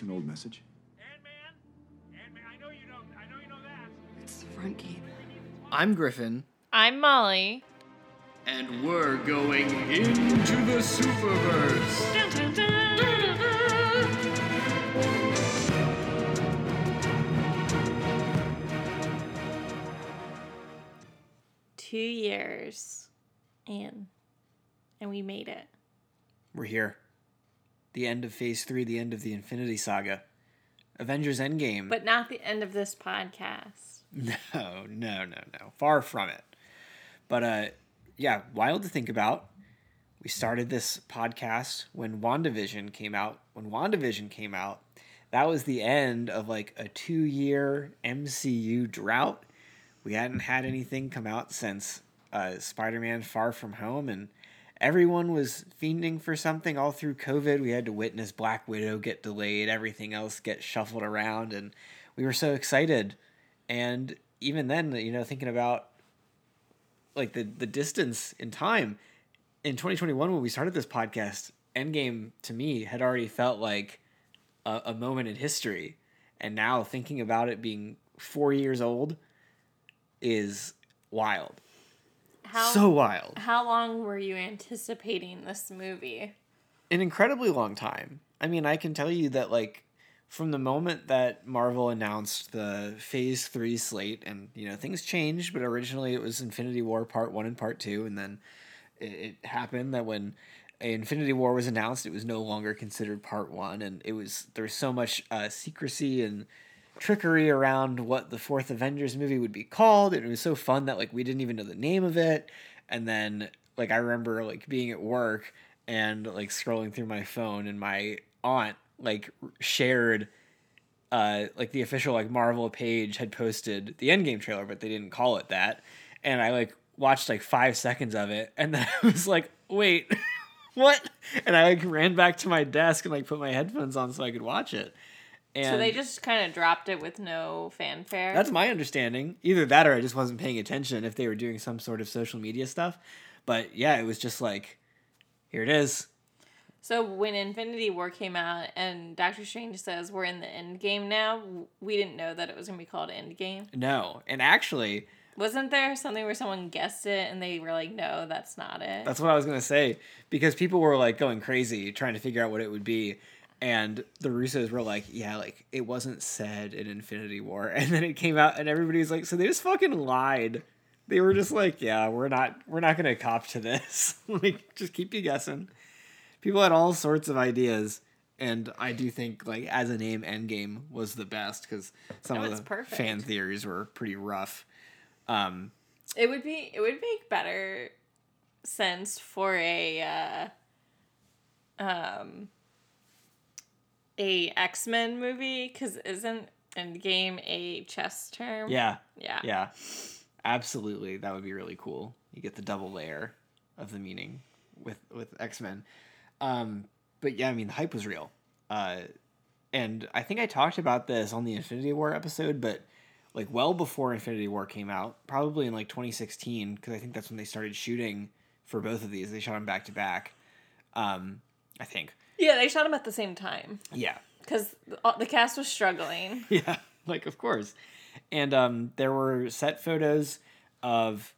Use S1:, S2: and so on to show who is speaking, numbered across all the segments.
S1: this an old message?
S2: Ant-Man? Ant-Man, I know you know, I know you know that.
S3: It's the front gate.
S4: I'm Griffin,
S5: I'm Molly.
S4: and we're going into the Superverse.
S5: Two years in, and we made it.
S4: We're here. The end of Phase 3, the end of the Infinity Saga. Avengers Endgame.
S5: But not the end of this podcast.
S4: No, no, no, no. Far from it. But uh yeah, wild to think about. We started this podcast when WandaVision came out. When WandaVision came out, that was the end of like a 2-year MCU drought. We hadn't had anything come out since uh Spider-Man Far From Home and everyone was fiending for something all through COVID. We had to witness Black Widow get delayed, everything else get shuffled around and we were so excited. And even then you know thinking about like the the distance in time in 2021 when we started this podcast endgame to me had already felt like a, a moment in history. And now thinking about it being four years old is wild
S5: How
S4: so wild
S5: how long were you anticipating this movie?
S4: an incredibly long time. I mean, I can tell you that like from the moment that Marvel announced the Phase 3 slate and you know, things changed, but originally it was Infinity War Part 1 and Part 2 and then it, it happened that when Infinity War was announced, it was no longer considered Part 1 and it was there was so much uh, secrecy and trickery around what the fourth Avengers movie would be called and it was so fun that like we didn't even know the name of it. And then like I remember like being at work and like scrolling through my phone and my aunt like shared uh like the official like Marvel page had posted the Endgame trailer but they didn't call it that. And I like watched like 5 seconds of it and then I was like wait what? And I like ran back to my desk and like put my headphones on so I could watch it and
S5: so they just kind of dropped it with no fanfare.
S4: that's my understanding. Either that or I just wasn't paying attention if they were doing some sort of social media stuff. But yeah, it was just like, here it is.
S5: so when Infinity War came out and Doctor Strange says we're in the end game now, we didn't know that it was gonna be called Endgame.
S4: No. And actually,
S5: Wasn't there something where someone guessed it and they were like, "No, that's not it."
S4: that's what I was going to say. Because people were like going crazy trying to figure out what it would be. And the Russos were like, yeah, like it wasn't said in Infinity War. And then it came out and everybody was like, so they just fucking lied. They were just like, yeah, we're not we're not gonna cop to this. like, just keep you guessing. People had all sorts of ideas, and I do think like as a name, Endgame was the best because some
S5: Oh,
S4: of the
S5: perfect.
S4: fan theories were pretty rough. Um,
S5: It would be it would make better sense for a uh, um a X Men movie because isn't Endgame a chess term?
S4: yeah,
S5: yeah,
S4: yeah, absolutely, that would be really cool. You get the double layer of the meaning with with X Men. Um, but yeah, I mean, the hype was real. Uh, and I think I talked about this on the Infinity War episode, but like well before Infinity War came out, probably in like 2016, because I think that's when they started shooting for both of these. They shot them back to back. Um, I think.
S5: Yeah, they shot them at the same time
S4: Yeah.
S5: because the, the cast was struggling.
S4: Yeah, like of course. And um, there were set photos of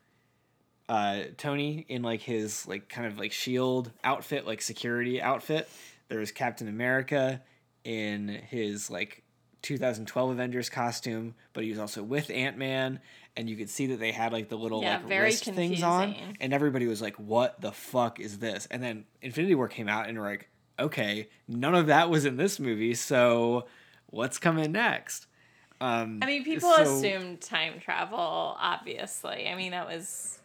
S4: uh, Tony in like his like kind of like shield outfit, like security outfit. There was Captain America in his like 2012 Avengers costume, but he was also with Ant Man, and you could see that they had like the little
S5: Yeah,
S4: like
S5: very
S4: wrist things on,
S5: confusing.
S4: and everybody was like, "What the fuck is this?" And then Infinity War came out, and we're like, "Okay, none of that was in this movie, so what's coming next?" Um,
S5: I mean, people
S4: so-
S5: assumed time travel. Obviously, I mean that was,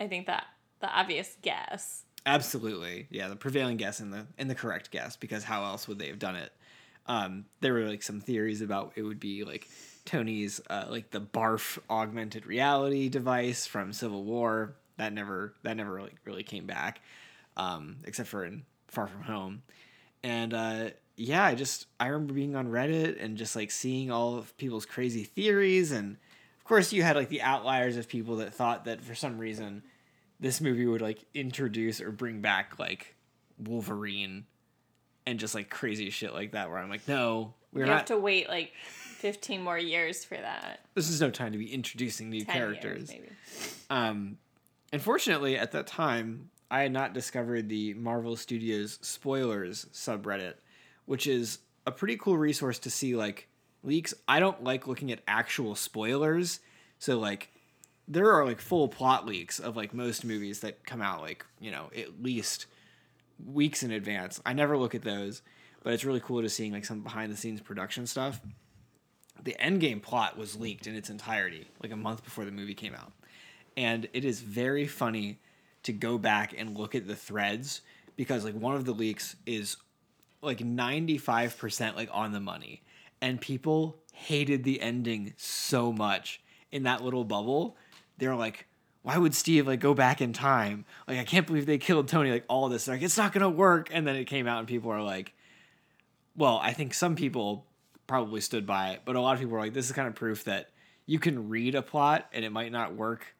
S5: I think that the obvious guess.
S4: Absolutely, yeah, the prevailing guess and the and the correct guess because how else would they have done it? Um, there were like some theories about it would be like Tony's uh, like the barf augmented reality device from Civil War that never that never really, really came back, um, except for in Far From Home, and uh, yeah, I just I remember being on Reddit and just like seeing all of people's crazy theories and of course you had like the outliers of people that thought that for some reason this movie would like introduce or bring back like Wolverine and just like crazy shit like that where I'm like, no, we're
S5: you
S4: not
S5: have to wait like 15 more years for that.
S4: this is no time to be introducing new
S5: 10
S4: characters.
S5: years, maybe.
S4: Um, unfortunately, at that time, I had not discovered the Marvel Studios spoilers subreddit, which is a pretty cool resource to see like leaks. I don't like looking at actual spoilers, so like there are like full plot leaks of like most movies that come out like you know at least weeks in advance. I never look at those, but it's really cool to seeing like some behind the scenes production stuff. The Endgame plot was leaked in its entirety like a month before the movie came out and it is very funny to go back and look at the threads because like one of the leaks is like 95% like on the money. And people hated the ending so much in that little bubble. They're like why would steve like go back in time? Like i can't believe they killed tony like all this. Like it's not gonna work. And then it came out and people are like well i think some people probably stood by it but a lot of people were like this is kind of proof that you can read a plot and it might not work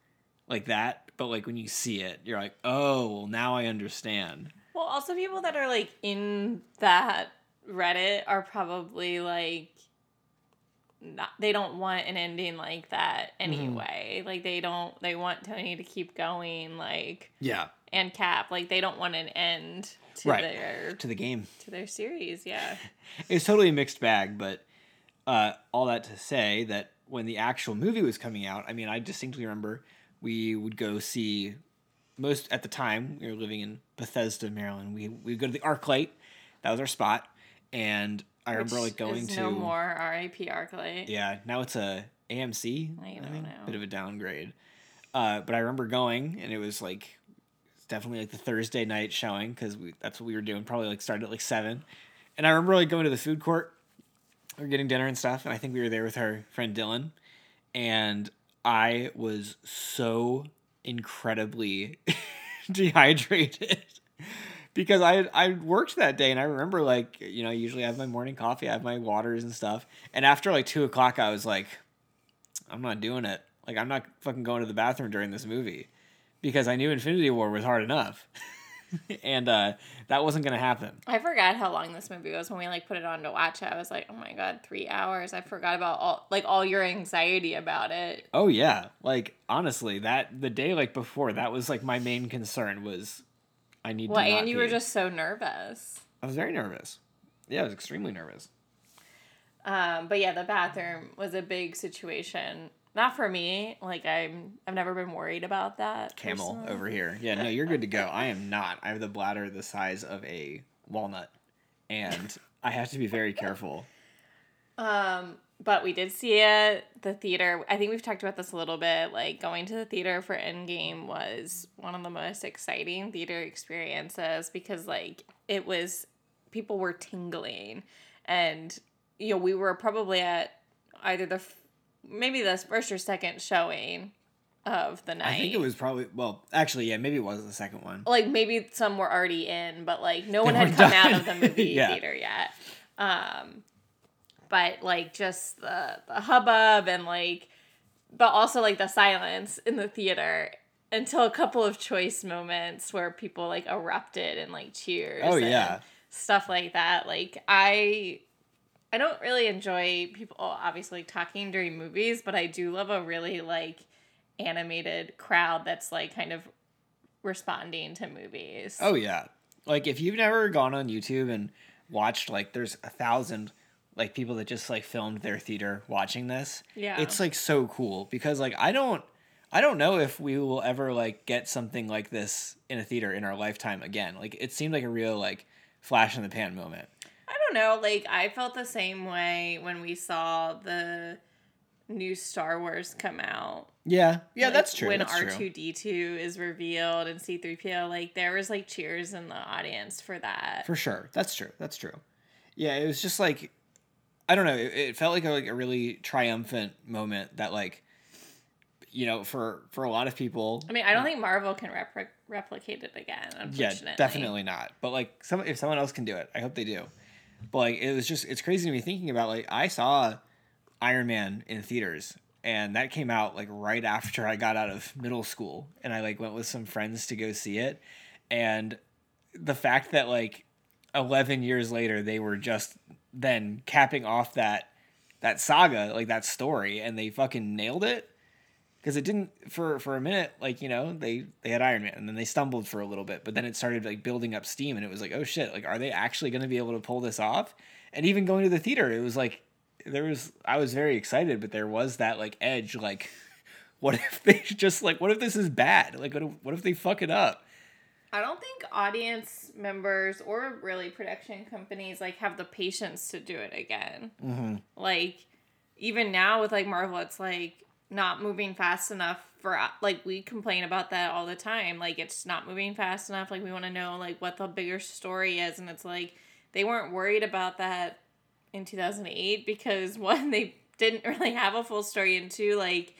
S4: like that but like when you see it you're like oh well now i understand
S5: Well, also people that are like in that Reddit are probably like not they don't want an ending like that anyway. Like they don't they want Tony to keep going like
S4: yeah
S5: and Cap like they don't want an end to
S4: Right.
S5: their
S4: to the game
S5: to their series, yeah.
S4: it's totally a mixed bag but uh, all that to say that when the actual movie was coming out i mean i distinctly remember we would go see most at the time we were living in bethesda maryland we we would go to the arclight that was our spot and i remember like going to
S5: no more RIP Arclight.
S4: Yeah, now it's a AMC.
S5: I don't
S4: think.
S5: know.
S4: Bit of a downgrade. Uh, but I remember going, and it was like it's definitely like the Thursday night showing because we that's what we were doing. Probably like started at like seven, and I remember like going to the food court, we were getting dinner and stuff, and I think we were there with our friend Dylan, and I was so incredibly dehydrated because I I worked that day and I remember like you know I usually have my morning coffee, I have my waters and stuff, and after like two o'clock I was like, I'm not doing it. Like I'm not fucking going to the bathroom during this movie because I knew Infinity War was hard enough, and uh, that wasn't gonna happen.
S5: I forgot how long this movie was when we like put it on to watch it. I was like, oh my god, three hours. I forgot about all like all your anxiety about it.
S4: Oh yeah, like honestly, that the day like before that was like my main concern was I need.
S5: Well,
S4: to
S5: and you were just so nervous.
S4: I was very nervous. Yeah, I was extremely nervous.
S5: Um, but yeah, the bathroom was a big situation. Not for me. Like I'm, I've never been worried about that.
S4: camel
S5: personally.
S4: over here. Yeah, no, you're good to go. I am not. I have the bladder the size of a walnut, and I have to be very careful.
S5: Um, but we did see it the theater. I think we've talked about this a little bit. Like going to the theater for Endgame was one of the most exciting theater experiences because like it was people were tingling, and you know we were probably at either the maybe the first or second showing of the night.
S4: I think it was probably well, actually, yeah, maybe it was the second one.
S5: like maybe some were already in, but like no one had come
S4: done.
S5: out of the movie
S4: Yeah.
S5: theater yet. Um, but like just the the hubbub and like, but also like the silence in the theater until a couple of choice moments where people like erupted and like cheers.
S4: Oh,
S5: and
S4: yeah.
S5: stuff like that. Like I. I don't really enjoy people obviously talking during movies, but I do love a really like animated crowd that's like kind of responding to movies.
S4: Oh yeah, like if you've never gone on YouTube and watched like there's a thousand like people that just like filmed their theater watching this.
S5: Yeah.
S4: it's like so cool because like I don't. I don't know if we will ever like get something like this in a theater in our lifetime again. Like it seemed like a real like flash in the pan moment.
S5: Don't know. Like I felt the same way when we saw the new Star Wars come out.
S4: Yeah, yeah,
S5: Like,
S4: that's true.
S5: When R two D two is revealed and C three PO, like there was like cheers in the audience for that.
S4: For sure. That's true. That's true. Yeah, it was just like I don't know, it, it felt like a, like a really triumphant moment that like you know, for for a lot of people
S5: I mean, I don't think Marvel can repri- replicate it again.
S4: yeah, definitely not. But like some if someone else can do it, I hope they do. But like it was just it's crazy to me thinking about like I saw Iron Man in theaters and that came out like right after I got out of middle school and I like went with some friends to go see it and the fact that like 11 years later they were just then capping off that that saga, like that story and they fucking nailed it. Cuz it didn't for for a minute like, you know, they they had Iron Man and then they stumbled for a little bit, but then it started like building up steam and it was like, "Oh shit, like are they actually going to be able to pull this off?" And even going to the theater, it was like there was I was very excited, but there was that like edge like what if they just like what if this is bad? Like what if, what if they fuck it up?
S5: I don't think audience members or really production companies like have the patience to do it again.
S4: Mm-hmm.
S5: Like even now with like Marvel, it's like not moving fast enough for like we complain about that all the time. Like it's not moving fast enough. Like we want to know like what the bigger story is, and it's like they weren't worried about that in two thousand eight because one they didn't really have a full story, and two like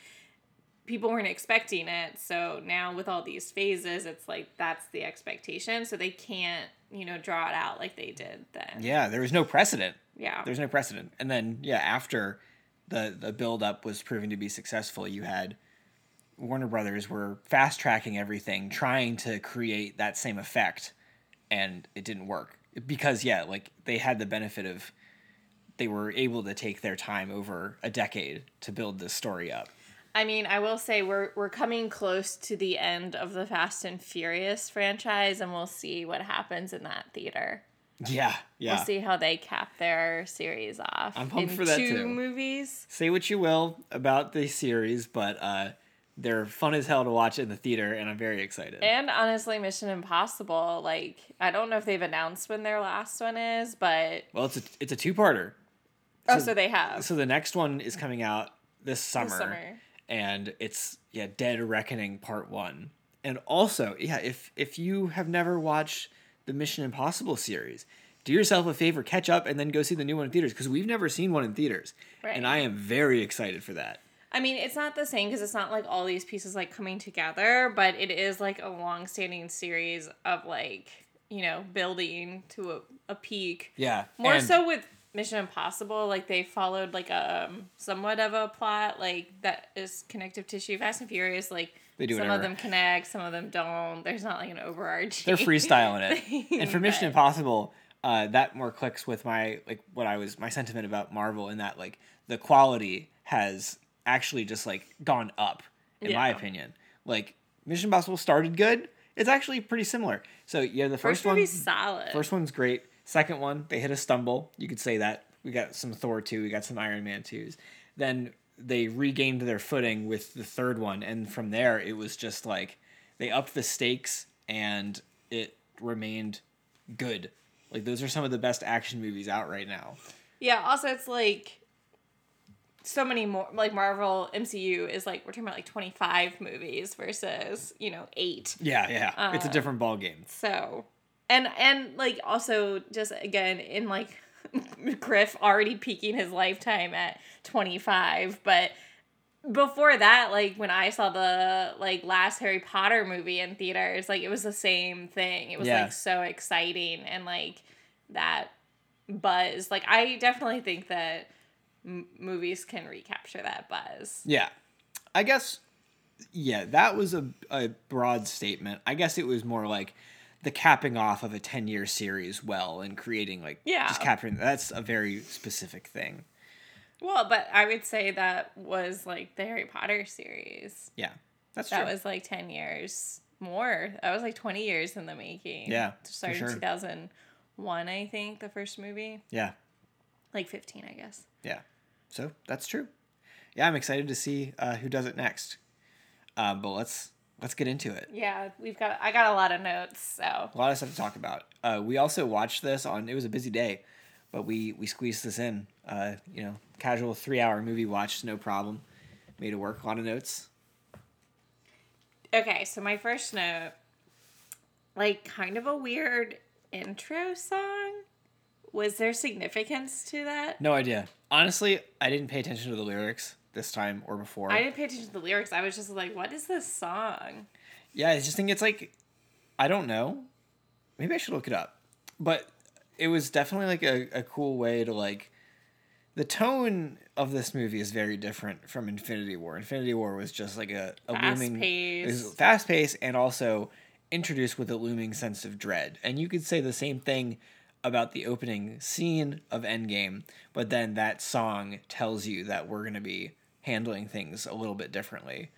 S5: people weren't expecting it. So now with all these phases, it's like that's the expectation. So they can't, you know, draw it out like they did then.
S4: Yeah, there was no precedent.
S5: Yeah.
S4: There's no precedent. And then yeah, after the the build up was proving to be successful, you had Warner Brothers were fast tracking everything, trying to create that same effect, and it didn't work because yeah, like they had the benefit of they were able to take their time over a decade to build this story up.
S5: I mean, I will say we're we're coming close to the end of the Fast and Furious franchise, and we'll see what happens in that theater.
S4: Yeah, yeah.
S5: We'll see how they cap their series off.
S4: I'm pumped
S5: in
S4: for that
S5: two
S4: too.
S5: movies.
S4: Say what you will about the series, but uh, they're fun as hell to watch in the theater, and I'm very excited.
S5: And honestly, Mission Impossible. Like, I don't know if they've announced when their last one is, but
S4: well, it's a it's a two parter.
S5: oh, so they have
S4: So the next one is coming out this summer,
S5: this summer.
S4: and it's yeah, Dead Reckoning Part One. And also, yeah, if if you have never watched the Mission Impossible series, do yourself a favor, catch up, and then go see the new one in theaters because we've never seen one in theaters,
S5: Right.
S4: and I am very excited for that.
S5: I mean, it's not the same because it's not like all these pieces like coming together, but it is like a long-standing series of like you know building to a, a peak.
S4: Yeah,
S5: More
S4: and-
S5: so with Mission Impossible, like they followed like a um, somewhat of a plot like that is connective tissue. Fast and Furious, like
S4: They do
S5: some
S4: whatever.
S5: of them connect, some of them don't. There's not like an overarching.
S4: they're freestyling it. and for Mission Impossible, uh, that more clicks with my like what I was my sentiment about Marvel in that like the quality has actually just like gone up in my opinion. Like Mission Impossible started good. It's actually pretty similar. So yeah, the first,
S5: First
S4: one
S5: solid.
S4: first one's great. Second one, they hit a stumble. You could say that. We got some Thor 2, we got some Iron Man 2s. Then they regained their footing with the third one and from there it was just like they upped the stakes and it remained good. Like those are some of the best action movies out right now.
S5: Yeah, also it's like so many more like Marvel MCU is like we're talking about like 25 movies versus, you know, 8.
S4: Yeah, yeah. it's a
S5: Uh,
S4: different ball game.
S5: So, and and like also just again in like Griff already peaking his lifetime at 25, but before that like when I saw the like last Harry Potter movie in theaters, like it was the same thing. It was
S4: Yeah.
S5: like so exciting and like that buzz. Like I definitely think that m- movies can recapture that buzz.
S4: Yeah. I guess yeah, that was a, a broad statement. I guess it was more like the capping off of a 10 year series well and creating like
S5: Yeah.
S4: just capturing that's a very specific thing.
S5: Well, but I would say that was like the Harry Potter series.
S4: Yeah. That's true.
S5: That
S4: true.
S5: was like 10 years more. That was like 20 years in the making.
S4: Yeah,
S5: Started
S4: sure.
S5: in 2001, I think, the first movie.
S4: yeah.
S5: Like 15, I guess.
S4: Yeah. So that's true. Yeah, I'm excited to see uh, who does it next. Um, but let's let's get into it.
S5: Yeah, we've got, I got a lot of notes, so.
S4: A lot of stuff to talk about. Uh, we also watched this on. It was a busy day, but we we squeezed this in. Uh, you know, casual three hour movie watch, no problem. Made it work. A lot of notes.
S5: Okay, so my first note, like, kind of a weird intro song. Was there significance to that?
S4: No idea. Honestly, I didn't pay attention to the lyrics this time or before.
S5: I didn't pay attention to the lyrics. I was just like, what is this song?
S4: Yeah, I just think it's like I don't know. Maybe I should look it up. But it was definitely like a, a cool way to like the tone of this movie is very different from Infinity War. Infinity War was just like a, a looming it was
S5: fast pace,
S4: fast paced and also introduced with a looming sense of dread. And you could say the same thing about the opening scene of Endgame, but then that song tells you that we're going to be handling things a little bit differently.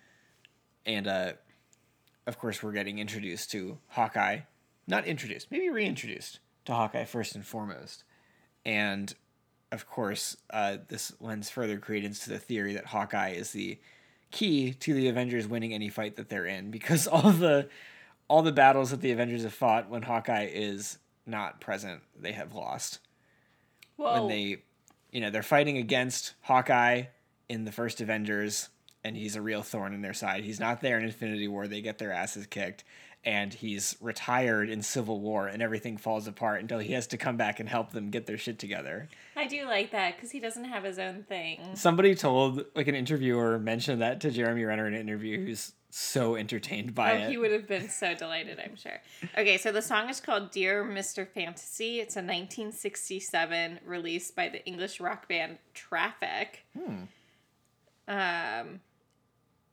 S4: And uh of course we're getting introduced to Hawkeye. Not introduced, maybe reintroduced to Hawkeye first and foremost. And of course, uh, this lends further credence to the theory that Hawkeye is the key to the Avengers winning any fight that they're in because all the all the battles that the Avengers have fought when Hawkeye is not present, they have lost.
S5: Whoa.
S4: When they, you know, they're fighting against Hawkeye in the first Avengers, and he's a real thorn in their side. He's not there in Infinity War; they get their asses kicked, and he's retired in Civil War, and everything falls apart until he has to come back and help them get their shit together.
S5: I do like that because he doesn't have his own thing.
S4: Somebody told, like, an interviewer mentioned that to Jeremy Renner in an interview, who's so entertained by
S5: Oh,
S4: it.
S5: he would have been so delighted, I'm sure. Okay, so the song is called Dear Mr. Fantasy. It's a 1967 release by the English rock band Traffic. Hmm. Um,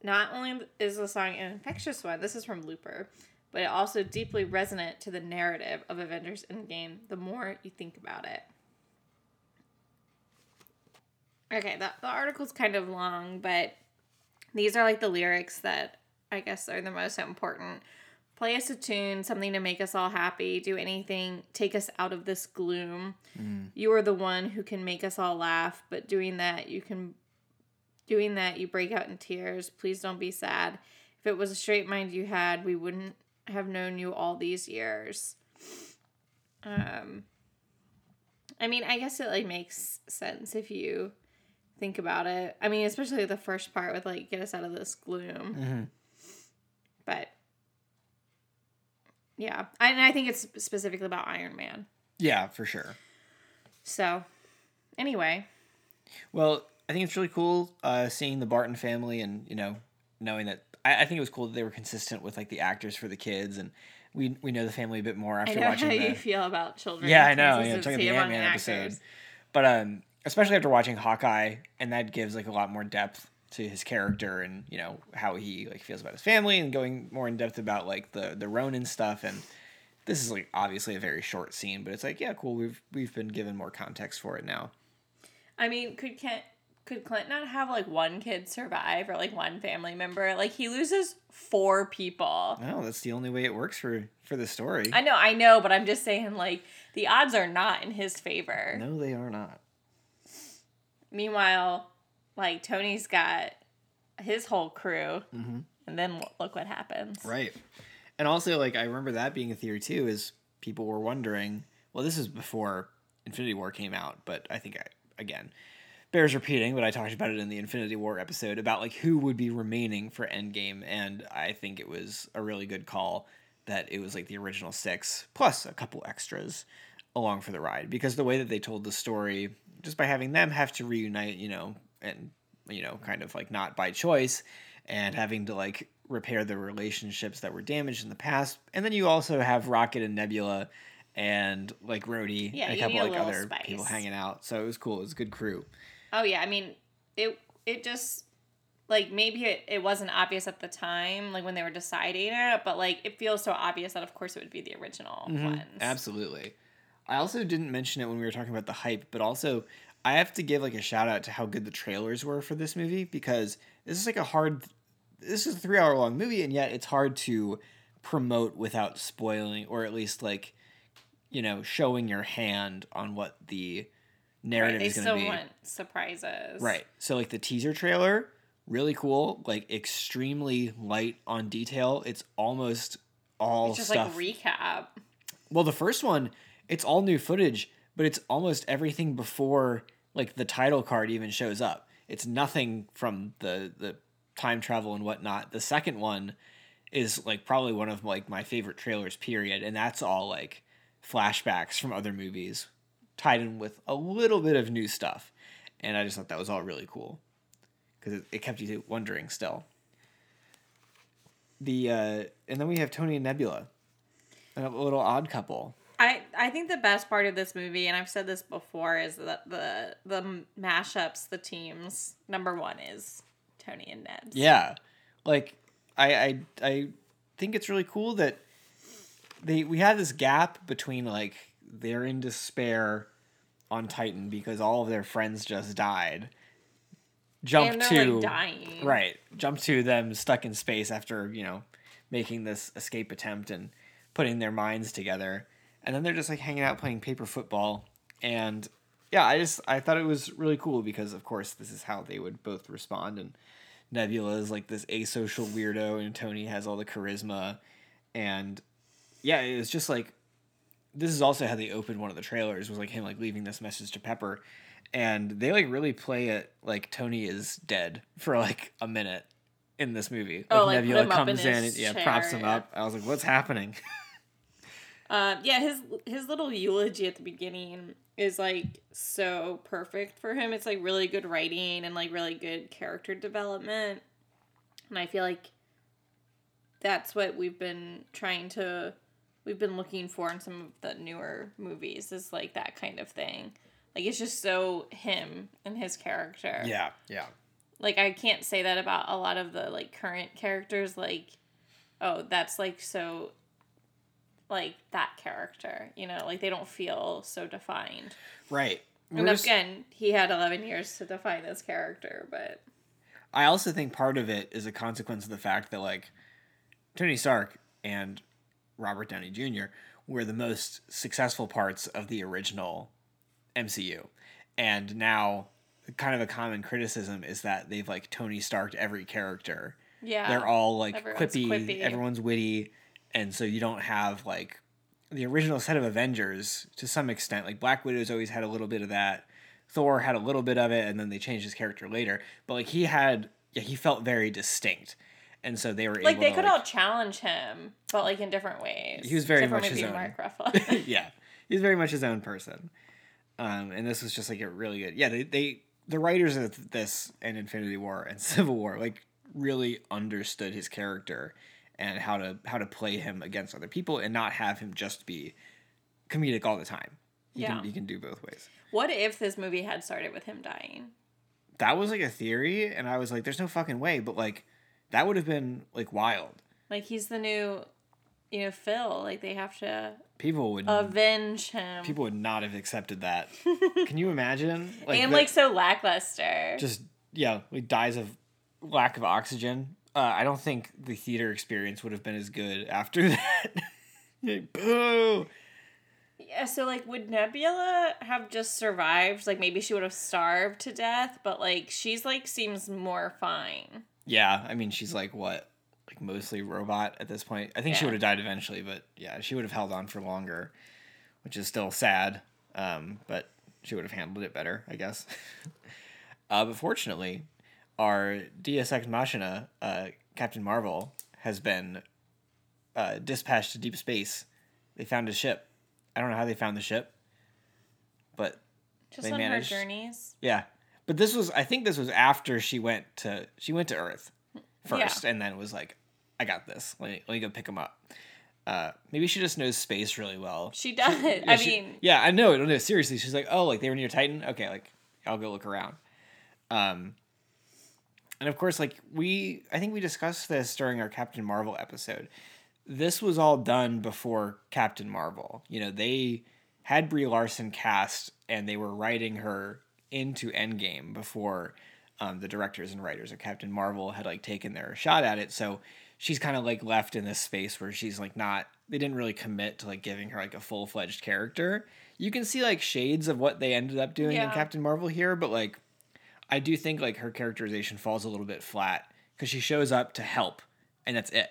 S5: not only is the song an infectious one, this is from Looper, but it also deeply resonant to the narrative of Avengers Endgame the more you think about it. Okay, the, the article's kind of long, but these are like the lyrics that I guess are the most important. Play us a tune, something to make us all happy, do anything, take us out of this gloom. You are the one who can make us all laugh, but doing that, you can doing that, you break out in tears. Please don't be sad. If it was a straight mind you had, we wouldn't have known you all these years. Um I mean, I guess it like makes sense if you think about it. I mean, especially the first part with like get us out of this gloom.
S4: Mhm.
S5: But yeah, and I think it's specifically about Iron Man.
S4: Yeah, for sure.
S5: So, anyway,
S4: Well, I think it's really cool uh, seeing the Barton family and you know knowing that I, I think it was cool that they were consistent with like the actors for the kids and we we know the family a bit more
S5: I
S4: after
S5: know
S4: watching
S5: how
S4: the
S5: you feel about children.
S4: yeah I know yeah talking about the Ant Man episode, but um especially after watching Hawkeye and that gives like a lot more depth to his character and you know how he like feels about his family and going more in depth about like the the Ronin stuff. And this is like obviously a very short scene but it's like yeah cool we've we've been given more context for it now.
S5: I mean, could Kent could Clint not have like one kid survive or like one family member? Like he loses four people.
S4: no that's the only way it works for for the story
S5: I know, I know, but I'm just saying like the odds are not in his favor.
S4: no they are not
S5: Meanwhile, like Tony's got his whole crew,
S4: Mm-hmm.
S5: and then look what happens.
S4: Right. And also, like, I remember that being a theory too, is people were wondering, well, this is before Infinity War came out, but I think, I, again, bears repeating, but I talked about it in the Infinity War episode about, like, who would be remaining for Endgame. And I think it was a really good call that it was, like, the original six plus a couple extras along for the ride. Because the way that they told the story, just by having them have to reunite, you know, and, you know, kind of like not by choice and having to like repair the relationships that were damaged in the past. And then you also have Rocket and Nebula and like Rhodey
S5: Yeah,
S4: and a couple like other
S5: spice.
S4: people hanging out. So it was cool. It was a good crew.
S5: Oh yeah, I mean, it it just like maybe it, it wasn't obvious at the time, like when they were deciding it, but like it feels so obvious that of course it would be the original mm-hmm. ones.
S4: Absolutely. I also didn't mention it when we were talking about the hype, but also I have to give like a shout out to how good the trailers were for this movie because this is like a hard this is a 3 hour long movie and yet it's hard to promote without spoiling or at least like you know showing your hand on what the narrative
S5: Right, they
S4: is going
S5: still
S4: to be.
S5: want surprises.
S4: Right. So like the teaser trailer, really cool, like extremely light on detail. It's almost all
S5: It's just
S4: stuff.
S5: like recap.
S4: well, the first one, it's all new footage, but it's almost everything before like the title card even shows up. It's nothing from the the time travel and whatnot. The second one is like probably one of like my favorite trailers period and that's all like flashbacks from other movies tied in with a little bit of new stuff and i just thought that was all really cool because it, it kept you wondering still the uh and then we have tony and nebula a little odd couple
S5: I I think the best part of this movie, and I've said this before, is that the the mashups, the teams. Number one is Tony and Ned's.
S4: Yeah, like I I I think it's really cool that they we have this gap between like they're in despair on Titan because all of their friends just died. Jump to
S5: like dying.
S4: right, jump to them stuck in space after you know making this escape attempt and putting their minds together, and then they're just like hanging out playing paper football, and yeah, I just I thought it was really cool because of course this is how they would both respond. And Nebula is like this asocial weirdo and Tony has all the charisma. And yeah, it was just like this is also how they opened one of the trailers was like him like leaving this message to Pepper and they like really play it like Tony is dead for like a minute in this movie. Like,
S5: Oh, like, put him up in
S4: comes in,
S5: his
S4: and yeah, props him
S5: yeah.
S4: up. I was like, what's happening?
S5: Uh, yeah, his his little eulogy at the beginning is like so perfect for him. It's like really good writing and like really good character development. And I feel like that's what we've been trying to we've been looking for in some of the newer movies is like that kind of thing. Like it's just so him and his character.
S4: yeah, yeah.
S5: Like I can't say that about a lot of the like current characters like oh, that's like so like that character, you know, like they don't feel so defined.
S4: Right.
S5: And
S4: We're just-
S5: again, he had 11 years to define this character, but
S4: I also think part of it is a consequence of the fact that like Tony Stark and Robert Downey Jr. were the most successful parts of the original MCU. And now kind of a common criticism is that they've like Tony Starked every character.
S5: yeah.
S4: They're all like
S5: Everyone's
S4: quippy,
S5: quippy.
S4: everyone's witty, and so you don't have like the original set of Avengers to some extent. Like Black Widow's always had a little bit of that. Thor had a little bit of it, and then they changed his character later. But like he had, yeah, he felt very distinct, and so they were
S5: like they
S4: to,
S5: could
S4: like,
S5: all challenge him, but like in different ways.
S4: He was very much his own.
S5: Mark Ruffalo.
S4: yeah, he's very much his own person. Um, and this was just like a really good. Yeah, they, they the writers of this and Infinity War and Civil War like really understood his character and how to how to play him against other people and not have him just be comedic all the time. He
S5: Yeah.
S4: can he can do both ways.
S5: what if this movie had started with him dying?
S4: That was like a theory, and I was like, "There's no fucking way," but like that would have been like wild.
S5: Like he's the new, you know, Phil. Like they have to
S4: People would
S5: avenge him.
S4: people would not have accepted that. Can you imagine?
S5: and
S4: the-
S5: like so lackluster.
S4: just yeah, like dies of lack of oxygen. Uh, I don't think the theater experience would have been as good after that. Like, Boo!
S5: Yeah, so like would Nebula have just survived? Like maybe she would have starved to death, but like she's like seems more fine.
S4: Yeah, I mean she's like what, like mostly robot at this point. I think she would have died eventually, but yeah, she would have held on for longer, which is still sad. Um, but she would have handled it better, I guess. uh, but fortunately, our Deus Ex Machina, uh, Captain Marvel, has been uh, dispatched to deep space. They found a ship. I don't know how they found the ship, but
S5: Just
S4: They
S5: on
S4: managed-
S5: her journeys.
S4: yeah. But this was I think this was after she went to she went to Earth first and then was like, I got this. Let me let me go pick him up. Uh, maybe she just knows space really well.
S5: She does.
S4: Yeah,
S5: I
S4: she-
S5: mean,
S4: yeah, I know. No, seriously, she's like, oh, like they were near Titan. Okay, like I'll go look around. Um, and of course, like we, I think we discussed this during our Captain Marvel episode. This was all done before Captain Marvel. You know, they had Brie Larson cast, and they were writing her into Endgame before um, the directors and writers of Captain Marvel had like taken their shot at it. So she's kind of like left in this space where she's like not. They didn't really commit to like giving her like a full fledged character. You can see like shades of what they ended up doing in Captain Marvel here, but like I do think like her characterization falls a little bit flat because she shows up to help, and that's it.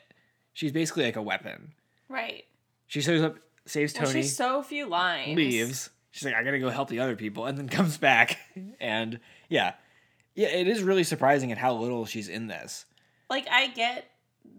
S4: She's basically like a weapon.
S5: right.
S4: She shows up, saves
S5: Well,
S4: Tony,
S5: she's so few lines.
S4: leaves. She's like, I gotta go help the other people, and then comes back. And yeah, yeah, it is really surprising at how little she's in this.
S5: Like I get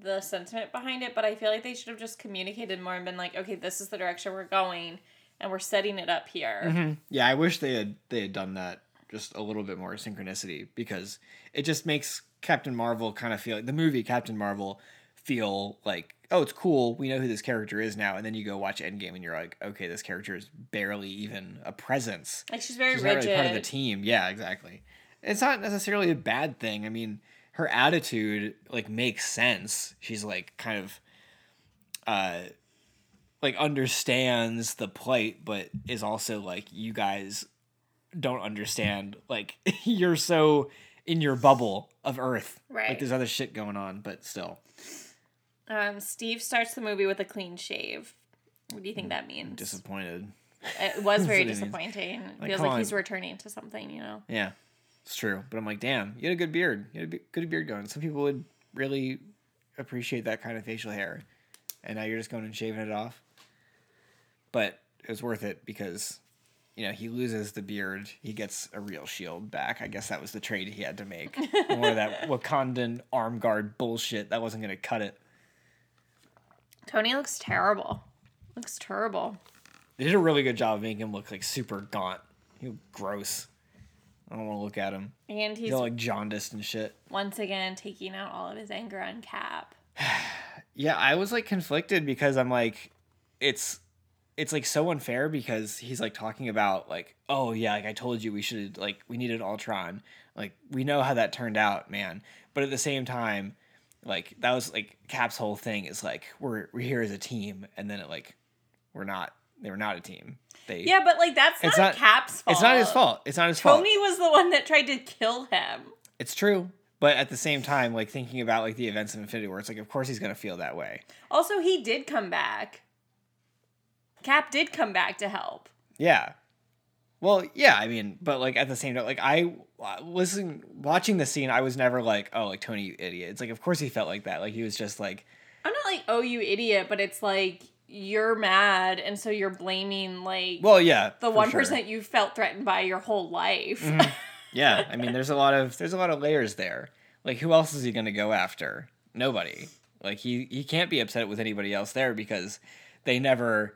S5: the sentiment behind it, but I feel like they should have just communicated more and been like, okay, this is the direction we're going, and we're setting it up here. Mm-hmm.
S4: Yeah, I wish they had they had done that just a little bit more synchronicity because it just makes Captain Marvel kind of feel like the movie Captain Marvel feel like oh it's cool we know who this character is now and then you go watch Endgame and you're like okay this character is barely even a presence
S5: Like she's very
S4: she's
S5: rigid.
S4: really part of the team yeah exactly it's not necessarily a bad thing I mean her attitude like makes sense she's like kind of uh like understands the plight, but is also like you guys don't understand. Like you're so in your bubble of Earth.
S5: Right.
S4: Like there's other shit going on, but still.
S5: Um, Steve starts the movie with a clean shave. What do you think that means?
S4: Disappointed.
S5: it was very
S4: That's what it means.
S5: disappointing. It
S4: Like,
S5: feels like he's returning to something, you know.
S4: Yeah, it's true. But I'm like, damn, you had a good beard. You had a good beard going. Some people would really appreciate that kind of facial hair, and now you're just going and shaving it off. But it was worth it because, you know, he loses the beard. He gets a real shield back. I guess that was the trade he had to make. More of that Wakandan arm guard bullshit that wasn't going to cut it.
S5: Tony looks terrible. Looks terrible.
S4: They did a really good job of making him look like super gaunt. He looked gross. I don't want to look at him.
S5: And he's
S4: He's all like jaundiced and shit.
S5: once again taking out all of his anger on Cap.
S4: Yeah, I was like conflicted because I'm like, it's it's like so unfair because he's like talking about like, oh yeah, like I told you we should like we needed Ultron. Like we know how that turned out, man. But at the same time, like that was like Cap's whole thing is like we're we're here as a team, and then it like we're not. They were not a team. They
S5: Yeah, but like that's
S4: It's
S5: not,
S4: not-
S5: Cap's fault.
S4: It's not his fault. It's not his fault.
S5: Tony was the one that tried to kill him.
S4: It's true. But at the same time, like thinking about like the events of Infinity War, it's like of course he's gonna feel that way.
S5: Also, he did come back. Cap did come back to help.
S4: Yeah. Well, yeah, I mean, but like at the same time, like I listen watching the scene, I was never like, oh, like Tony, you idiot. It's like, of course he felt like that. Like he was just like,
S5: I'm not like, oh, you idiot, but it's like you're mad, and so you're blaming like
S4: well, yeah,
S5: the one
S4: sure.
S5: person you felt threatened by your whole life.
S4: Mhm. yeah, I mean, there's a lot of there's a lot of layers there. Like, who else is he gonna go after? Nobody. Like he he can't be upset with anybody else there because they never,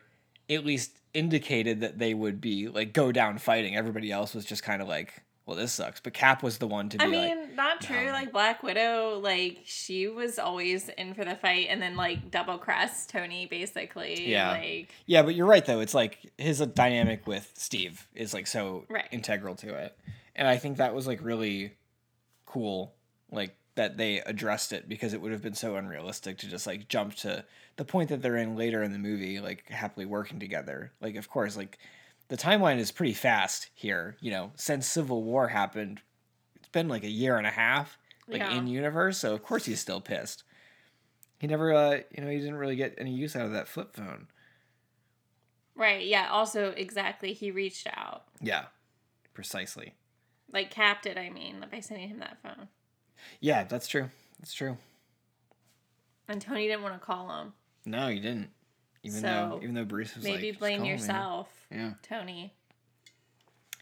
S4: at least indicated that they would be like go down fighting. Everybody else was just kind of like, well, this sucks. But Cap was the one to be
S5: I mean,
S4: like,
S5: not true.
S4: no.
S5: Like Black Widow, like she was always in for the fight, and then like double cross Tony, basically.
S4: Yeah.
S5: Like
S4: Yeah, but you're right though. It's like his dynamic with Steve is like so
S5: Right.
S4: integral to it, and I think that was like really cool, like that they addressed it because it would have been so unrealistic to just like jump to the point that they're in later in the movie, like happily working together. Like, of course, like the timeline is pretty fast here. You know, since Civil War happened, it's been like a year and a half, like
S5: Yeah.
S4: in universe. So of course he's still pissed. He never, uh, you know, he didn't really get any use out of that flip phone.
S5: right, yeah. Also, exactly, he reached out,
S4: Yeah, precisely.
S5: like capped it. I mean, by sending him that phone,
S4: Yeah, that's true. That's true.
S5: and Tony didn't want to call him.
S4: No, you didn't. Even though even though Bruce was like,
S5: Maybe
S4: "Just
S5: blame
S4: call me."
S5: yourself,
S4: Yeah,
S5: Tony.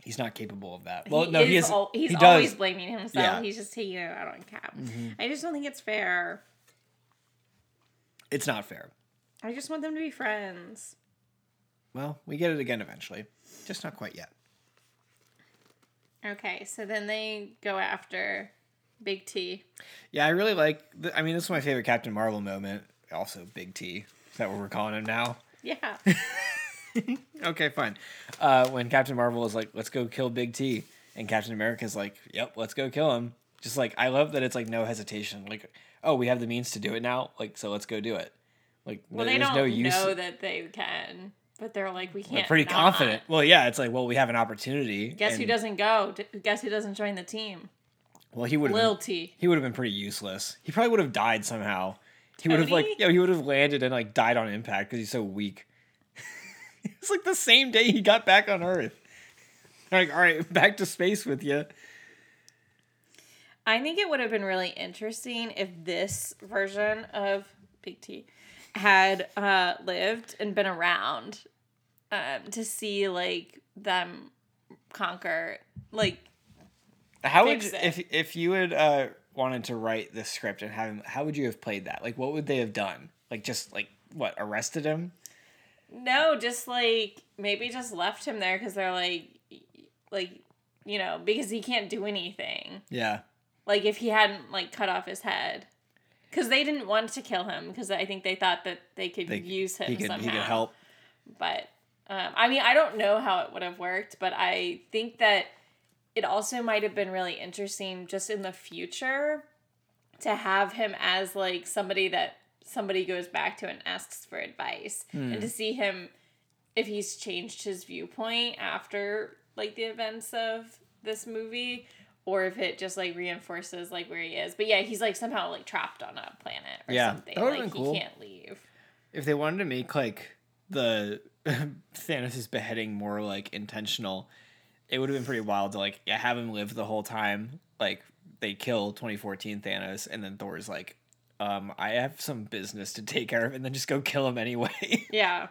S4: he's not capable of that. Well, no,
S5: is
S4: he is.
S5: al- he's
S4: he
S5: always
S4: does.
S5: blaming himself.
S4: Yeah.
S5: He's just taking it out on Cap.
S4: Mhm.
S5: I just don't think it's fair.
S4: It's not fair.
S5: I just want them to be friends.
S4: Well, we get it again eventually, just not quite yet.
S5: Okay, so then they go after Big T.
S4: Yeah, I really like. The, I mean, this is my favorite Captain Marvel moment. Also, Big T. Is that what we're calling him now?
S5: Yeah.
S4: okay, fine. Uh, when Captain Marvel is like, "Let's go kill Big T," and Captain America's like, "Yep, let's go kill him." Just like I love that it's like no hesitation. Like, oh, we have the means to do it now. Like, so let's go do it. Like,
S5: Well,
S4: there's
S5: they don't
S4: no use.
S5: know that they can, but they're like, we
S4: They're
S5: can't.
S4: pretty
S5: not.
S4: confident. Well, yeah, it's like, well, we have an opportunity.
S5: Guess who doesn't go? Guess who doesn't join the team?
S4: Well, he would have.
S5: Lil
S4: Been,
S5: T.
S4: he would have been pretty useless. He probably would have died somehow. He would have like, yeah, he would have landed and like died on impact because he's so weak. it's like the same day he got back on Earth. Like, all right, back to space with you.
S5: I think it would have been really interesting if this version of Big T had uh, lived and been around um, to see like them conquer like
S4: How would you, if if you had uh, wanted to write this script and have him? How would you have played that? Like, what would they have done? Like, just like what arrested him?
S5: no just like maybe just left him there because they're like like you know because he can't do anything
S4: Yeah,
S5: like if he hadn't like cut off his head because they didn't want to kill him because i think they thought that they could
S4: they,
S5: use him
S4: he could
S5: somehow
S4: he could help.
S5: but um, i mean i don't know how it would have worked but i think that it also might have been really interesting just in the future to have him as like somebody that somebody goes back to and asks for advice,
S4: Hmm.
S5: and to see him if he's changed his viewpoint after like the events of this movie. Or if it just like reinforces like where he is, but yeah, he's like somehow like trapped on a planet or
S4: Yeah,
S5: something.
S4: that
S5: like
S4: been cool.
S5: he can't leave.
S4: if they wanted to make like the Thanos' beheading more like intentional, it would have been pretty wild to like have him live the whole time. Like they kill 2014 Thanos, and then Thor's like, um, I have some business to take care of, and then just go kill him anyway.
S5: Yeah.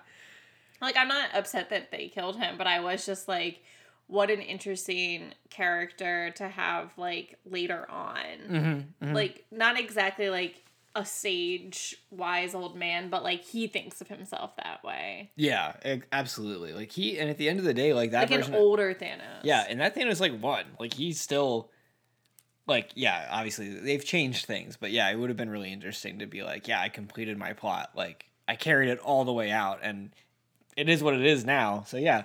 S5: Like I'm not upset that they killed him, but I was just like what an interesting character to have like later on.
S4: Mm-hmm,
S5: Like not exactly like a sage wise old man, but like he thinks of himself that way.
S4: yeah, absolutely. Like he, and at the end of the day, like that
S5: Like
S4: version
S5: an
S4: of-
S5: older Thanos.
S4: Yeah, and that Thanos like won. Like he's still like yeah, obviously they've changed things, but yeah, it would have been really interesting to be like, yeah, I completed my plot. Like I carried it all the way out and it is what it is now. So yeah,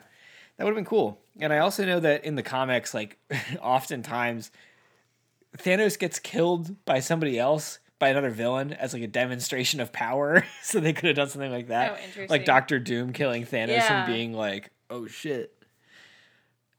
S4: that would have been cool. And I also know that in the comics like oftentimes Thanos gets killed by somebody else by another villain as like a demonstration of power. so they could have done something like that.
S5: Oh,
S4: like Doctor Doom killing Thanos
S5: Yeah.
S4: and being like, "Oh shit."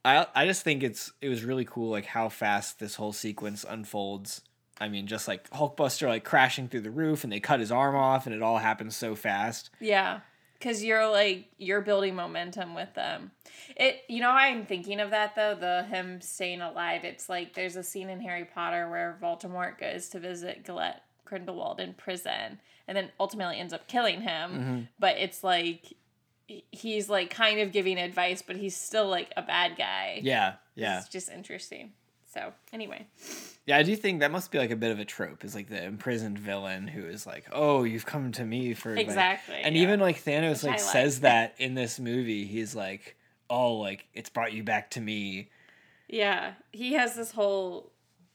S4: I I just think it's it was really cool like how fast this whole sequence unfolds. I mean, just like Hulkbuster like crashing through the roof and they cut his arm off and it all happens so fast.
S5: Yeah. Cause you're like you're building momentum with them. It you know I'm thinking of that though, the him staying alive. It's like there's a scene in Harry Potter where Voldemort goes to visit Gellert Grindelwald in prison and then ultimately ends up killing him.
S4: Mm-hmm.
S5: But it's like he's like kind of giving advice, but he's still like a bad guy.
S4: Yeah, yeah.
S5: It's just interesting. So anyway.
S4: Yeah, I do think that must be like a bit of a trope. Is like the imprisoned villain who is like, "Oh, you've come to me for like-"
S5: Exactly,
S4: and
S5: yeah.
S4: even like Thanos
S5: Which
S4: like
S5: like.
S4: says that in this movie. He's like, "Oh, like it's brought you back to me."
S5: Yeah. He has this whole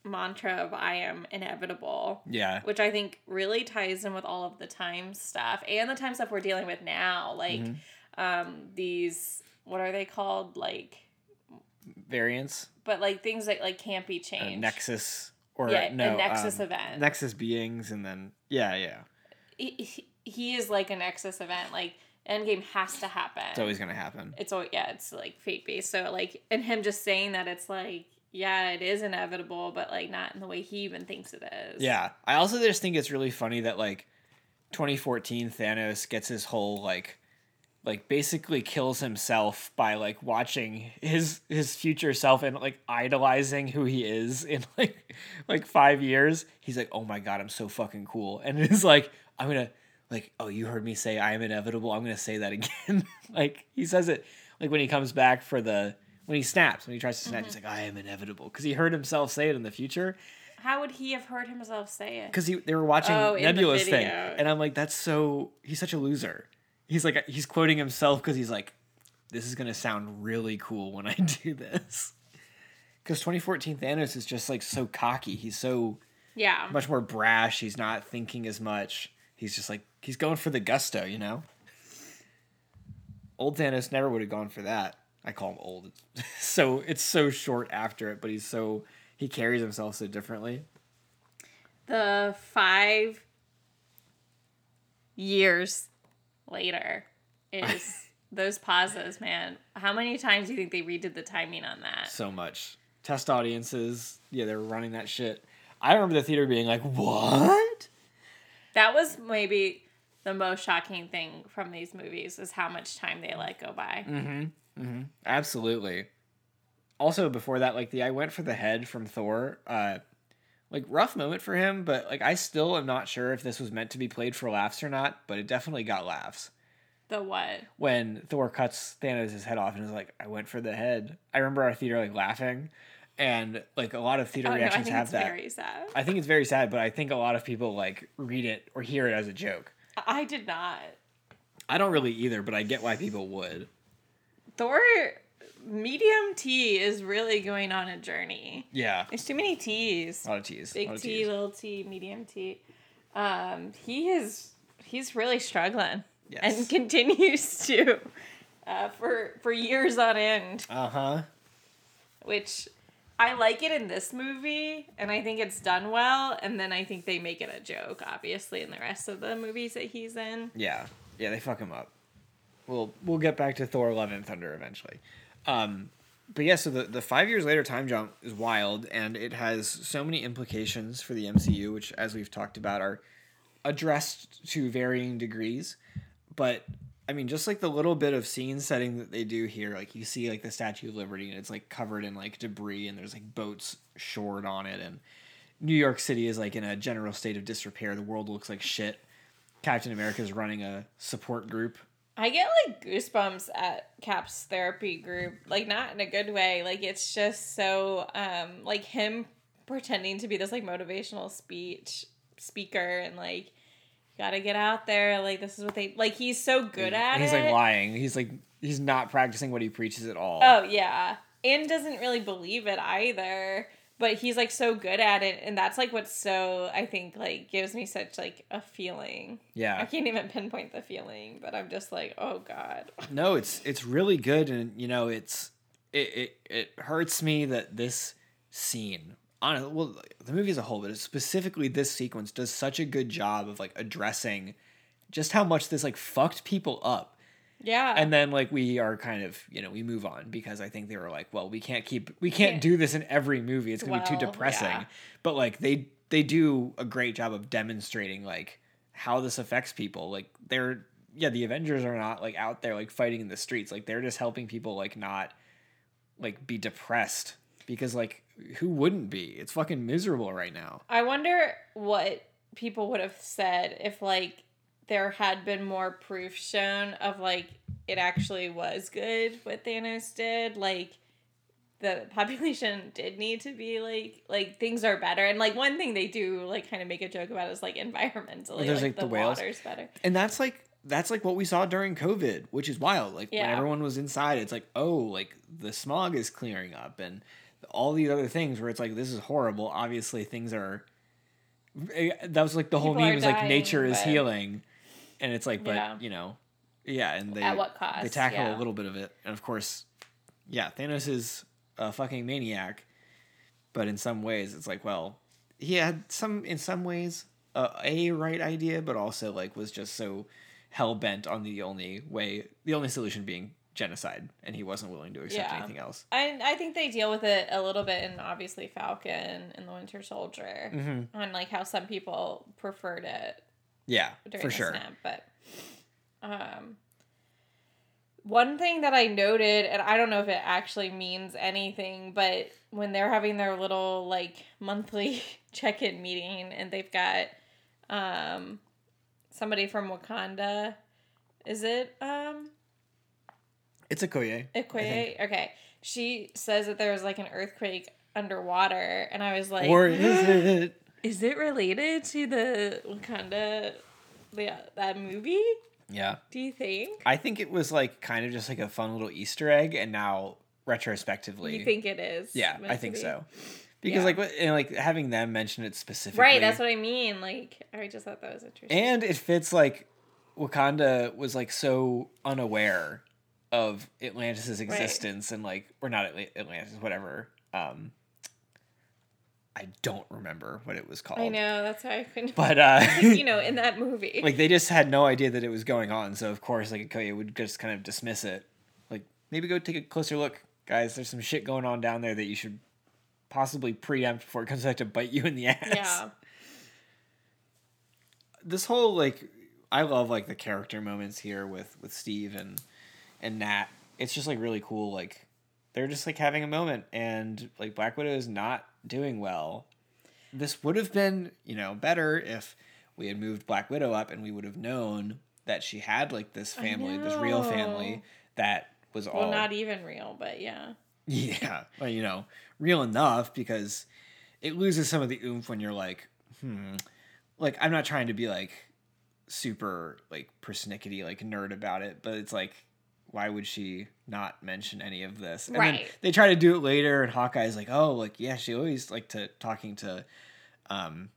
S5: mantra of I am inevitable.
S4: Yeah,
S5: which I think really ties in with all of the time stuff and the time stuff we're dealing with now. Like
S4: Mm-hmm.
S5: um, these, what are they called? Like,
S4: variants,
S5: but like things that like can't be
S4: uh,
S5: changed.
S4: Nexus or
S5: Yeah, a
S4: no
S5: Nexus
S4: um,
S5: event.
S4: Nexus beings, and then yeah, yeah,
S5: He, he- is like a Nexus event. Like Endgame has to happen.
S4: it's always gonna happen.
S5: It's all yeah. It's like fate based. So like, and him just saying that it's like yeah, it is inevitable, but like not in the way he even thinks it is.
S4: Yeah. I also just think it's really funny that like 2014 Thanos gets his whole like like basically kills himself by like watching his his future self and like idolizing who he is in like like 5 years. He's like, "Oh my god, I'm so fucking cool." And it's like, "I'm going to like, oh, you heard me say I am inevitable. I'm going to say that again." like he says it like when he comes back for the when he snaps, when he tries to snap, he's mm-hmm. like, "I am inevitable" cuz he heard himself say it in the future
S5: How would he have heard himself say it?
S4: because they were watching
S5: Oh,
S4: Nebula's thing, and I'm like, that's so he's such a loser. He's like he's quoting himself because he's like, this is gonna sound really cool when I do this. Because 2014 Thanos is just like so cocky. He's so
S5: Yeah.
S4: much more brash. He's not thinking as much. He's just like he's going for the gusto, you know. Old Thanos never would have gone for that. I call him old. so it's so short after it, but he's so he carries himself so differently.
S5: the five years later is those pauses, man. How many times do you think they redid the timing on that?
S4: so much. Test audiences, yeah, they were running that shit. I remember the theater being like, "What?"
S5: That was maybe the most shocking thing from these movies is how much time they let go by.
S4: Mm-hmm. Absolutely. Also, before that, like the I went for the head from Thor. Uh, like rough moment for him, but like I still am not sure if this was meant to be played for laughs or not. But it definitely got laughs
S5: The what?
S4: when Thor cuts Thanos' head off and is like, "I went for the head." I remember our theater like laughing, and like a lot of theater
S5: Oh, no, I
S4: reactions
S5: think
S4: have
S5: it's
S4: that.
S5: very sad.
S4: I think it's very sad, but I think a lot of people like read it or hear it as a joke.
S5: I did not.
S4: I don't really either, but I get why people would.
S5: Thor medium T is really going on a journey.
S4: Yeah,
S5: There's too many T's.
S4: a lot of a
S5: Big
S4: of
S5: T, little T, medium T. Um, he is he's really struggling
S4: Yes.
S5: and continues to uh, for for years on end,
S4: Uh huh.
S5: which I like it in this movie, and I think it's done well. And then I think they make it a joke, obviously, in the rest of the movies that he's in.
S4: Yeah, yeah, they fuck him up. We'll we'll get back to Thor: Love and Thunder eventually. Um, but yeah, so the the five years later time jump is wild, and it has so many implications for the MCU, which, as we've talked about, are addressed to varying degrees. But I mean, just like the little bit of scene setting that they do here, like you see like the Statue of Liberty, and it's like covered in like debris, and there's like boats shored on it, and New York City is like in a general state of disrepair. The world looks like shit. Captain America is running a support group.
S5: I get like goosebumps at Cap's therapy group, like not in a good way. Like it's just so um like him pretending to be this like motivational speech speaker and like you gotta get out there. Like this is what they like. He's so good at
S4: he's
S5: it.
S4: like lying. He's like he's not practicing what he preaches at all.
S5: Oh yeah, and doesn't really believe it either. But he's like so good at it, and that's like what's so I think like gives me such like a feeling.
S4: Yeah.
S5: I can't even pinpoint the feeling, but I'm just like, oh god.
S4: No, it's it's really good, and you know it's it it, it hurts me that this scene on well the movie as a whole, but specifically this sequence does such a good job of like addressing just how much this like fucked people up.
S5: Yeah.
S4: and then like we are kind of you know we move on because i think they were like well we can't keep we can't
S5: Can't-
S4: do this in every movie. It's gonna be too depressing
S5: yeah.
S4: but like they they do a great job of demonstrating like how this affects people. Like they're yeah the avengers are not like out there like fighting in the streets. Like they're just helping people like not like be depressed because like who wouldn't be? It's fucking miserable right now.
S5: I wonder what people would have said if like there had been more proof shown of like it actually was good what Thanos did. Like the population did need to be like like things are better and like one thing they do like kind of make a joke about is like environmentally
S4: there's,
S5: like,
S4: like,
S5: the,
S4: the whales.
S5: water's better.
S4: and that's like that's like what we saw during covid which is wild like when everyone was inside it's like oh like the smog is clearing up and all these other things where it's like this is horrible obviously things are eh, that was like the whole
S5: People
S4: meme
S5: are
S4: is like nature is healing and it's like but
S5: Yeah.
S4: you know yeah and they
S5: At what cost?
S4: they tackle
S5: Yeah.
S4: a little bit of it and of course yeah thanos is a fucking maniac but in some ways it's like well he had some in some ways uh, a right idea but also like was just so hell-bent on the only way the only solution being genocide and he wasn't willing to accept
S5: Yeah.
S4: anything else
S5: I I think they deal with it a little bit in obviously Falcon and the Winter Soldier
S4: mm-hmm.
S5: on like how some people preferred it
S4: yeah for sure
S5: snap, but um one thing that I noted, and I don't know if it actually means anything, but when they're having their little like monthly check-in meeting and they've got um somebody from Wakanda, is it um
S4: it's a koye
S5: Okoye? Okay. She says that there was like an earthquake underwater and I was like
S4: or is it
S5: is it related to the Wakanda the, that movie?
S4: yeah
S5: Do you think?
S4: i think it was like kind of just like a fun little easter egg and now retrospectively
S5: You think it is?
S4: Yeah, I think
S5: be?
S4: so. Because
S5: Yeah.
S4: like what- and like having them mention it specifically,
S5: Right, that's what I mean. Like, I just thought that was interesting.
S4: and it fits like Wakanda was like so unaware of Atlantis's existence and like or not Atla- Atlantis, whatever. Um, I don't remember what it was called.
S5: I know that's how I couldn't.
S4: but uh,
S5: you know, in that movie,
S4: like they just had no idea that it was going on. So of course, like Okoye would just kind of dismiss it. Like maybe go take a closer look, guys. There's some shit going on down there that you should possibly preempt before it comes back to bite you in the ass.
S5: yeah,
S4: This whole like, I love like the character moments here with with Steve and and Nat. It's just like really cool. Like they're just like having a moment, and like Black Widow is not doing well. This would have been you know better if we had moved Black Widow up and we would have known that she had like this family, this real family that was all
S5: well, not even real, but yeah,
S4: yeah, well, you know, real enough because it loses some of the oomph when you're like, hmm, like I'm not trying to be like super like persnickety like nerd about it, but it's like, why would she not mention any of this? And then
S5: Right.
S4: they try to do it later, and Hawkeye's like, oh, like yeah, she always like to talking to, um,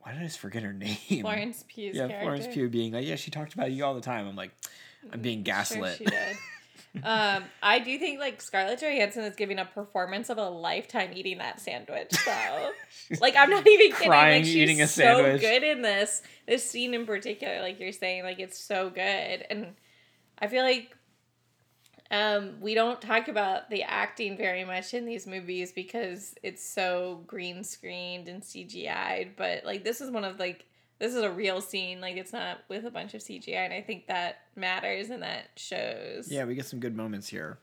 S4: why did I just forget her name?
S5: Florence Pugh's
S4: yeah,
S5: character.
S4: Florence Pugh being like, yeah, she talked about you all the time. I'm like, I'm being
S5: Sure
S4: gaslit.
S5: she did. Um, I do think like Scarlett Johansson is giving a performance of a lifetime eating that sandwich. So, like, I'm not even kidding.
S4: Crying,
S5: like, she's
S4: eating a
S5: so
S4: sandwich.
S5: good in this this scene in particular. Like you're saying, like it's so good, and I feel like um, we don't talk about the acting very much in these movies because it's so green screened and CGI'd. But like this is one of like this is a real scene. Like it's not with a bunch of CGI, and I think that matters and that shows.
S4: Yeah, we get some good moments here.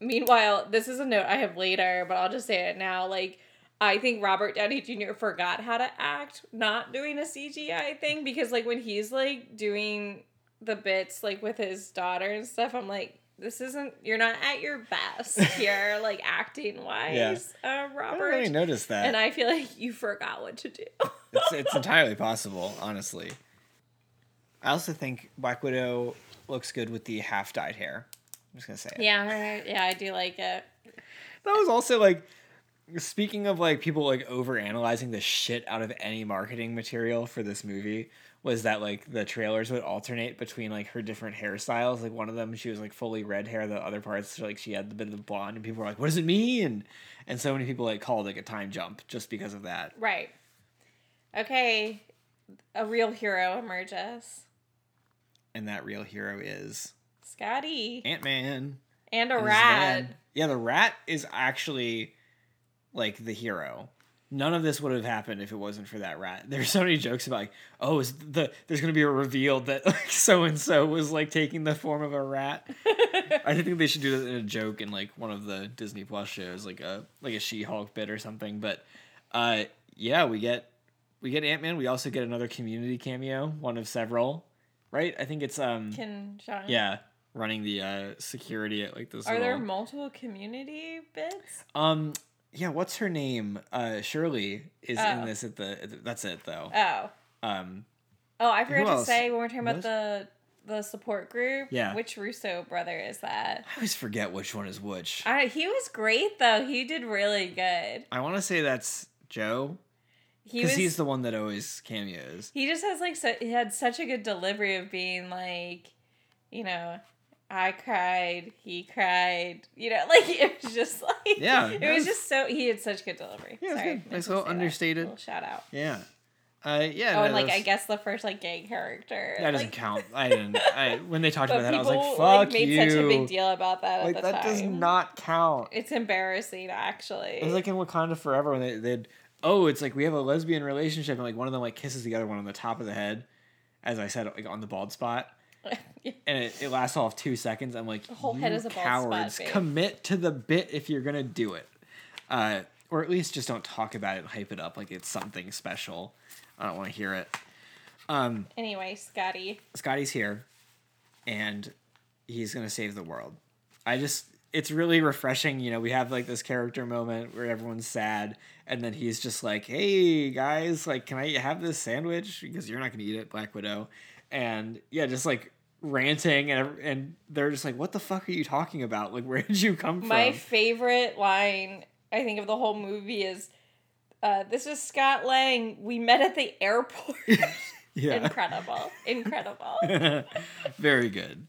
S5: Meanwhile, this is a note I have later, but I'll just say it now. Like, I think Robert Downey Jr. forgot how to act, not doing a CGI thing, because like when he's like doing the bits like with his daughter and stuff, I'm like, this isn't you're not at your best here, like acting wise, uh,
S4: I
S5: Robert.
S4: don't really notice that.
S5: and I feel like you forgot what to do.
S4: it's, it's entirely possible, honestly. I also think Black Widow looks good with the half dyed hair. I'm just gonna say it.
S5: yeah, right. yeah, I do like it.
S4: That was also like speaking of like people like over analyzing the shit out of any marketing material for this movie was that like the trailers would alternate between like her different hairstyles. Like one of them she was like fully red hair, the other parts like she had the bit of the blonde and people were like, What does it mean? And so many people like called like a time jump just because of that.
S5: Right. Okay, a real hero emerges.
S4: And that real hero is
S5: Scotty
S4: Ant Man.
S5: and a
S4: and
S5: rat.
S4: Yeah, the rat is actually like the hero. None of this would have happened if it wasn't for that rat. There's so many jokes about like, oh, is the there's gonna be a reveal that like so and so was like taking the form of a rat. I think they should do that in a joke in like one of the Disney Plus shows, like a like a She Hulk bit or something. But uh, yeah, we get we get Ant Man. We also get another Community cameo, one of several, right? I think it's um
S5: Ken Jeong?
S4: yeah running the uh security at like this.
S5: Are there multiple community bits?
S4: um, yeah, what's her name? Uh, Shirley is in
S5: Oh.
S4: this at the. That's it though.
S5: Oh.
S4: Um,
S5: Oh, I forgot to say when we're talking about the the support group.
S4: Yeah.
S5: Which Russo brother is that?
S4: I always forget which one is which.
S5: I, he was great though. He did really good.
S4: I want to say that's Joe because
S5: was.
S4: he's the one that always cameos.
S5: he just has like so, he had such a good delivery of being like, you know, I cried, he cried, you know, like it was just like
S4: Yeah,
S5: it was
S4: was-
S5: just so he had such good delivery.
S4: Yeah,
S5: Sorry,
S4: good. Nice little understated.
S5: Little shout out.
S4: Yeah. Uh, yeah.
S5: Oh,
S4: no,
S5: and like I guess the first like gay character.
S4: that doesn't
S5: like,
S4: count. I didn't. I when they talked about that, I was like,
S5: like,
S4: "Fuck
S5: made
S4: you!"
S5: such a big deal about that
S4: Like
S5: at the
S4: that
S5: time.
S4: does not count.
S5: It's embarrassing, actually.
S4: It was like in Wakanda Forever when they they'd oh it's like we have a lesbian relationship and like one of them like kisses the other one on the top of the head, as I said like on the bald spot. and it, it lasts all of two seconds. I'm like, the
S5: whole head is a
S4: cowards.
S5: spot.
S4: Commit to the bit if you're gonna do it, uh, or at least just don't talk about it and hype it up like it's something special. I don't want to hear it. Um,
S5: anyway, Scotty.
S4: Scotty's here, and he's gonna save the world. I just it's really refreshing. You know, we have like this character moment where everyone's sad, and then he's just like, "Hey guys, like, can I have this sandwich? Because you're not gonna eat it, Black Widow." And yeah, just like ranting, and and they're just like, "What the fuck are you talking about? Like, where did you come
S5: My
S4: from?"
S5: My favorite line, I think, of the whole movie is uh, This is Scott Lang. We met at the airport.
S4: yeah,
S5: Incredible. Incredible.
S4: very good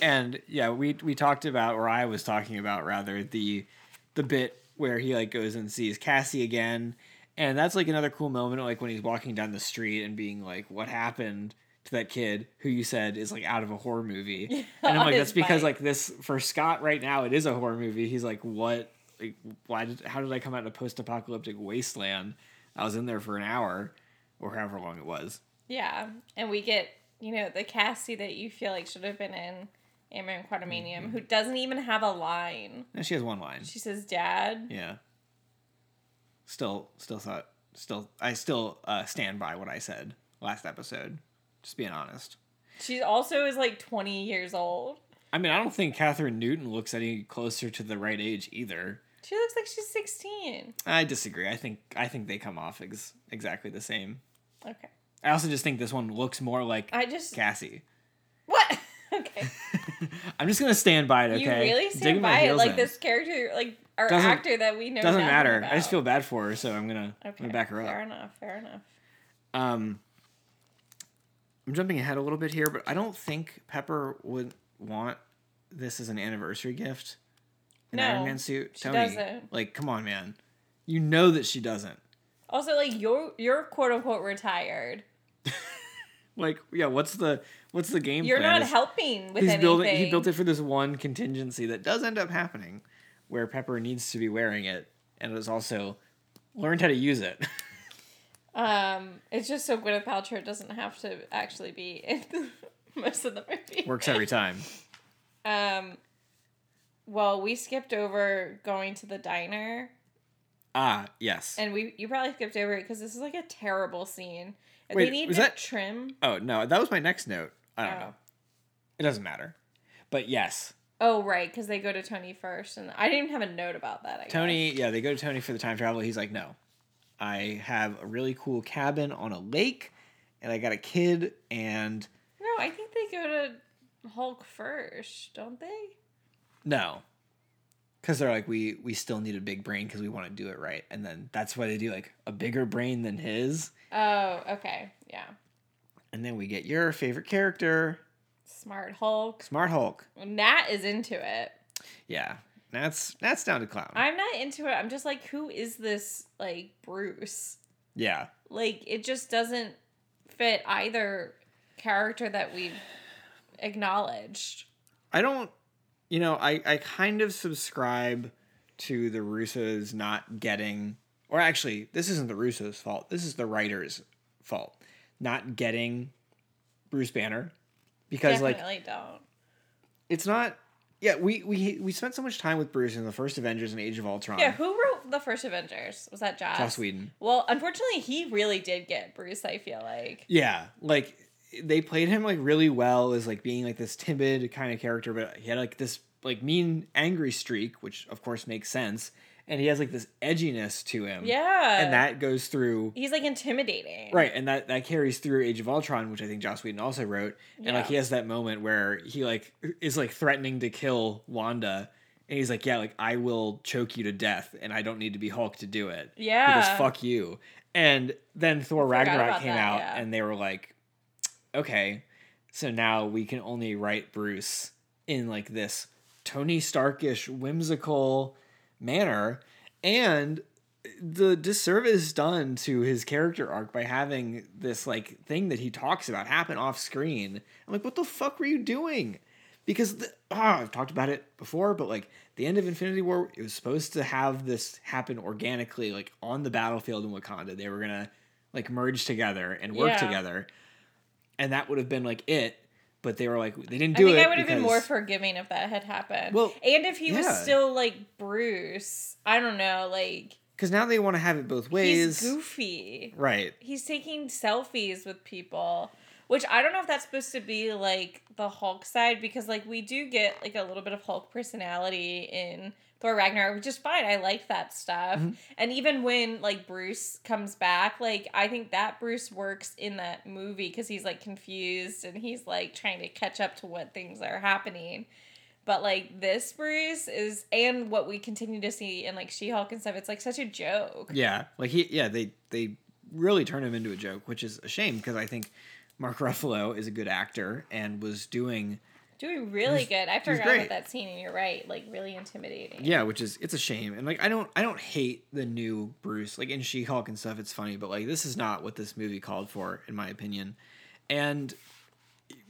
S4: and yeah we we talked about or i was talking about rather the the bit where he like goes and sees cassie again and that's like another cool moment like when he's walking down the street and being like what happened to that kid who you said is like out of a horror movie and i'm like that's because
S5: bike.
S4: like this for scott right now it is a horror movie he's like what like why did how did i come out a post-apocalyptic wasteland i was in there for an hour or however long it was
S5: yeah. And we get, you know, the Cassie that you feel like should have been in Ant-Man Quantumania,
S4: Mm-hmm.
S5: who doesn't even have a line.
S4: and she has one line
S5: She says, Dad.
S4: Yeah. Still, still thought, still, I still uh, stand by what I said last episode. Just being honest.
S5: She also is like 20 years old.
S4: I mean, I don't think Kathryn Newton looks any closer to the right age either.
S5: She looks like she's 16.
S4: I disagree. I think I think they come off ex- exactly the same.
S5: Okay.
S4: I also just think this one looks more like
S5: I just.
S4: Cassie.
S5: What? okay.
S4: I'm just gonna stand by it. Okay.
S5: You really stand
S4: Digging
S5: by it, like
S4: in.
S5: this character, like our
S4: Doesn't-
S5: actor that we know.
S4: Doesn't matter.
S5: About.
S4: I just feel bad for her, so I'm gonna, I'm
S5: Okay.
S4: gonna back her up.
S5: Fair enough. Fair enough.
S4: Um, I'm jumping ahead a little bit here, but I don't think Pepper would want this as an anniversary gift? An
S5: No,
S4: Iron Man suit?
S5: she doesn't.
S4: like, come on, man. You know that she doesn't.
S5: Also, like you're you're quote unquote retired.
S4: Like, yeah, what's the what's the game
S5: You're
S4: plan?
S5: not
S4: Is-
S5: helping with
S4: He's
S5: anything.
S4: building. He built it for this one contingency that does end up happening, where Pepper needs to be wearing it, and has also learned how to use it.
S5: Um, it's just so Gwyneth Paltrow doesn't have to actually be in most of the movie.
S4: Works every time.
S5: Um, well, we skipped over going to the diner,
S4: Ah, yes.
S5: and we you probably skipped over it because this is like a terrible scene.
S4: Wait,
S5: they need
S4: was
S5: to
S4: that-
S5: trim.
S4: oh no, that was my next note. I don't
S5: Oh.
S4: know. It doesn't matter. But yes,
S5: Oh right, because they go to Tony first, and I didn't have a note about that. I guess.
S4: Tony. Yeah, they go to Tony for the time travel. He's like, no, I have a really cool cabin on a lake, and I got a kid, and
S5: No, I think they go to Hulk first, don't they?
S4: no, because they're like, we we still need a big brain because we want to do it right, and then that's why they do like a bigger brain than his,
S5: Oh, okay, yeah.
S4: and then we get your favorite character,
S5: Smart Hulk.
S4: Smart Hulk.
S5: Nat is into it.
S4: Yeah, that's that's down to clown.
S5: I'm not into it. I'm just like, who is this like Bruce?
S4: yeah,
S5: Like it just doesn't fit either character that we've acknowledged.
S4: I don't, you know, I, I kind of subscribe to the Russos not getting, or actually, this isn't the Russos' fault. This is the writer's fault. Not getting Bruce Banner. Because, like,
S5: Definitely don't.
S4: it's not, yeah, we, we, we spent so much time with Bruce in the first Avengers and Age of Ultron.
S5: Yeah, who wrote the first Avengers? Was that Joss?
S4: Joss Whedon.
S5: Well, unfortunately, he really did get Bruce. I feel like.
S4: Yeah, like they played him like really well as like being like this timid kind of character, but he had like this like mean angry streak, which of course makes sense, and he has like this edginess to him.
S5: Yeah.
S4: and that goes through
S5: he's like intimidating.
S4: right, and that that carries through Age of Ultron, which I think Joss Whedon also wrote, and like he has that moment where he like is like threatening to kill Wanda. And he's like, yeah, like I will choke you to death, and I don't need to be Hulk to do it.
S5: Yeah.
S4: because fuck you. And then Thor Ragnarok came
S5: that,
S4: out,
S5: yeah.
S4: and they were like, okay, so now we can only write Bruce in like this Tony Starkish whimsical manner, and the disservice done to his character arc by having this like thing that he talks about happen off screen. I'm like, what the fuck were you doing? Because the, ah, I've talked about it before, but like the end of Infinity War, it was supposed to have this happen organically, like on the battlefield in Wakanda. They were gonna like merge together and work
S5: Yeah.
S4: together, and that would have been like it. But they were like, they didn't do it.
S5: I think
S4: it.
S5: I would have been more forgiving if that had happened.
S4: Well,
S5: and if he was still like Bruce, I don't know, like
S4: because now they want to have it both ways.
S5: he's goofy.
S4: Right.
S5: He's taking selfies with people, which I don't know if that's supposed to be like the Hulk side because like we do get like a little bit of Hulk personality in Thor Ragnarok, which is fine. I like that stuff.
S4: Mhm.
S5: And even when like Bruce comes back, like I think that Bruce works in that movie because he's like confused and he's like trying to catch up to what things are happening. But like this Bruce is, and what we continue to see in like She Hulk and stuff, it's like such a joke.
S4: Yeah, like he, yeah, they they really turn him into a joke, which is a shame because I think Mark Ruffalo is a good actor and was doing
S5: Doing really good. I forgot about that scene, and you're right. Like really intimidating.
S4: yeah, which is it's a shame. And like I don't I don't hate the new Bruce like in She Hulk and stuff. It's funny, but like this is not what this movie called for, in my opinion. And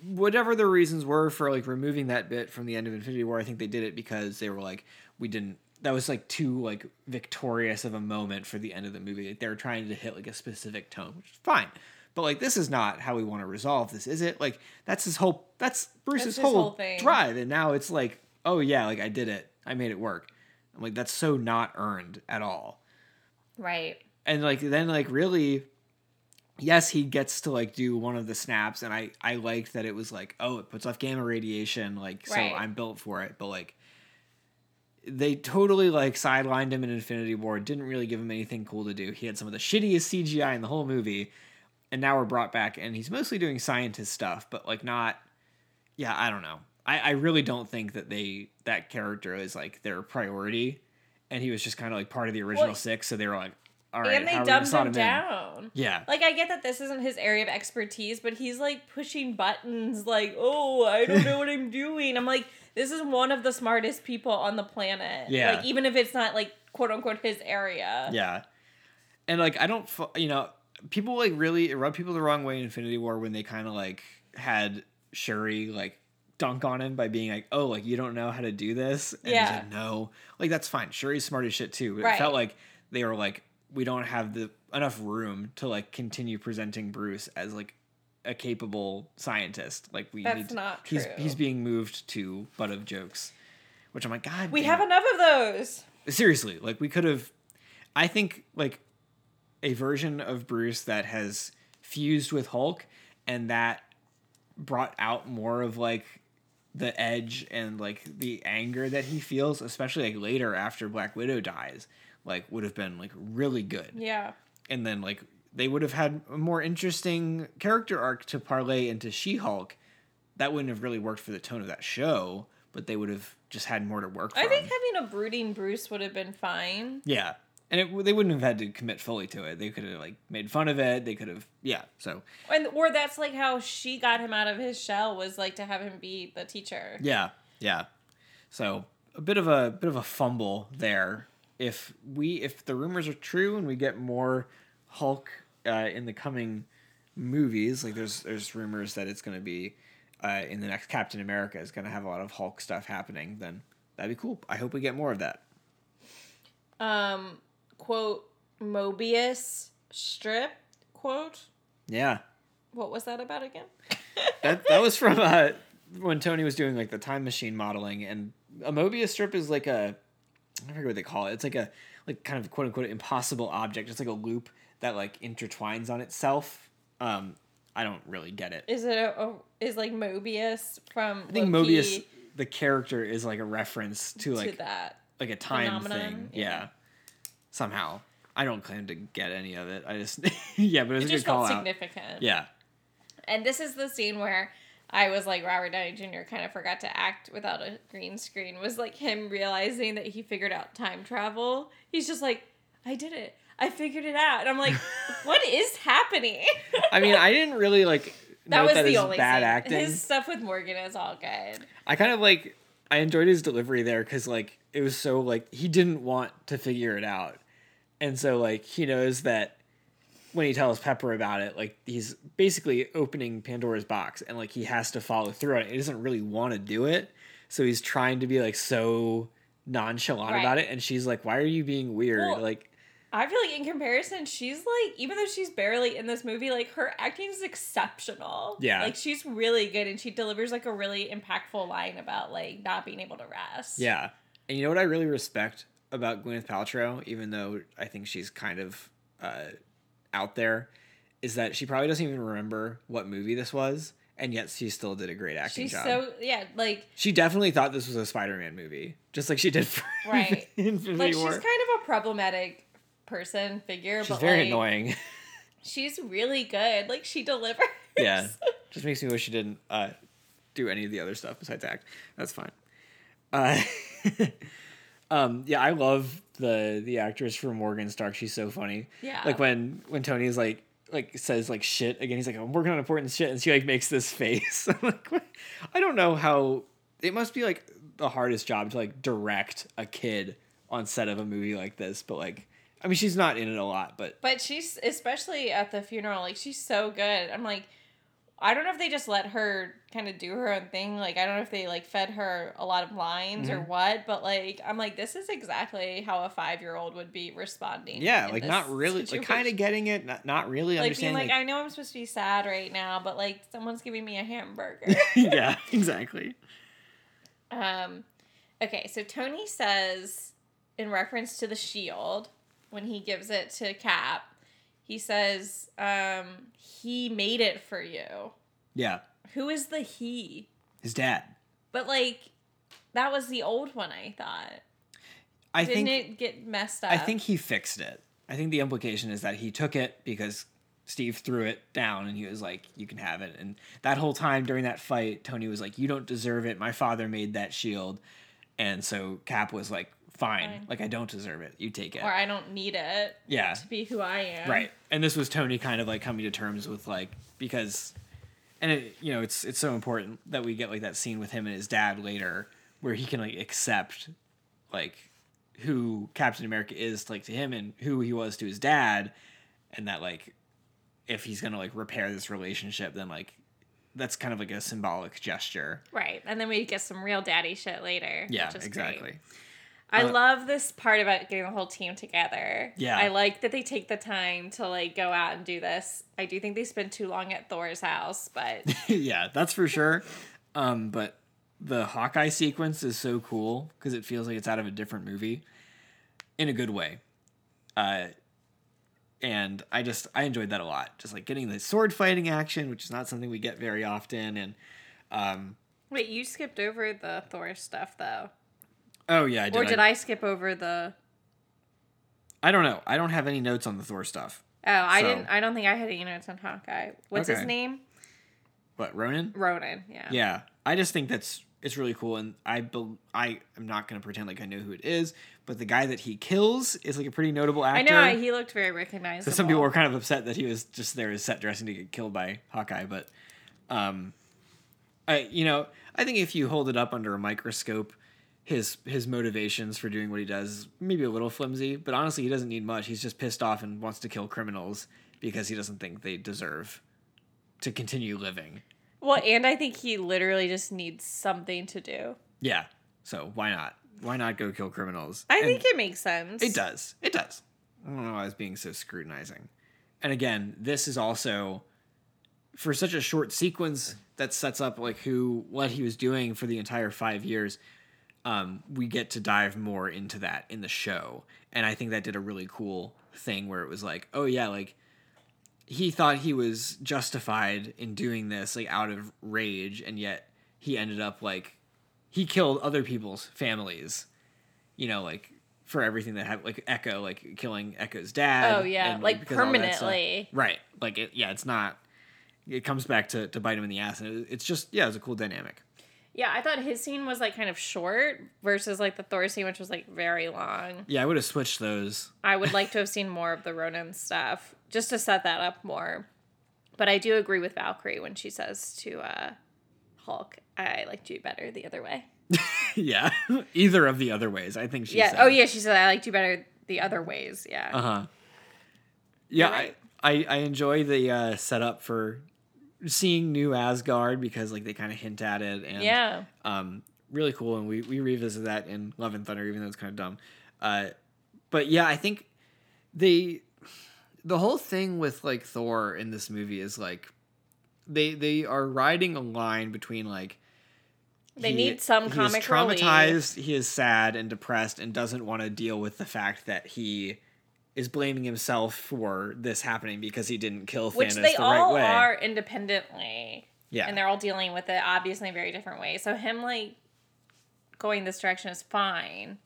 S4: whatever the reasons were for like removing that bit from the end of Infinity War, I think they did it because they were like, we didn't. That was like too like victorious of a moment for the end of the movie. Like, they were trying to hit like a specific tone, which is fine. But like this is not how we want to resolve this, is it? Like that's his whole that's Bruce's
S5: That's
S4: whole,
S5: whole thing.
S4: drive, and now it's like, oh yeah, like I did it, I made it work. I'm like that's so not earned at all
S5: Right.
S4: and like then like really yes he gets to like do one of the snaps and i i liked that it was like oh it puts off gamma radiation like so
S5: Right.
S4: i'm built for it but like they totally like sidelined him in infinity war didn't really give him anything cool to do he had some of the shittiest cgi in the whole movie and now we're brought back and he's mostly doing scientist stuff but like not yeah i don't know i i really don't think that they that character is like their priority and he was just kind of like part of the original
S5: Well-
S4: six so they were like all right,
S5: and they
S4: how are
S5: dumbed
S4: slot
S5: him
S4: him in?
S5: down.
S4: Yeah.
S5: Like I get that this isn't his area of expertise, but he's like pushing buttons like, "Oh, I don't know what I'm doing." I'm like, this is one of the smartest people on the planet.
S4: Yeah.
S5: Like even if it's not like quote unquote his area.
S4: Yeah. And like I don't you know, people like really it rubbed people the wrong way in Infinity War when they kind of like had Shuri like dunk on him by being like, "Oh, like you don't know how to do this." And
S5: Yeah.
S4: like, "No." Like that's fine. Shuri's smart as shit too, but
S5: Right.
S4: it felt like they were like we don't have the enough room to like continue presenting Bruce as like a capable scientist. Like we
S5: That's
S4: need
S5: not
S4: he's
S5: true.
S4: he's he's being moved to butt of jokes. Which I'm like, God,
S5: We have
S4: it."
S5: enough of those.
S4: seriously like we could have i think like a version of bruce that has fused with hulk and that brought out more of like the edge and like the anger that he feels especially like later after black widow dies like would have been like really good
S5: Yeah.
S4: and then like they would have had a more interesting character arc to parlay into she-hulk that wouldn't have really worked for the tone of that show but they would have just had more to work from
S5: I think having a brooding Bruce would have been fine.
S4: yeah, and it, they wouldn't have had to commit fully to it. They could have like made fun of it. They could have, yeah. So
S5: And or that's like how she got him out of his shell was like to have him be the teacher.
S4: yeah, yeah. So a bit of a bit of a fumble there. If we if the rumors are true and we get more Hulk uh, in the coming movies, like there's there's rumors that it's going to be uh, in the next Captain America is going to have a lot of Hulk stuff happening. Then that'd be cool. I hope we get more of that.
S5: Um quote Mobius strip quote.
S4: Yeah.
S5: What was that about again?
S4: that that was from uh, when Tony was doing like the time machine modeling, and a Mobius strip is like a I forget what they call it. It's like a like kind of quote unquote impossible object. It's like a loop that like intertwines on itself. Um, I don't really get it.
S5: Is it a, a is like Mobius from
S4: I think
S5: Loki
S4: Mobius, the character, is like a reference to
S5: to
S4: like
S5: that?
S4: like a time
S5: phenomenon,
S4: thing. Yeah.
S5: yeah.
S4: Somehow, I don't claim to get any of it. I just yeah, but it was
S5: It
S4: a
S5: just
S4: good call
S5: felt
S4: out.
S5: significant.
S4: Yeah.
S5: And this is the scene where I was like Robert Downey Jr. kind of forgot to act without a green screen. Was like him realizing that he figured out time travel. He's just like, I did it. I figured it out. And I'm like, what is happening?
S4: I mean, I didn't really like.
S5: that was
S4: that
S5: the only
S4: bad
S5: scene.
S4: acting.
S5: His stuff with Morgan is all good.
S4: I kind of like I enjoyed his delivery there because like it was so like he didn't want to figure it out, and so like he knows that when he tells Pepper about it, like he's basically opening Pandora's box, and like he has to follow through on it. He doesn't really want to do it, so he's trying to be like so nonchalant
S5: Right.
S4: about it, and she's like, "Why are you being weird?"
S5: Well,
S4: like
S5: I feel like in comparison, she's like, even though she's barely in this movie, like her acting is exceptional.
S4: Yeah.
S5: Like she's really good and she delivers like a really impactful line about like not being able to rest.
S4: Yeah. And you know what I really respect about Gwyneth Paltrow, even though I think she's kind of uh, out there, is that she probably doesn't even remember what movie this was, and yet she still did a great acting
S5: She's
S4: job.
S5: so yeah, like
S4: she definitely thought this was a Spider-Man movie, just like she did for
S5: Right.
S4: Infinity
S5: like she's kind of a problematic person figure,
S4: She's
S5: but
S4: very
S5: like,
S4: annoying.
S5: She's really good. Like she delivers.
S4: yeah, just makes me wish she didn't uh, do any of the other stuff besides act. That's fine. Uh, um, yeah, I love the the actress from Morgan Stark. She's so funny.
S5: Yeah.
S4: Like when when Tony's like like says like shit again. He's like I'm working on important shit, and she like makes this face. I'm like, what? I don't know how. It must be like the hardest job to like direct a kid on set of a movie like this, but like. I mean, she's not in it a lot, but
S5: But she's especially at the funeral, like she's so good. I'm like, I don't know if they just let her kind of do her own thing. Like I don't know if they like fed her a lot of lines or
S4: Mm-hmm.
S5: what, but like I'm like, this is exactly how a five year old would be responding.
S4: yeah, like not really, like kind of getting it, not, not really
S5: like being
S4: understanding.
S5: like, I know I'm supposed to be sad right now, but like someone's giving me a hamburger.
S4: yeah, exactly.
S5: Um, okay, so Tony says, in reference to the shield, when he gives it to Cap, he says, um, he made it for you.
S4: Yeah,
S5: Who is the he?
S4: his dad.
S5: But like, that was the old one, I thought.
S4: I
S5: Didn't
S4: think
S5: it get messed up?
S4: I think he fixed it. I think the implication is that he took it because Steve threw it down and he was like, "You can have it." And that whole time during that fight, Tony was like, "You don't deserve it. My father made that shield." And so Cap was like fine.
S5: Fine.
S4: Like I don't deserve it. You take it.
S5: Or I don't need it
S4: yeah.
S5: to be who I am.
S4: Right. And this was Tony kind of like coming to terms with like because and it you know, it's it's so important that we get like that scene with him and his dad later where he can like accept like who Captain America is like to him and who he was to his dad and that like if he's going to like repair this relationship then like that's kind of like a symbolic gesture.
S5: Right. And then we get some real daddy shit later.
S4: Yeah,
S5: which is
S4: exactly.
S5: Great. I
S4: Uh,
S5: love this part about getting the whole team together.
S4: Yeah.
S5: I like that they take the time to like go out and do this. I do think they spend too long at Thor's house, but
S4: yeah, that's for sure. Um, but the Hawkeye sequence is so cool because it feels like it's out of a different movie in a good way. Uh, and I just I enjoyed that a lot. Just like getting the sword fighting action, which is not something we get very often. And um,
S5: wait, you skipped over the Thor stuff though.
S4: Oh yeah, I
S5: or did I skip over the
S4: I don't know. I don't have any notes on the Thor stuff.
S5: Oh, I
S4: So-
S5: didn't I don't think I had any notes on Hawkeye. What's his name?
S4: What Ronin?
S5: Ronin, yeah.
S4: Yeah, I just think that's it's really cool, and I bel I am not gonna pretend like I know who it is, but the guy that he kills is like a pretty notable actor.
S5: I know he looked very recognizable.
S4: So some people were kind of upset that he was just there as set dressing to get killed by Hawkeye, but um, I you know I think if you hold it up under a microscope, his his motivations for doing what he does maybe a little flimsy, but honestly he doesn't need much. He's just pissed off and wants to kill criminals because he doesn't think they deserve to continue living.
S5: Well, and I think he literally just needs something to do.
S4: Yeah, so why not? Why not go kill criminals?
S5: I
S4: And-
S5: think it makes sense.
S4: It does. It does. I don't know why I was being so scrutinizing. And again, this is also for such a short sequence that sets up like who what he was doing for the entire five years. Um, we get to dive more into that in the show, and I think that did a really cool thing where it was like, oh yeah, like he thought he was justified in doing this like out of rage, and yet he ended up like he killed other people's families you know, like for everything that happened, like Echo, like killing Echo's dad.
S5: Oh, yeah,
S4: and,
S5: like,
S4: because all that stuff.
S5: permanently.
S4: Right. Like it. Yeah, it's not. It comes back to, to bite him in the ass, and it, it's just yeah, it's a cool dynamic.
S5: Yeah, I thought his scene was like kind of short versus like the Thor scene, which was like very long.
S4: Yeah, I would have switched those.
S5: I would like to have seen more of the Ronin stuff just to set that up more. But I do agree with Valkyrie when she says to uh, Hulk, "I liked you better the other way."
S4: yeah, either of the other ways. I think she.
S5: yeah.
S4: Said.
S5: Oh yeah, she said, "I liked you better the other ways." Yeah.
S4: Uh huh. Yeah,
S5: right.
S4: I, I I enjoy the uh, setup for seeing new Asgard because like they kind of hint at it and
S5: yeah.
S4: um, really cool, and we we revisit that in Love and Thunder, even though it's kind of dumb. Uh, but yeah, I think they the whole thing with like Thor in this movie is like they they are riding a line between like
S5: They need some
S4: he is
S5: comic
S4: traumatized, he is sad and depressed, and doesn't want to deal with the fact that he is blaming himself for this happening because he didn't kill
S5: Which
S4: Thanos
S5: they
S4: the
S5: all
S4: right way.
S5: are independently.
S4: Yeah.
S5: And they're all dealing with it obviously in very different ways. So him like going this direction is fine.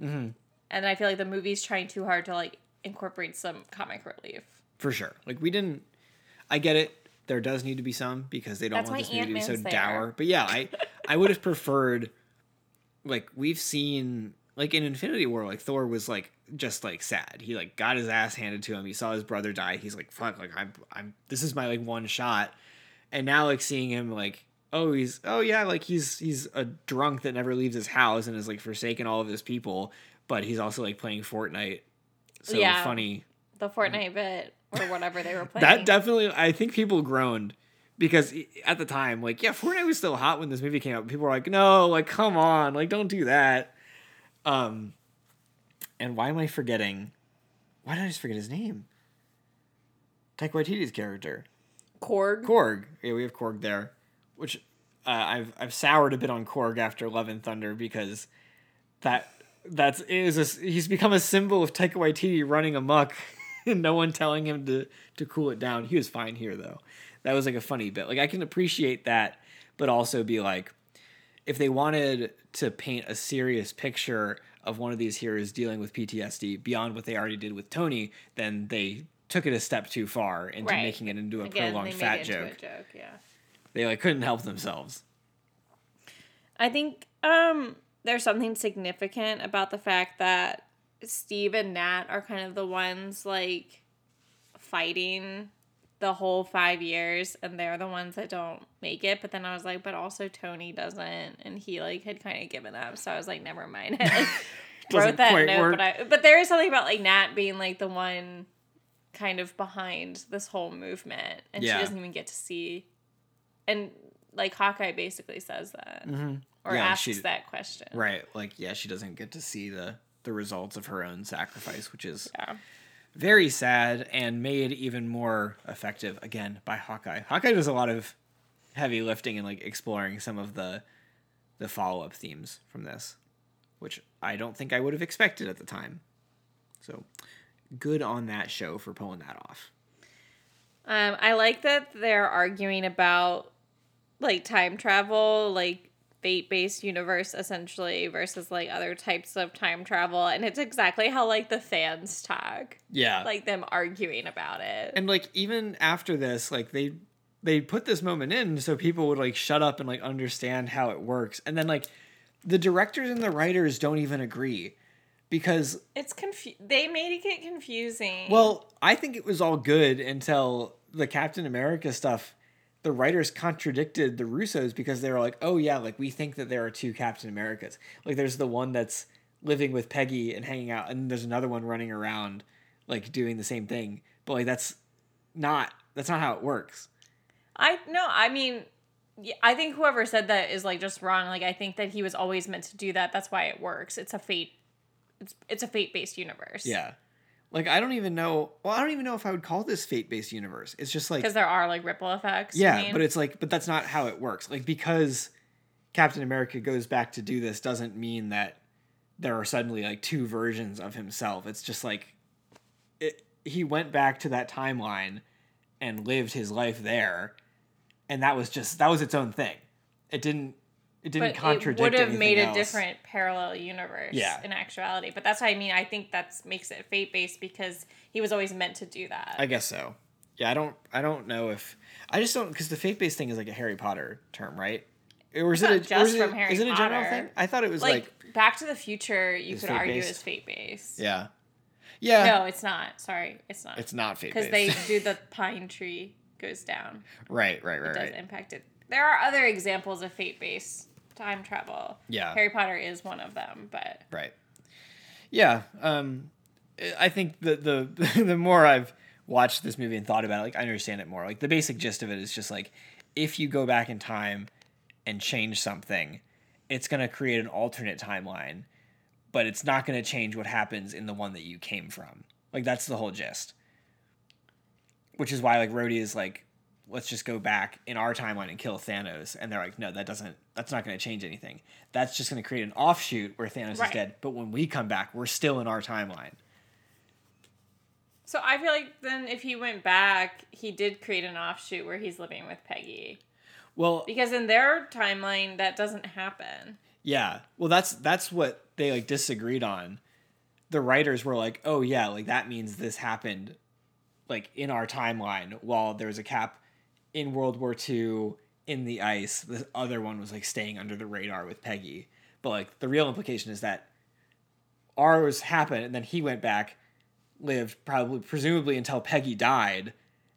S4: Mm-hmm.
S5: And I feel like the movie's trying too hard to like incorporate some comic relief.
S4: for sure. Like we didn't. I get it. There does need to be some because they don't
S5: That's
S4: want this movie to be so
S5: Ant-Man's
S4: dour. But yeah, I I would have preferred. Like we've seen, like in Infinity War, like Thor was like just like sad. He like got his ass handed to him. He saw his brother die. He's like, fuck. Like I'm I'm. This is my like one shot. And now like seeing him like. Oh, he's oh yeah, like he's he's a drunk that never leaves his house and is like forsaken all of his people, but he's also like playing Fortnite. So
S5: Yeah.
S4: funny
S5: The Fortnite bit or whatever they were playing.
S4: that definitely, I think people groaned because at the time, like, yeah, Fortnite was still hot when this movie came out. People were like, no, like, come on, like, don't do that. Um, and why am I forgetting? Why did I just forget his name? Taika Waititi's character,
S5: Korg.
S4: Korg. Yeah, we have Korg there, which uh, I've I've soured a bit on Korg after Love and Thunder because that that's is a, he's become a symbol of Taika Waititi running amok and no one telling him to to cool it down. He was fine here though. That was like a funny bit. Like I can appreciate that, but also be like, if they wanted to paint a serious picture of one of these heroes dealing with PTSD beyond what they already did with Tony, then they took it a step too far into
S5: Right.
S4: making it into a
S5: Again,
S4: prolonged fat
S5: made it into
S4: joke.
S5: joke. Yeah.
S4: They like couldn't help themselves.
S5: I think um there's something significant about the fact that Steve and Nat are kind of the ones like fighting the whole five years and they're the ones that don't make it. But then I was like, but also Tony doesn't and he like had kind of given up. So I was like, never mind. I like, wrote that note,
S4: work.
S5: but I but there is something about like Nat being like the one kind of behind this whole movement and
S4: Yeah.
S5: she doesn't even get to see and like Hawkeye basically says that
S4: Mm-hmm.
S5: or
S4: Yeah,
S5: asks
S4: she-
S5: that question.
S4: Right. Like, yeah, she doesn't get to see the the results of her own sacrifice, which is
S5: Yeah.
S4: Very sad and made even more effective again by Hawkeye. Hawkeye does a lot of heavy lifting and like exploring some of the the follow up themes from this, which I don't think I would have expected at the time. So good on that show for pulling that off.
S5: Um, I like that they're arguing about like time travel, like fate based universe essentially versus like other types of time travel, and it's exactly how like the fans talk,
S4: Yeah.
S5: like them arguing about it.
S4: and like even after this like they they put this moment in so people would like shut up and like understand how it works and then like the directors and the writers don't even agree because
S5: It's confu- They made it confusing.
S4: well i think it was all good until the captain america stuff the writers contradicted the russos because they were like oh yeah like we think that there are two captain americas like there's the one that's living with peggy and hanging out and there's another one running around like doing the same thing but like that's not that's not how it works
S5: I no, I mean, I think whoever said that is like just wrong. Like I think that he was always meant to do that. That's why it works. It's a fate. It's it's a fate based universe.
S4: Yeah. Like I don't even know. Well, I don't even know if I would call this fate-based universe. It's just like
S5: because there are like ripple effects.
S4: yeah,
S5: mean?
S4: but it's like but that's not how it works. Like because Captain America goes back to do this doesn't mean that there are suddenly like two versions of himself. It's just like it, he went back to that timeline and lived his life there, and that was just that was its own thing. It didn't it didn't
S5: but
S4: contradict.
S5: it would have made a
S4: else.
S5: different parallel universe
S4: Yeah.
S5: in actuality. But that's what I mean. I think that makes it fate based because he was always meant to do that.
S4: I guess so. Yeah, I don't. I don't know if I just don't because the fate based thing is like a Harry Potter term, right? Or is
S5: It's
S4: it a,
S5: just
S4: is it,
S5: from Harry
S4: is it a general
S5: Potter.
S4: thing? I thought it was
S5: like,
S4: like,
S5: Back to the Future, you could argue is fate based.
S4: yeah, yeah.
S5: No, it's not. Sorry, it's not.
S4: it's not faith
S5: because they do the pine tree goes down.
S4: right, right, right,
S5: It does
S4: right.
S5: impact it. There are other examples of fate based time travel.
S4: Yeah.
S5: Harry Potter is one of them, but
S4: Right. Yeah. Um, I think the the the more I've watched this movie and thought about it, like I understand it more. Like the basic gist of it is just like if you go back in time and change something, it's gonna create an alternate timeline, but it's not gonna change what happens in the one that you came from. Like that's the whole gist. Which is why like Rhodey is like, let's just go back in our timeline and kill Thanos, and they're like, no, that doesn't. That's not going to change anything. That's just going to create an offshoot where Thanos is dead. But when we come back, we're still in our timeline.
S5: so I feel like then if he went back, he did create an offshoot where he's living with Peggy.
S4: Well,
S5: Because in their timeline that doesn't happen.
S4: yeah. Well, that's that's what they like disagreed on. The writers were like, "Oh yeah, like that means this happened, like in our timeline." While there was a cap in World War II in the ice, the other one was like staying under the radar with Peggy. But like the real implication is that ours happened, and then he went back, lived probably presumably until Peggy died,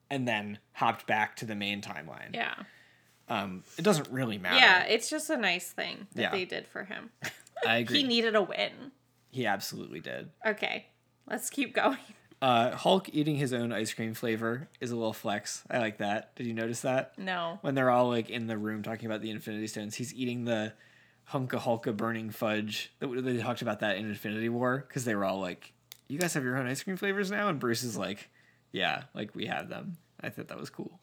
S4: and then hopped back to the main timeline.
S5: Yeah.
S4: Um, it doesn't really matter.
S5: Yeah, it's just a nice thing that
S4: Yeah.
S5: they did for him.
S4: I agree.
S5: He needed a win.
S4: He absolutely did.
S5: Okay. Let's keep going.
S4: Uh, Hulk eating his own ice cream flavor is a little flex. I like that. Did you notice that?
S5: No.
S4: When they're all like in the room talking about the Infinity Stones, he's eating the Hunka Hulka burning fudge. That They talked about that in Infinity War because they were all like, "You guys have your own ice cream flavors now," and Bruce is like, "Yeah, like we have them." I thought that was cool.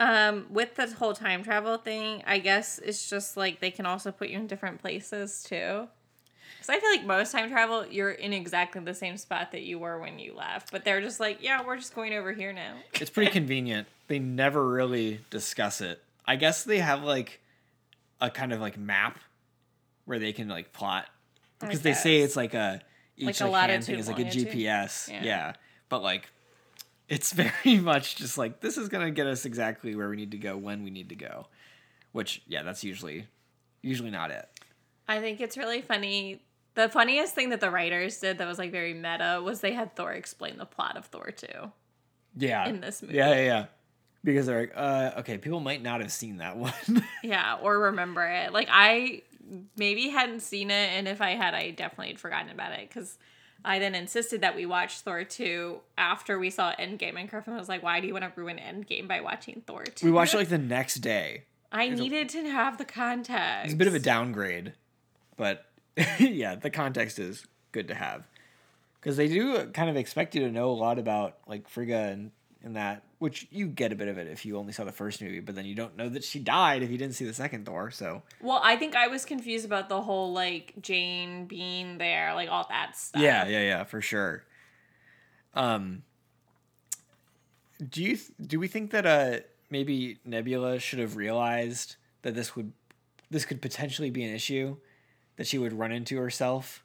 S5: Um, with the whole time travel thing, I guess it's just like they can also put you in different places too. Because I feel like most time travel, you're in exactly the same spot that you were when you left, but they're just like, yeah, we're just going over here now.
S4: It's pretty convenient. They never really discuss it. I guess they have like a kind of like map where they can like plot because they say it's like a each
S5: Like a
S4: like, hand thing is like a? GPS. Yeah.
S5: Yeah.
S4: but like it's very much just like this is gonna get us exactly where we need to go when we need to go, which yeah, that's usually usually not it.
S5: I think it's really funny. The funniest thing that the writers did that was like very meta was they had Thor explain the plot of Thor 2.
S4: Yeah.
S5: In this movie.
S4: Yeah, yeah, yeah. Because they're like, uh, okay, people might not have seen that one.
S5: Yeah, or remember it. Like I maybe hadn't seen it, and if I had, I definitely had forgotten about it because I then insisted that we watch Thor 2 after we saw Endgame, and Griffin was like, Why do you want to ruin Endgame by watching Thor 2?
S4: we watched it like the next day.
S5: I needed to have the context.
S4: It's a bit of a downgrade, but yeah, the context is good to have because they do kind of expect you to know a lot about like Frigga and and that, which you get a bit of it if you only saw the first movie, but then you don't know that she died if you didn't see the second Thor. So
S5: Well, I think I was confused about the whole like Jane being there, like all that stuff.
S4: yeah, yeah, yeah, for sure. Um, do you th- do we think that uh maybe Nebula should have realized that this would this could potentially be an issue that she would run into herself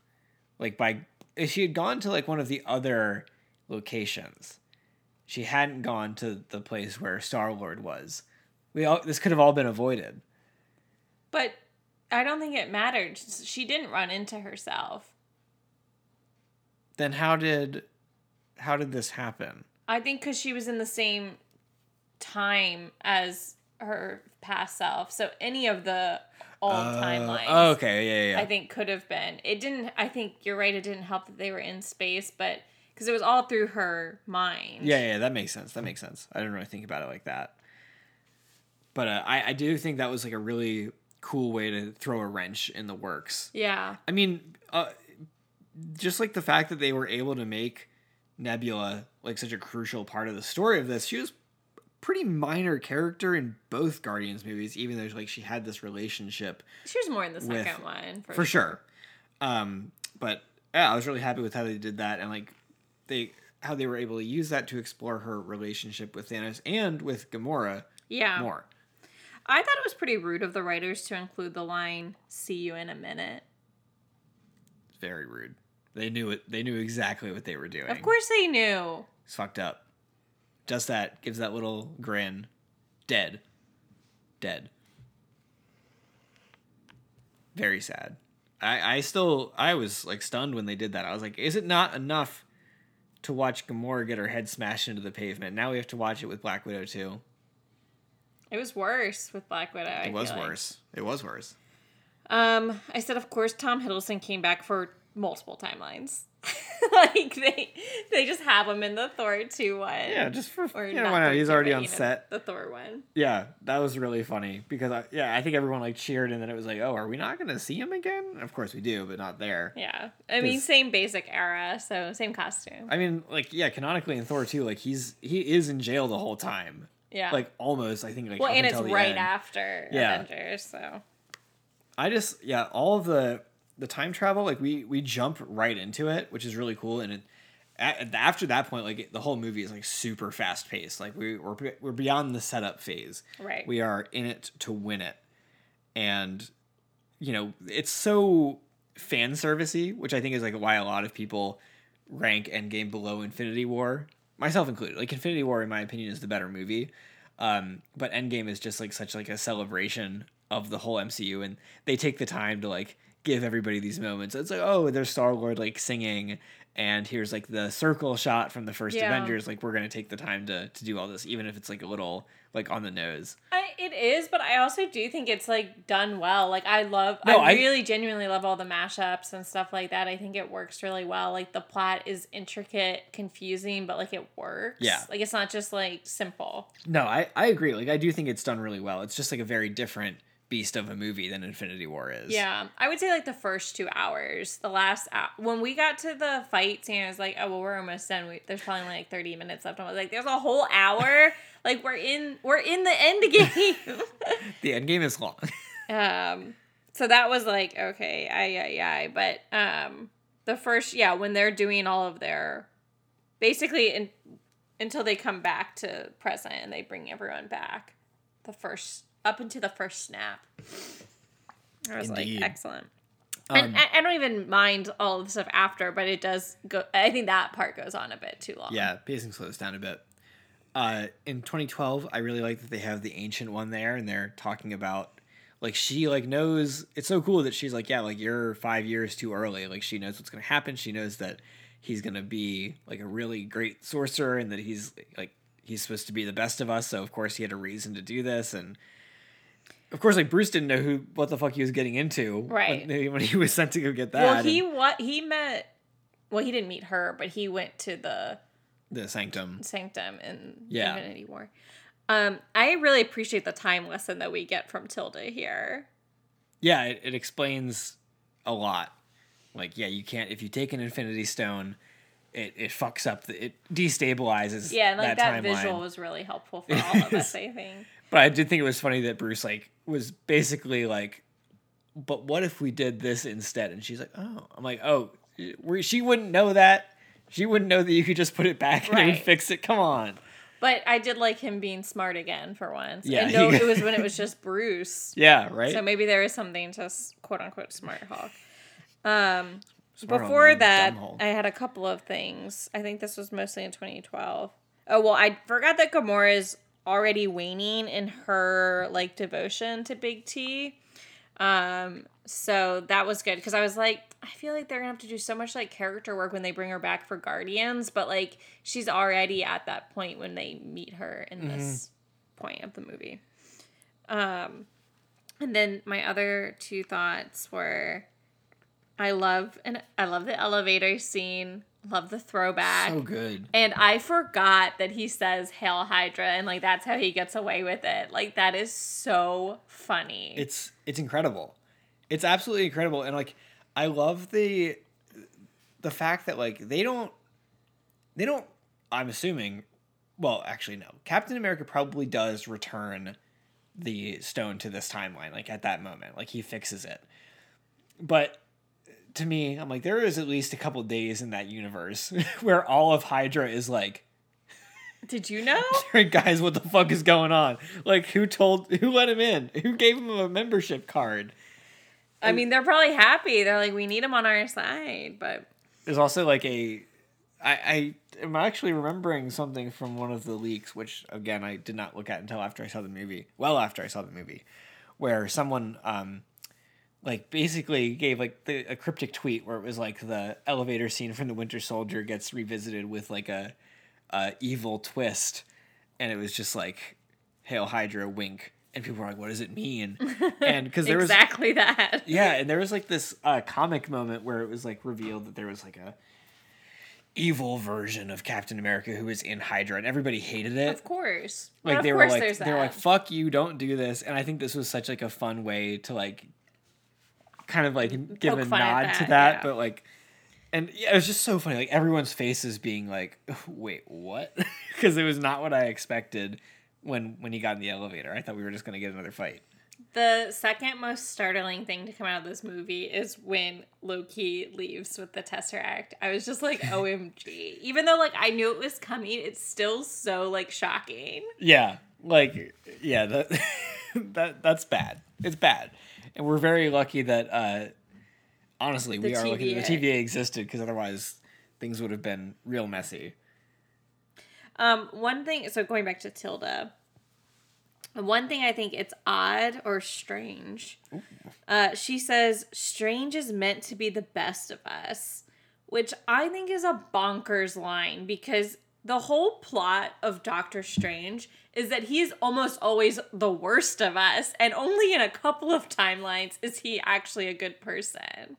S4: like by if she had gone to like one of the other locations she hadn't gone to the place where Star Lord was we all this could have all been avoided
S5: But I don't think it mattered. She didn't run into herself.
S4: then how did how did this happen
S5: I think because she was in the same time as her past self. So any of the old
S4: Uh,
S5: timelines.
S4: oh, okay yeah yeah, yeah.
S5: I think could have been. It didn't. I think you're right. It didn't help that they were in space, but because it was all through her mind.
S4: Yeah, yeah, that makes sense. That makes sense. I didn't really think about it like that. But uh, I, I do think that was like a really cool way to throw a wrench in the works.
S5: Yeah.
S4: I mean, uh, just like the fact that they were able to make Nebula like such a crucial part of the story of this, she was pretty minor character in both Guardians movies, even though like she had this relationship
S5: She was more in the
S4: With-
S5: second one for,
S4: for sure. Um, but yeah, I was really happy with how they did that and like they how they were able to use that to explore her relationship with Thanos and with Gamora
S5: Yeah.
S4: more.
S5: I thought it was pretty rude of the writers to include the line "See you in a minute."
S4: Very rude. They knew it. They knew exactly what they were doing.
S5: Of course they knew.
S4: it's fucked up. Just that gives that little grin. Dead. Dead. Very sad. I I still I was like stunned when they did that. I was like, is it not enough to watch Gamora get her head smashed into the pavement? Now we have to watch it with Black Widow too.
S5: It was worse with Black Widow. I
S4: It was
S5: feel like.
S4: worse. It was worse.
S5: Um, I said, of course, Tom Hiddleston came back for multiple timelines. like they, they just have him in the Thor two one.
S4: Yeah, just for
S5: Or
S4: you know why not? He's already
S5: but,
S4: on
S5: you know,
S4: set.
S5: The Thor one.
S4: Yeah, that was really funny because I, yeah, I think everyone like cheered and then it was like, oh, are we not gonna see him again? Of course we do, but not there.
S5: Yeah, I mean same basic era, so same costume.
S4: I mean, like yeah, canonically in Thor two, like he's he is in jail the whole time.
S5: yeah.
S4: Like almost, I think. Like
S5: well, and it's right
S4: end.
S5: after
S4: Yeah.
S5: Avengers, so
S4: I just yeah, all of the the time travel, like we we jump right into it, which is really cool. And it, a- after that point, like the whole movie is like super fast paced. Like we we're we're beyond the setup phase.
S5: Right.
S4: We are in it to win it, and you know it's so fan servicey, which I think is like why a lot of people rank Endgame below Infinity War, myself included. Like Infinity War, in my opinion, is the better movie. Um, but Endgame is just like such like a celebration of the whole MCU, and they take the time to like give everybody these moments. It's like, oh, there's Star Lord like singing, and here's like the circle shot from the first
S5: Yeah.
S4: Avengers. Like we're gonna take the time to to do all this, even if it's like a little like on the nose.
S5: I, it is, but I also do think it's like done well. Like I love,
S4: No,
S5: I
S4: I-
S5: really genuinely love all the mashups and stuff like that. I think it works really well. Like the plot is intricate, confusing, but like it works.
S4: Yeah.
S5: like it's not just like simple.
S4: No, I I agree. Like I do think it's done really well. It's just like a very different beast of a movie than Infinity War is.
S5: Yeah, I would say like the first two hours. The last hou- when we got to the fight scene, I was like, oh well, we're almost done. We, there's probably like thirty minutes left. I was like, there's a whole hour. like we're in we're in the end game.
S4: The end game is long.
S5: um, so that was like okay, I I I. But um, the first yeah, when they're doing all of their basically in, until they come back to present and they bring everyone back. The first up into the first snap. I was
S4: Indeed.
S5: like excellent.
S4: Um,
S5: and I, I don't even mind all of the stuff after, but it does go. I think that part goes on a bit too long.
S4: Yeah, pacing slows down a bit. Uh, in 2012, I really like that they have the ancient one there, and they're talking about like she like knows it's so cool that she's like yeah like you're five years too early like she knows what's gonna happen she knows that he's gonna be like a really great sorcerer and that he's like he's supposed to be the best of us so of course he had a reason to do this and of course like bruce didn't know who what the fuck he was getting into
S5: Right.
S4: when, when he was sent to go get that
S5: well, he
S4: and
S5: what he met. Well, he didn't meet her, but he went to the
S4: the sanctum
S5: sanctum in
S4: Yeah.
S5: Infinity War. Um, I really appreciate the time lesson that we get from Tilda here.
S4: yeah it, it explains a lot like yeah you can't if you take an infinity stone it, it fucks up the, it destabilizes
S5: Yeah, like that,
S4: timeline.
S5: visual was really helpful for all of us. I think.
S4: But I did think it was funny that Bruce like was basically like, "But what if we did this instead?" And she's like, "Oh," I'm like, "Oh, she wouldn't know that. She wouldn't know that you could just put it back and
S5: Right.
S4: fix it. Come on."
S5: But I did like him being smart again for once.
S4: Yeah,
S5: Yeah, no, it was when it was just Bruce.
S4: Yeah, right.
S5: So maybe there is something to quote unquote smart Hulk. Um,
S4: Smart
S5: before that. I had a couple of things. I think this was mostly in 2012. Oh well, I forgot that Gamora is already waning in her like devotion to Big T. Um, so that was good because I was like, I feel like they're gonna have to do so much like character work when they bring her back for Guardians, but like she's already at that point when they meet her in this point of the movie. Um, and then my other two thoughts were, I love and I love the elevator scene. Love the throwback.
S4: so good.
S5: And I forgot that he says Hail Hydra and like that's how he gets away with it. Like that is so funny.
S4: It's it's incredible. It's absolutely incredible, and like I love the the fact that like they don't they don't. I'm assuming. Well, actually, no. Captain America probably does return the stone to this timeline, like at that moment, like he fixes it. But to me, I'm like, there is at least a couple days in that universe where all of Hydra is like,
S5: Did you know?
S4: guys, what the fuck is going on? Like, who told, who let him in? Who gave him a membership card?
S5: I mean, they're probably happy. They're like, we need him on our side, but
S4: There's also like a, I, I am actually remembering something from one of the leaks, which again I did not look at until after I saw the movie. Well, after I saw the movie, where someone um, like basically gave like the, a cryptic tweet where it was like the elevator scene from the Winter Soldier gets revisited with like a, a evil twist, and it was just like, "Hail Hydra!" wink, and people were like, "What does it mean?" And because there was
S5: exactly that.
S4: yeah, and there was like this uh, comic moment where it was like revealed that there was like a evil version of Captain America who was in Hydra, and everybody hated it.
S5: Of course.
S4: Like
S5: of
S4: they were like they were like, "Fuck you, don't do this." And I think this was such like a fun way to like, kind of like give
S5: Poke
S4: a nod to
S5: that,
S4: that,
S5: yeah.
S4: but like. And yeah, it was just so funny. Like everyone's faces being like, "Wait, what?" Because it was not what I expected when when he got in the elevator. I thought we were just gonna get another fight.
S5: The second most startling thing to come out of this movie is when Loki leaves with the Tesseract. I was just like, OMG. Even though like I knew it was coming, it's still so like shocking.
S4: Yeah, like yeah, that that that's bad. It's bad, and we're very lucky that uh, honestly we
S5: The
S4: are lucky that the
S5: TVA.
S4: TVA existed because otherwise things would have been real messy.
S5: Um, one thing so going back to Tilda, one thing I think it's odd or strange. Uh, she says Strange is meant to be the best of us, which I think is a bonkers line because the whole plot of Doctor Strange is that he's almost always the worst of us, and only in a couple of timelines is he actually a good person.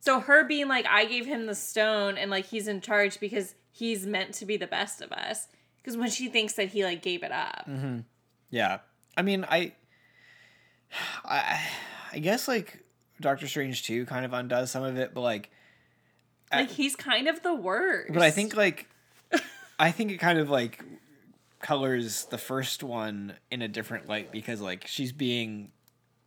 S5: So her being like, I gave him the stone and like he's in charge because he's meant to be the best of us. Because when she thinks that he like gave it up. Mm-hmm.
S4: Yeah, I mean, I, I, I guess like Doctor Strange two kind of undoes some of it, but like, I-
S5: Like he's kind of the worst.
S4: but I think like, I think it kind of like colors the first one in a different light because like she's being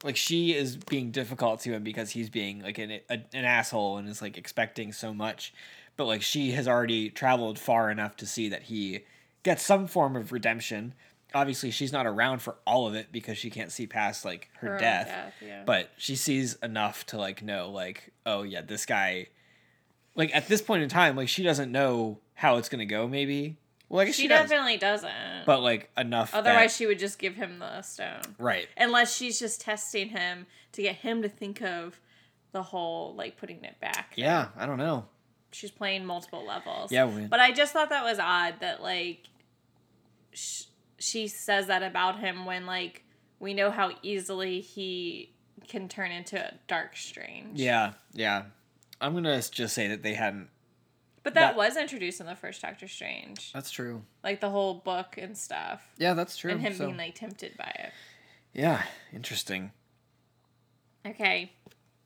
S4: like she is being difficult to him because he's being like an, a, an asshole and is like expecting so much. But like she has already traveled far enough to see that he gets some form of redemption. Obviously she's not around for all of it because she can't see past like her,
S5: Her
S4: death,
S5: death, yeah.
S4: but she sees enough to like know like oh yeah this guy like at this point in time like she doesn't know how it's gonna go maybe Well, I guess
S5: she,
S4: she, does,
S5: definitely doesn't.
S4: but like enough. that-
S5: Otherwise, she would just give him the stone.
S4: right?
S5: Unless she's just testing him to get him to think of the whole like putting it back.
S4: Yeah, I don't know.
S5: She's playing multiple levels.
S4: Yeah, we-
S5: But I just thought that was odd that like sh- she says that about him when like we know how easily he can turn into a dark strange.
S4: Yeah, yeah. I'm gonna just say that they hadn't.
S5: But that,
S4: that-
S5: was introduced in the first Doctor Strange.
S4: That's true.
S5: Like the whole book and stuff.
S4: Yeah, that's true.
S5: And him
S4: So-
S5: being like tempted by it.
S4: yeah, interesting.
S5: Okay.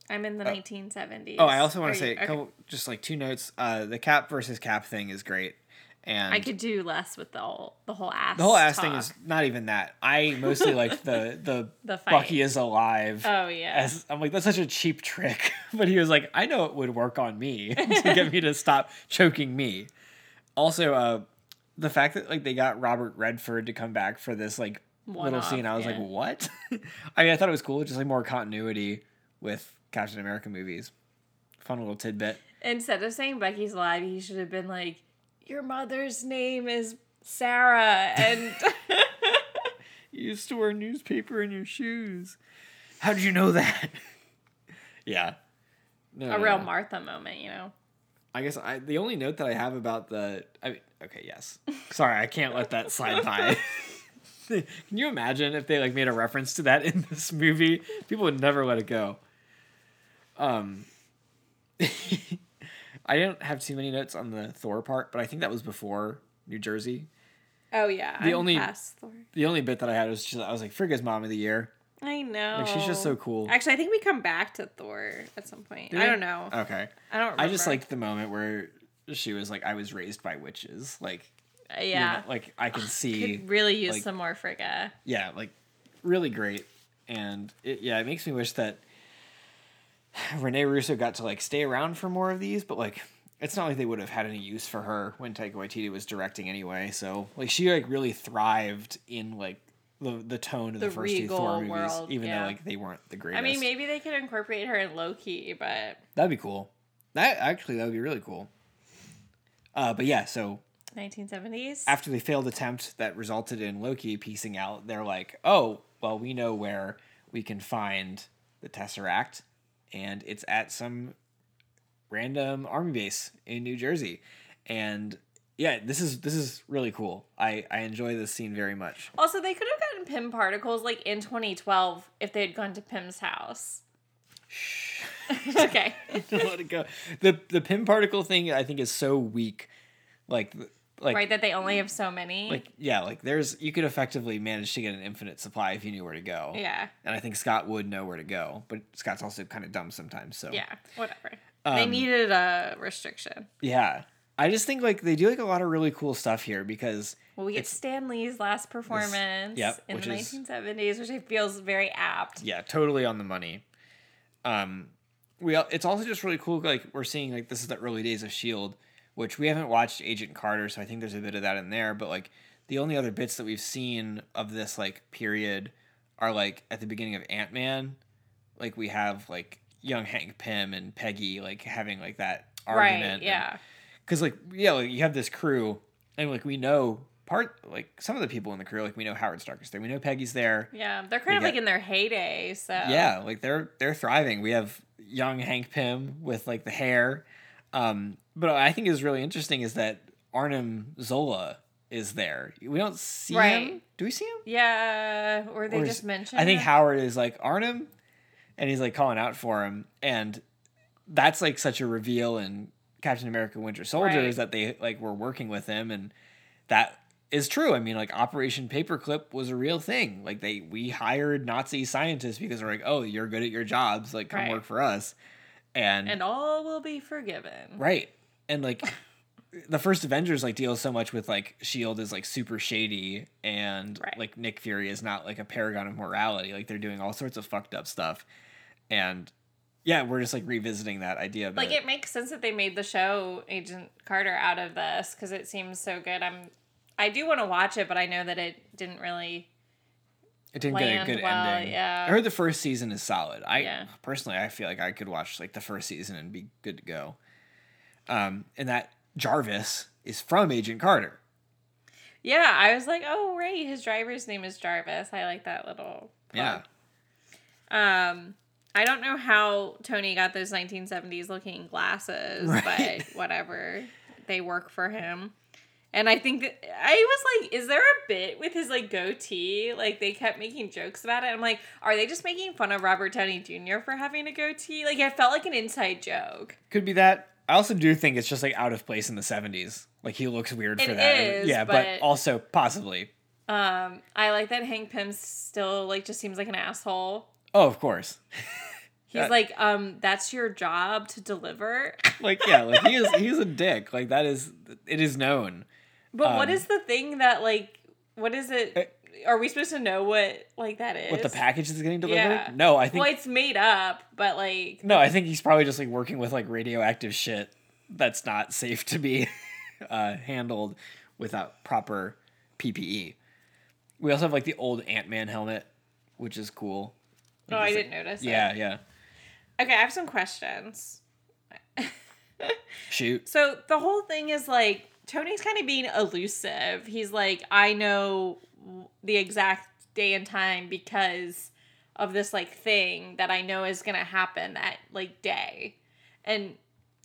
S5: I'm in the 1970s.
S4: Oh, I also want to say
S5: you-
S4: a
S5: okay.
S4: couple, just like two notes. Uh, the cap versus cap thing is great, and
S5: I could do less with the whole the whole ass.
S4: the whole ass thing is not even that. I mostly like the the,
S5: The fight.
S4: Bucky is alive.
S5: Oh yeah.
S4: As I'm like, that's such a cheap trick. But he was like, I know it would work on me to get me to stop choking me. Also, uh, the fact that like they got Robert Redford to come back for this like little
S5: One-off,
S4: scene, I was
S5: yeah.
S4: like, what? I mean, I thought it was cool, just like more continuity with Captain America movies. Fun little tidbit.
S5: Instead of saying Bucky's alive, he should have been like, "Your mother's name is Sarah," and
S4: You used to wear newspaper in your shoes. How did you know that? yeah. No,
S5: a
S4: no,
S5: real
S4: no.
S5: Martha moment, you know.
S4: I guess I the only note that I have about the I mean okay yes sorry I can't let that slide by. Can you imagine if they like made a reference to that in this movie? People would never let it go. Um, I didn't have too many notes on the Thor part, but I think that was before New Jersey.
S5: Oh yeah,
S4: The
S5: I'm
S4: only-
S5: past Thor.
S4: The only bit that I had was just I was like Frigga's mom of the year.
S5: I know.
S4: Like she's just so cool.
S5: Actually, I think we come back to Thor at some point.
S4: Did
S5: I
S4: we?
S5: don't know.
S4: Okay,
S5: I don't. Remember.
S4: I just liked the moment where she was like I was raised by witches. Like
S5: Uh,
S4: you
S5: yeah.
S4: know, like I can see
S5: Could really use
S4: like-
S5: some more Frigga.
S4: yeah, like really great. And it, yeah, it makes me wish that Rene Russo got to like stay around for more of these, but like it's not like they would have had any use for her when Taika Waititi was directing anyway. So like she like really thrived in like the the tone of the,
S5: The
S4: first two Thor movies,
S5: world,
S4: even
S5: yeah.
S4: though like they weren't the greatest.
S5: I mean, maybe they could incorporate her in Loki, but
S4: that'd be cool. That actually that would be really cool. Uh, but yeah, so
S5: 1970s.
S4: after the failed attempt that resulted in Loki piecing out, they're like, oh, well, we know where we can find the Tesseract, and it's at some random army base in New Jersey. And yeah, this is this is really cool. I, I enjoy this scene very much.
S5: Also, they could have gotten Pym particles like in 2012 if they had gone to Pym's house.
S4: Shh.
S5: okay.
S4: Let it go. The the Pym particle thing I think is so weak. Like like
S5: right, that they only have so many.
S4: like yeah, like there's you could effectively manage to get an infinite supply if you knew where to go.
S5: yeah.
S4: And I think Scott would know where to go, but Scott's also kind of dumb sometimes. So
S5: Yeah. Whatever. they
S4: Um,
S5: needed a restriction.
S4: yeah. I just think like they do like a lot of really cool stuff here because
S5: Well, we get Stan Lee's last performance
S4: yep,
S5: in the
S4: is-
S5: 1970s, which I feel is very apt.
S4: yeah, totally on the money. Um, we it's also just really cool. Like we're seeing like this is the early days of Shield, which we haven't watched Agent Carter, so I think there's a bit of that in there. But like the only other bits that we've seen of this like period are like at the beginning of Ant Man, like we have like young Hank Pym and Peggy like having like that argument.
S5: Right. Yeah.
S4: because like yeah like you have this crew and like we know part like some of the people in the crew like we know howard stark is there we know peggy's there
S5: Yeah. They're kind of
S4: got-
S5: like in their heyday. So
S4: yeah like they're they're thriving we have young hank pym with like the hair um but i think is really interesting is that arnim zola is there we don't see him do we see him
S5: Yeah. Or they
S4: Or
S5: just mentioned.
S4: i think
S5: it.
S4: howard is like arnim and he's like calling out for him and that's like such a reveal in captain america winter soldier
S5: Right.
S4: is that they like were working with him and that is true i mean like operation paperclip was a real thing like they we hired nazi scientists because they're like oh you're good at your jobs like come
S5: Right.
S4: work for us and,
S5: And all will be forgiven.
S4: right and like the first avengers like deals so much with like shield is like super shady and
S5: Right.
S4: like nick fury is not like a paragon of morality like they're doing all sorts of fucked up stuff and yeah we're just like revisiting that idea
S5: Like it makes sense that they made the show Agent Carter out of this because it seems so good. I'm, I do want to watch it, but I know that it didn't really.
S4: It didn't get a good
S5: well,
S4: ending.
S5: yeah.
S4: I heard the first season is solid. I
S5: Yeah.
S4: personally, I feel like I could watch like the first season and be good to go. Um, and that Jarvis is from Agent Carter.
S5: Yeah, I was like, oh right, his driver's name is Jarvis. I like that little.
S4: Yeah.
S5: Um, I don't know how Tony got those 1970s looking glasses,
S4: Right.
S5: but whatever. They work for him. And I think that I was like, is there a bit with his like goatee? Like they kept making jokes about it. I'm like, are they just making fun of Robert Downey Jr. for having a goatee? Like it felt like an inside joke.
S4: Could be that. I also do think it's just like out of place in the 70s. Like he looks weird for
S5: It
S4: that.
S5: is,
S4: yeah, but,
S5: but-
S4: also possibly.
S5: Um, I like that Hank Pym still like just seems like an asshole.
S4: Oh, of course.
S5: He's
S4: Yeah.
S5: like, um, that's your job to deliver.
S4: Like yeah, like he is he's a dick. Like that is it is known.
S5: But what
S4: Um,
S5: is the thing that like what is it? Are we supposed to know what like that is?
S4: What the package is getting delivered?
S5: Yeah.
S4: No, I think
S5: Well, it's made up, but like
S4: No, I think he's probably just like working with like radioactive shit that's not safe to be uh, handled without proper PPE. We also have like the old Ant Man helmet, which is cool.
S5: oh, I didn't notice. it.
S4: Yeah, yeah.
S5: Okay, I have some questions.
S4: Shoot.
S5: So the whole thing is like Tony's kind of being elusive. He's like, I know the exact day and time because of this like thing that I know is gonna happen that like day. And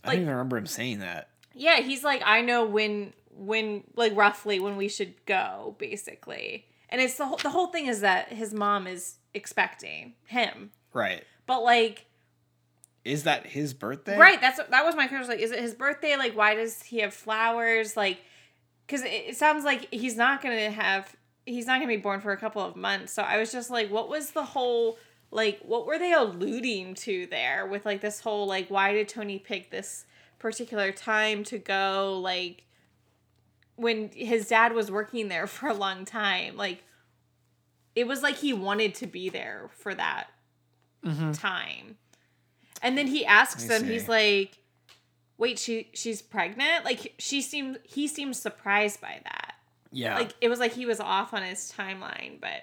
S4: I
S5: Like-
S4: don't even remember him saying that.
S5: yeah, he's like, I know when when like roughly when we should go, basically. And it's the whole the whole thing is that his mom is expecting him.
S4: Right.
S5: But like
S4: Is that his birthday?
S5: Right. That's that was my question. Like, is it his birthday? Like, why does he have flowers? Like, because it, it sounds like he's not gonna have. He's not gonna be born for a couple of months. So I was just like, what was the whole like? What were they alluding to there with like this whole like? Why did Tony pick this particular time to go? Like, when his dad was working there for a long time, like. It was like he wanted to be there for that
S4: Mhm.
S5: time. And then he asks
S4: them,
S5: him, he's like, "Wait, she she's pregnant?" Like she seemed he seemed surprised by that.
S4: Yeah.
S5: Like it was like he was off on his timeline, but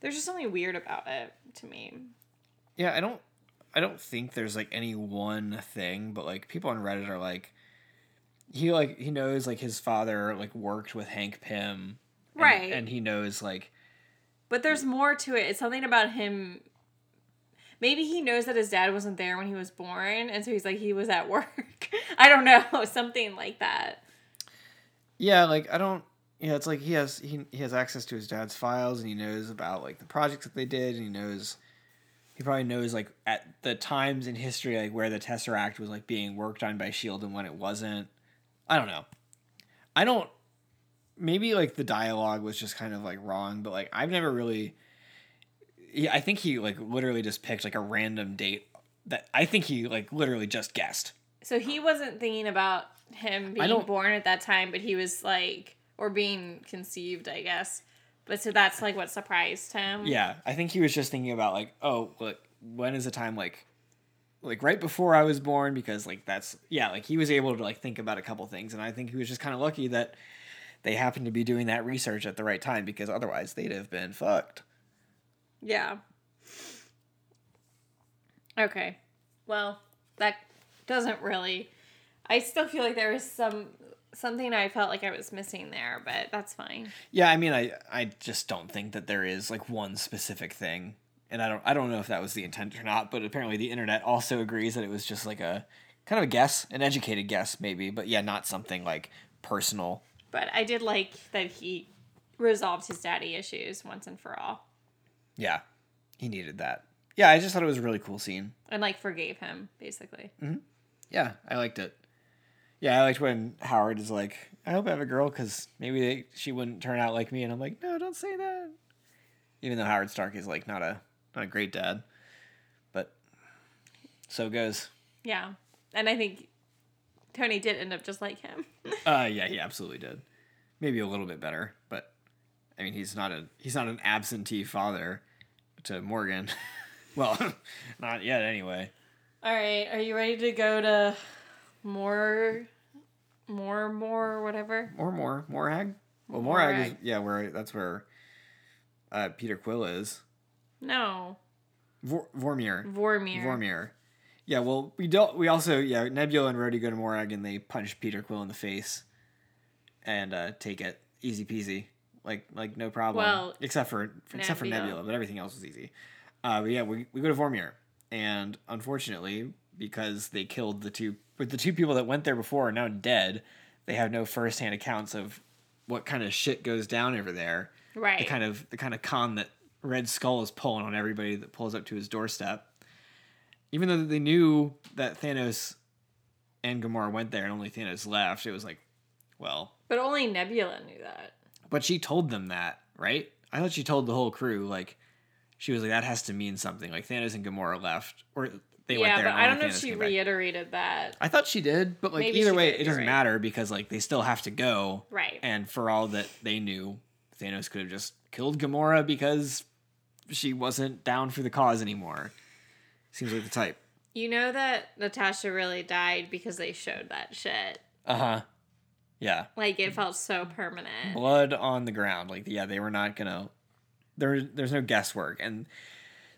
S5: there's just something weird about it to me.
S4: yeah, I don't I don't think there's like any one thing, but like people on Reddit are like he like he knows like his father like worked with Hank Pym. and-
S5: Right.
S4: And he knows like
S5: But there's more to it. It's something about him. Maybe he knows that his dad wasn't there when he was born, and so he's like he was at work. I don't know, something like that.
S4: Yeah, like I don't. Yeah, it's like he has he he has access to his dad's files and he knows about like the projects that they did and he knows he probably knows like at the times in history like where the Tesseract was like being worked on by Shield and when it wasn't. I don't know. I don't. Maybe like the dialogue was just kind of like wrong, but like I've never really. Yeah, I think he like literally just picked like a random date that I think he like literally just guessed.
S5: So he wasn't thinking about him being born at that time, but he was like, or being conceived, I guess. But so that's like what surprised him.
S4: Yeah, I think he was just thinking about like, oh, like when is the time like like right before I was born because like that's yeah, like he was able to like think about a couple things and I think he was just kind of lucky that they happened to be doing that research at the right time because otherwise they'd have been fucked.
S5: Yeah. Okay. Well, that doesn't really. I still feel like there was some something I felt like I was missing there, but that's fine.
S4: Yeah, I mean I I just don't think that there is like one specific thing. And I don't I don't know if that was the intent or not, but apparently the internet also agrees that it was just like a kind of a guess, an educated guess maybe, but yeah, not something like personal.
S5: But I did like that he resolved his daddy issues once and for all,
S4: Yeah. He needed that. Yeah, I just thought it was a really cool scene.
S5: and like forgave him basically.
S4: Yeah, I liked it. Yeah, I liked when Howard is like, "I hope I have a girl because maybe they, she wouldn't turn out like me," and I'm like, "No, don't say that." Even though Howard Stark is like not a not a great dad, but so goes.
S5: Yeah, and I think Tony did end up just like him.
S4: Uh, yeah, he absolutely did. Maybe a little bit better, but I mean, he's not a he's not an absentee father to Morgan. well, not yet, anyway.
S5: All right, are you ready to go to more, more, more, whatever?
S4: More more Morag. Well, Morag, is yeah, where that's where uh, Peter Quill is.
S5: No,
S4: Vor- Vormir.
S5: Vormir.
S4: Vormir. Yeah, well, we don't. We also yeah, Nebula and Rhodey go to Morag and they punch Peter Quill in the face, and uh, take it. easy peasy. Like like no problem.
S5: Well,
S4: except for except for
S5: Nebula.
S4: But everything else was easy. Uh, but yeah, we we go to Vormir, and unfortunately, because they killed the two, with the two people that went there before are now dead, they have no firsthand accounts of what kind of shit goes down over there.
S5: Right.
S4: The kind of the kind of con that Red Skull is pulling on everybody that pulls up to his doorstep. Even though they knew that Thanos and Gamora went there and only Thanos left, it was like, well,
S5: but only Nebula knew that.
S4: But she told them that, right? I thought she told the whole crew, like, she was like, that has to mean something. Like, Thanos and Gamora left, or they went
S5: yeah,
S4: there.
S5: but I don't know if she
S4: came back.
S5: reiterated that.
S4: I thought she did, but like
S5: Maybe
S4: either way,
S5: did,
S4: it doesn't
S5: right.
S4: matter because like they still have to go.
S5: Right.
S4: And for all that they knew, Thanos could have just killed Gamora because she wasn't down for the cause anymore. Seems like the type.
S5: You know that Natasha really died because they showed that shit.
S4: Uh huh. Yeah.
S5: Like it felt so permanent.
S4: blood on the ground. Like, yeah, they were not gonna. There, there's no guesswork, and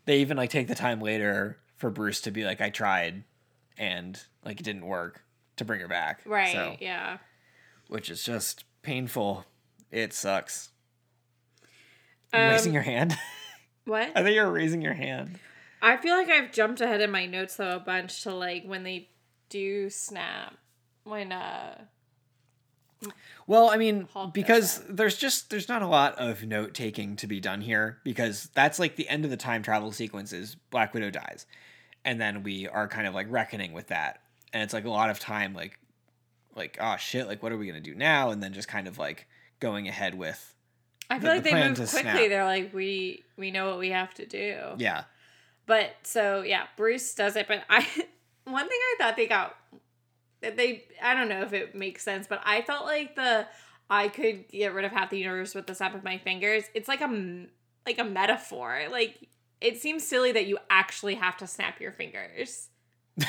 S4: they even like take the time later for Bruce to be like, "I tried, and like it didn't work to bring her back."
S5: Right.
S4: So,
S5: Yeah.
S4: which is just painful. It sucks.
S5: Um,
S4: raising your hand?
S5: What?
S4: I think you're raising your hand.
S5: I feel like I've jumped ahead in my notes though a bunch to like when they do snap when uh
S4: Well, I mean,
S5: Hulk
S4: because there's just there's not a lot of note taking to be done here because that's like the end of the time travel sequences. Black Widow dies, and then we are kind of like reckoning with that, and it's like a lot of time like like oh shit, like what are we gonna do now? And then just kind of like going ahead with
S5: I
S4: The-
S5: feel like
S4: the
S5: they move quickly.
S4: snap.
S5: They're like we we know what we have to do.
S4: yeah
S5: But so yeah, Bruce does it. But I one thing I thought they got that they I don't know if it makes sense, but I felt like the I could get rid of half the universe with the snap of my fingers. It's like a like a metaphor. Like it seems silly that you actually have to snap your fingers.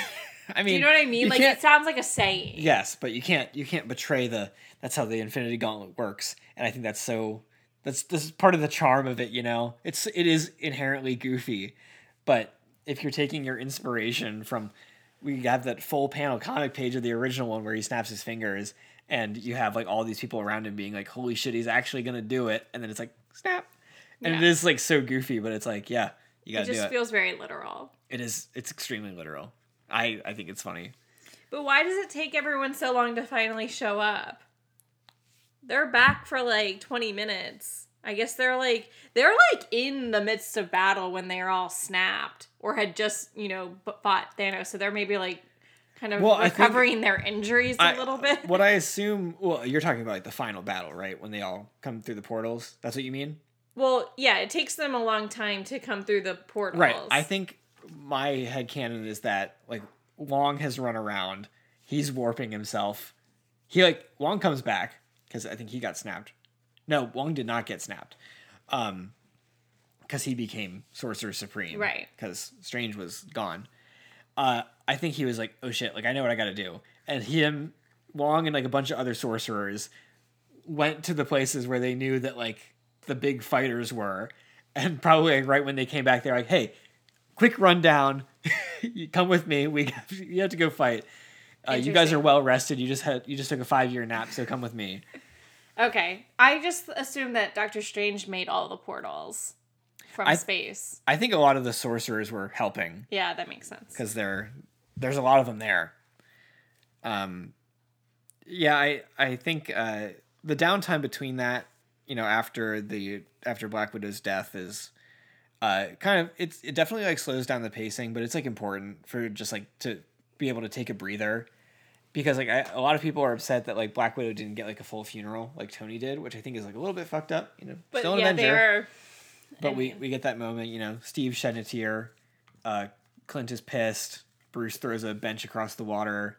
S4: I mean
S5: Do you know what I mean? Like it sounds like a saying.
S4: Yes, but you can't you can't betray the that's how the Infinity Gauntlet works, and I think that's so that's this is part of the charm of it. You know, it's it is inherently goofy, but if you're taking your inspiration from, we have that full panel comic page of the original one where he snaps his fingers, and you have like all these people around him being like, "Holy shit, he's actually gonna do it!" And then it's like snap, and it
S5: Yeah.
S4: is like so goofy, but it's like yeah, you
S5: It
S4: gotta do
S5: just
S4: it.
S5: feels very literal.
S4: it is it's extremely literal. I I think it's funny.
S5: But why does it take everyone so long to finally show up? They're back for like 20 minutes. I guess they're like they're like in the midst of battle when they're all snapped or had just, you know, fought Thanos. So they're maybe like kind of
S4: Well,
S5: recovering their injuries a
S4: I-
S5: little bit.
S4: What I assume, well, you're talking about like the final battle, right? When they all come through the portals. That's what you mean,
S5: well, yeah, it takes them a long time to come through the portals.
S4: right? I think my head canon is that like Wong has run around, he's warping himself. He like Wong comes back because I think he got snapped. No, Wong did not get snapped, um, because he became Sorcerer Supreme,
S5: Right.
S4: Because Strange was gone. uh, I think he was like, oh shit, like I know what I got to do. And him, Wong, and like a bunch of other sorcerers went to the places where they knew that like the big fighters were, and probably like, right when they came back, they're like, hey, quick rundown, you come with me. We have, you have to go fight. Uh, you guys are well rested. You just had you just took a five year nap, so come with me.
S5: Okay. I just assumed that Doctor Strange made all the portals from
S4: I-
S5: space.
S4: I think a lot of the sorcerers were helping
S5: Yeah, that makes sense.
S4: because there there's a lot of them there. Um, yeah, I I think uh, the downtime between that, you know, after the after Black Widow's death is uh, kind of it's it definitely like slows down the pacing, but it's like important for just like to be able to take a breather because like I, a lot of people are upset that like Black Widow didn't get like a full funeral like Tony did, which I think is like a little bit fucked up. You know,
S5: But
S4: still an
S5: yeah,
S4: Avenger.
S5: they're
S4: but we we get that moment, you know, Steve shed a tear, uh, Clint is pissed, Bruce throws a bench across the water,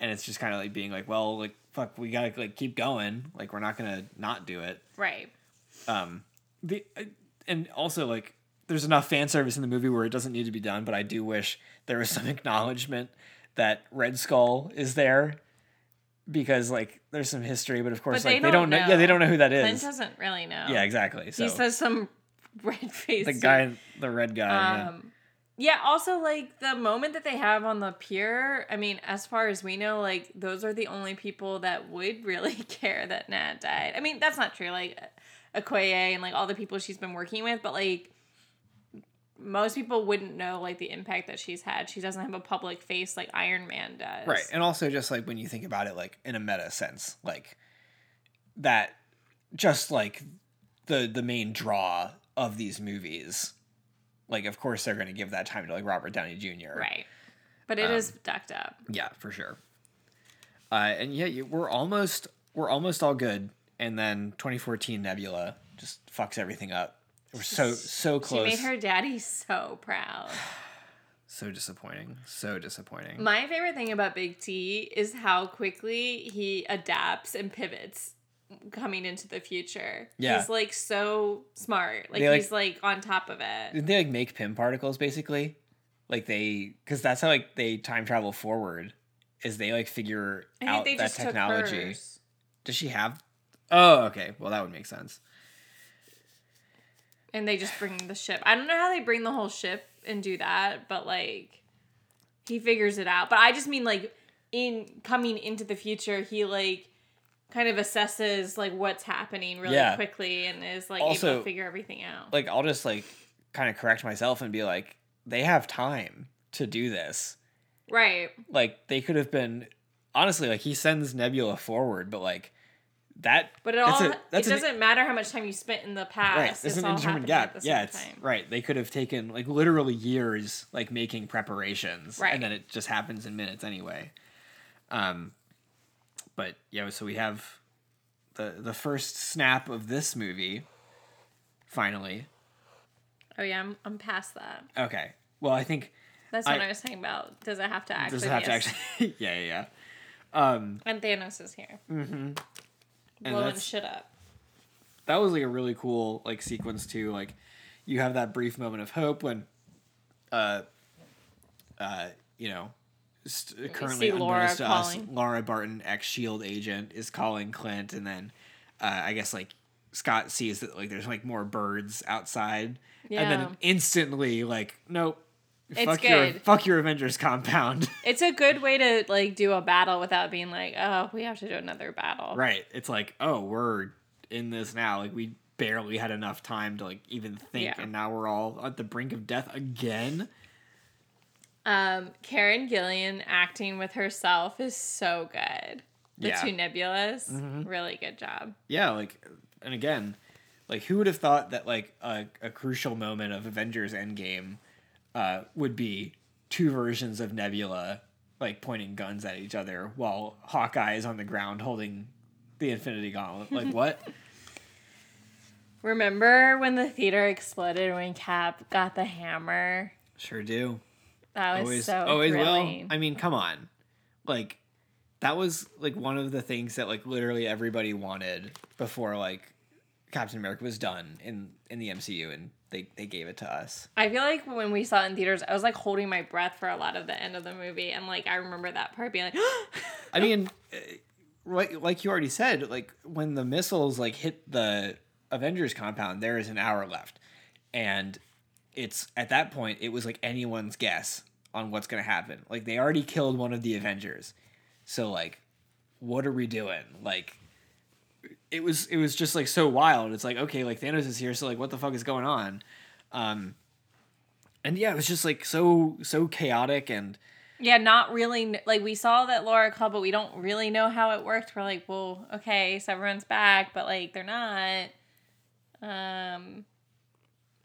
S4: and it's just kind of like being like, well, like fuck, we gotta like keep going, like we're not gonna not do it.
S5: right.
S4: Um, the uh, and also like there's enough fan service in the movie where it doesn't need to be done, but I do wish there was some acknowledgement that Red Skull is there. Because like there's some history, but of course
S5: they
S4: like they don't
S5: don't
S4: know. Yeah, they don't know who that is.
S5: Clint doesn't really know.
S4: Yeah, exactly. So
S5: He says some red face.
S4: the guy, the red guy. yeah.
S5: Um, Yeah, also like the moment that they have on the pier, I mean, as far as we know, like those are the only people that would really care that Nat died. I mean, that's not true. Like Okoye and like all the people she's been working with, but like most people wouldn't know like the impact that she's had. She doesn't have a public face like Iron Man does.
S4: Right. And also just like when you think about it like in a meta sense, like that just like the the main draw of these movies. Like of course they're going to give that time to like Robert Downey Jr.
S5: Right. But it
S4: Um,
S5: is ducked up.
S4: Yeah, for sure. Uh and yeah, you, we're almost we're almost all good and then 2014 Nebula just fucks everything up. We're so so close.
S5: She made her daddy so proud.
S4: so disappointing. So disappointing.
S5: My favorite thing about Big T is how quickly he adapts and pivots coming into the future.
S4: Yeah.
S5: He's like so smart. Like
S4: They, like-
S5: he's like on top of it.
S4: Didn't they like make Pym particles basically? Like they, because that's how like they time travel forward. Is they like figure
S5: I think
S4: out
S5: they
S4: that
S5: just
S4: technology?
S5: took hers.
S4: Does she have? Oh, okay. Well, that would make sense.
S5: And they just bring the ship. I don't know how they bring the whole ship and do that, but like he figures it out. But I just mean like in coming into the future, he like kind of assesses like what's happening really
S4: Yeah.
S5: quickly and is like able to figure everything out.
S4: Like I'll just like kind of correct myself and be like, they have time to do this.
S5: right.
S4: Like they could have been, honestly, like he sends Nebula forward, but like that.
S5: But it all
S4: a-
S5: it
S4: that's an-
S5: doesn't matter how much time you spent in the past.
S4: Right,
S5: It's
S4: there's an
S5: all
S4: indeterminate gap. Yeah, it's
S5: time.
S4: right. They could have taken like literally years, like making preparations,
S5: Right.
S4: and then it just happens in minutes anyway. Um, but yeah, so we have the the first snap of this movie. Finally,
S5: Oh yeah, I'm, I'm past that.
S4: okay. Well, I think
S5: That's what I, was talking about. Does it have to actually?
S4: does it have to actually? yeah, yeah, yeah. Um,
S5: And Thanos is here,
S4: mm-hmm. And
S5: blowing shit up.
S4: that was like a really cool like sequence too. Like you have that brief moment of hope when, uh, uh, you know, st- currently
S5: Laura
S4: unbeknownst to us. Laura Barton, ex Shield agent, is calling Clint, and then uh, I guess like Scott sees that like there's like more birds outside, and then instantly like nope.
S5: It's
S4: fuck your
S5: good.
S4: fuck your Avengers compound.
S5: It's a good way to like do a battle without being like, oh, we have to do another battle.
S4: right. It's like, oh, we're in this now. Like we barely had enough time to like even think
S5: Yeah.
S4: and now we're all at the brink of death again.
S5: Um, Karen Gillan acting with herself is so good. The
S4: Yeah.
S5: two nebulas,
S4: Mhm.
S5: really good job.
S4: Yeah, like and again, like who would have thought that like a, a crucial moment of Avengers Endgame uh would be two versions of Nebula like pointing guns at each other while Hawkeye is on the ground holding the Infinity Gauntlet. Like what?
S5: Remember when the theater exploded when Cap got the hammer?
S4: sure do.
S5: That was
S4: always
S5: so
S4: always
S5: thrilling.
S4: will. I mean, come on. Like that was like one of the things that like literally everybody wanted before like Captain America was done in in the MCU and they they gave it to us.
S5: I feel like when we saw it in theaters, I was like holding my breath for a lot of the end of the movie, and like I remember that part being like,
S4: I mean, uh, like like you already said, like when the missiles like hit the Avengers compound, there is an hour left, and it's at that point it was like anyone's guess on what's gonna happen. Like they already killed one of the Avengers, so like, what are we doing? Like, it was it was just like so wild. It's like okay, like Thanos is here, so like what the fuck is going on? Um, and yeah, it was just like so so chaotic and.
S5: yeah, not really. Like we saw that Laura called, but we don't really know how it worked. We're like, well, okay, so everyone's back, but like they're not. Um,